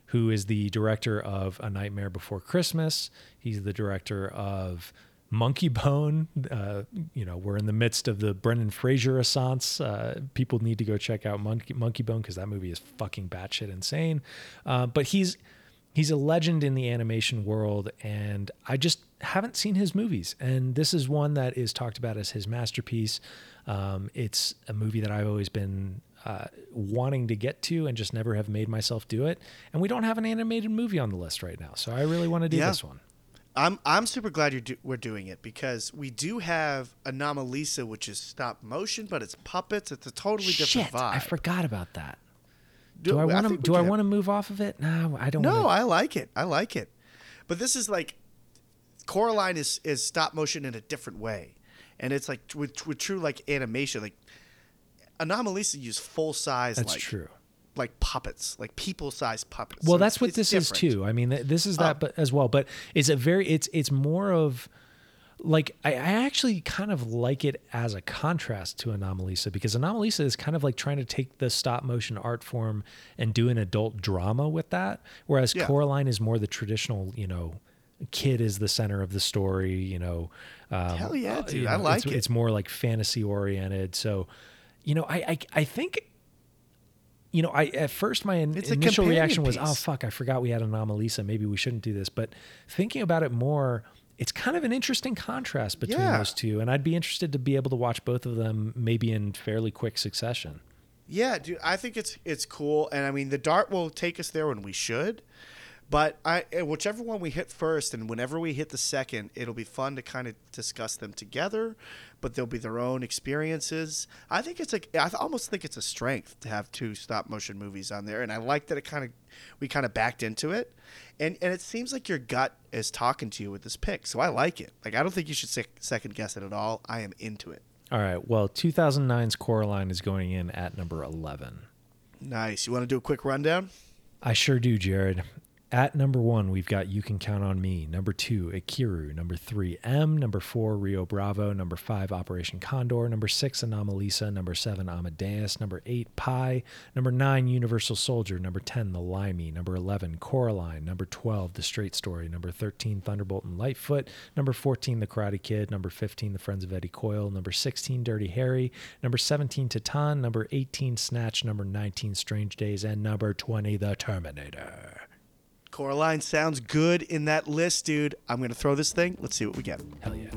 who is the director of A Nightmare Before Christmas. He's the director of Monkeybone. Uh, you know, we're in the midst of the Brendan Fraser renaissance. Uh, people need to go check out Monkey, Monkeybone because that movie is fucking batshit insane. Uh, but he's he's a legend in the animation world, and I just haven't seen his movies. And this is one that is talked about as his masterpiece. Um, it's a movie that I've always been uh, wanting to get to and just never have made myself do it. And we don't have an animated movie on the list right now, so I really want to do Yeah. this one. I'm I'm super glad you're do, we're doing it because we do have Anomalisa, which is stop motion, but it's puppets. It's a totally different Shit, vibe. I forgot about that. Do- Do I want to? Do I want to move off of it? No, I don't. No, wanna, I like it. I like it. But this is like Coraline is is stop motion in a different way, and it's like with with true like animation. Like Anomalisa use full size. That's like, true. Like puppets, like people sized puppets. Well, So that's what this is too. I mean, th- this is that, Oh. but as well. But it's a very. It's it's more of like I, I actually kind of like it as a contrast to Anomalisa because Anomalisa is kind of like trying to take the stop motion art form and do an adult drama with that, whereas Yeah. Coraline is more the traditional, you know. Kid is the center of the story, you know. Um, Hell yeah, dude. you I like it's, it. It's more like fantasy oriented. So, you know, I I, I think you know, I at first my in- initial reaction was, "Oh fuck, I forgot we had Anomalisa. Maybe we shouldn't do this." But thinking about it more, it's kind of an interesting contrast between Yeah. those two, and I'd be interested to be able to watch both of them maybe in fairly quick succession. Yeah, dude, I think it's it's cool, and I mean the dart will take us there when we should, but I eh, whichever one we hit first, and whenever we hit the second, it'll be fun to kind of discuss them together, but they'll be their own experiences. I think it's like I almost think it's a strength to have two stop motion movies on there, and I like that it kind of we kind of backed into it, and and it seems like your gut is talking to you with this pick, so I like it. Like I don't think you should sec- second guess it at all. I am into it. All right. Well, 2009's Coraline is going in at number 11. Nice. You want to do a quick rundown? I sure do, Jared. At number one, we've got You Can Count on Me. Number two, Ikiru. Number three, M. Number four, Rio Bravo. Number five, Operation Condor. Number six, Anomalisa. Number seven, Amadeus. Number eight, Pi. Number nine, Universal Soldier. Number 10, The Limey. Number 11, Coraline. Number 12, The Straight Story. Number 13, Thunderbolt and Lightfoot. Number 14, The Karate Kid. Number 15, The Friends of Eddie Coyle. Number 16, Dirty Harry. Number 17, Titane. Number 18, Snatch. Number 19, Strange Days. And number 20, The Terminator. Coraline sounds good in that list, dude. I'm going to throw this thing. Let's see what we get. Hell yeah.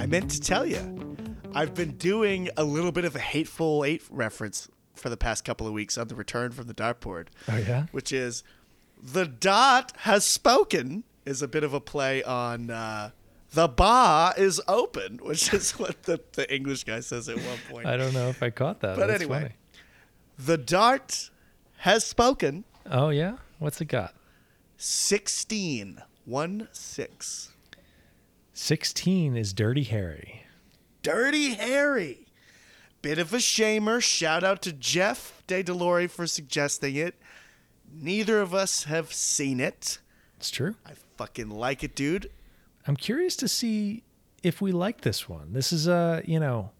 I meant to tell you, I've been doing a little bit of a Hateful Eight reference for the past couple of weeks on the return from the dartboard. Oh, yeah? Which is the dot has spoken is a bit of a play on uh, the bar is open, which is what the, the English guy says at one point. I don't know if I caught that. But That's anyway. funny. The dart has spoken. Oh, yeah? What's it got? 16. 1 6. 16 is Dirty Harry. Dirty Harry. Bit of a shamer. Shout out to Jeff De DeLore for suggesting it. Neither of us have seen it. It's true. I fucking like it, dude. I'm curious to see if we like this one. This is a, you know,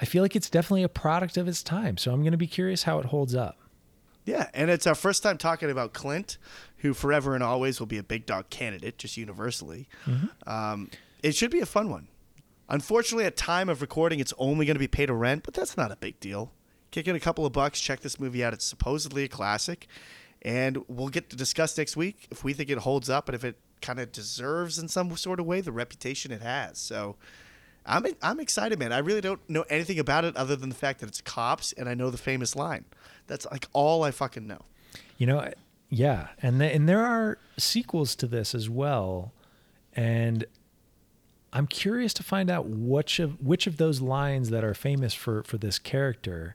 I feel like it's definitely a product of its time. So I'm going to be curious how it holds up. Yeah, and it's our first time talking about Clint, who forever and always will be a big dog candidate, just universally. Um, it should be a fun one. Unfortunately, at time of recording, it's only going to be pay to rent, but that's not a big deal. Kick in a couple of bucks, check this movie out. It's supposedly a classic, and we'll get to discuss next week if we think it holds up and if it kind of deserves in some sort of way the reputation it has. So. I'm I'm excited, man. I really don't know anything about it other than the fact that it's cops and I know the famous line. That's like all I fucking know. You know, yeah, and th- and there are sequels to this as well, and I'm curious to find out which of which of those lines that are famous for for this character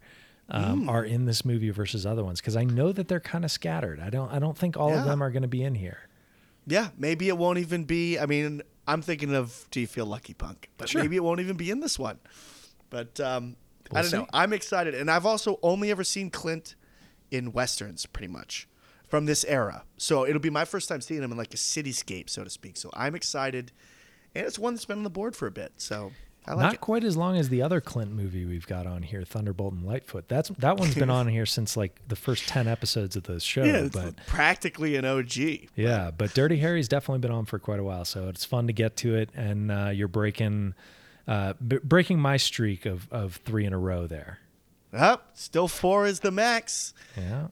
um, are in this movie versus other ones because I know that they're kind of scattered. I don't I don't think all of them are going to be in here. Yeah, maybe it won't even be. I mean, I'm thinking of Do You Feel Lucky Punk, but Sure. maybe it won't even be in this one. But um, I We'll don't know. I'm excited, and I've also only ever seen Clint in westerns, pretty much from this era. So it'll be my first time seeing him in like a cityscape, so to speak. So I'm excited, and it's one that's been on the board for a bit. So I like Not it. quite as long as the other Clint movie we've got on here, Thunderbolt and Lightfoot. That's that one's been on here since like the first ten episodes of the show. Yeah, it's but practically an OG. yeah, but Dirty Harry's definitely been on for quite a while, so it's fun to get to it. And uh, you're breaking uh, b- breaking my streak of of three in a row there. Up, still four is the max. Yeah.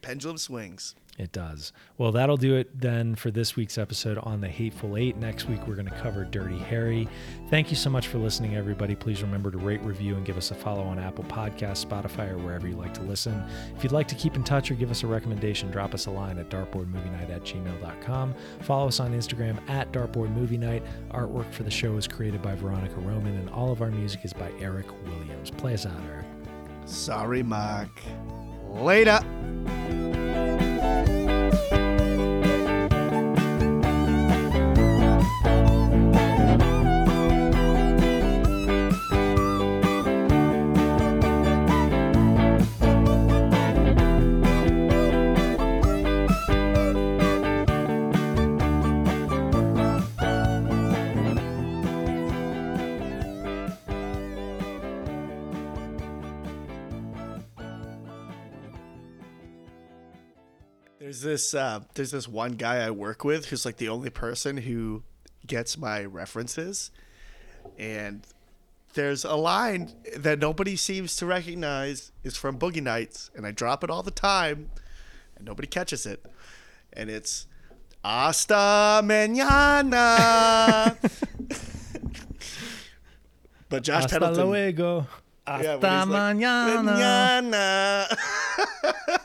Pendulum swings. It does. Well, that'll do it then for this week's episode on the Hateful Eight. Next week, we're going to cover Dirty Harry. Thank you so much for listening, everybody. Please remember to rate, review, and give us a follow on Apple Podcasts, Spotify, or wherever you like to listen. If you'd like to keep in touch or give us a recommendation, drop us a line at dartboardmovienight at gmail.com. Follow us on Instagram at dartboardmovienight. Artwork for the show is created by Veronica Roman, and all of our music is by Eric Williams. Play us out, Eric. Sorry, Mark. Later. This uh, there's this one guy I work with who's like the only person who gets my references, and there's a line that nobody seems to recognize is from Boogie Nights, and I drop it all the time, and nobody catches it, and it's hasta mañana. but Josh Hasta Pendleton. luego. Hasta Yeah, like, mañana. "Mañana."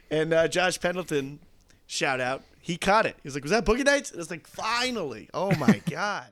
and uh, Josh Pendleton, shout out, he caught it. He was like, "Was that Boogie Nights?" And it's like, finally, oh my god.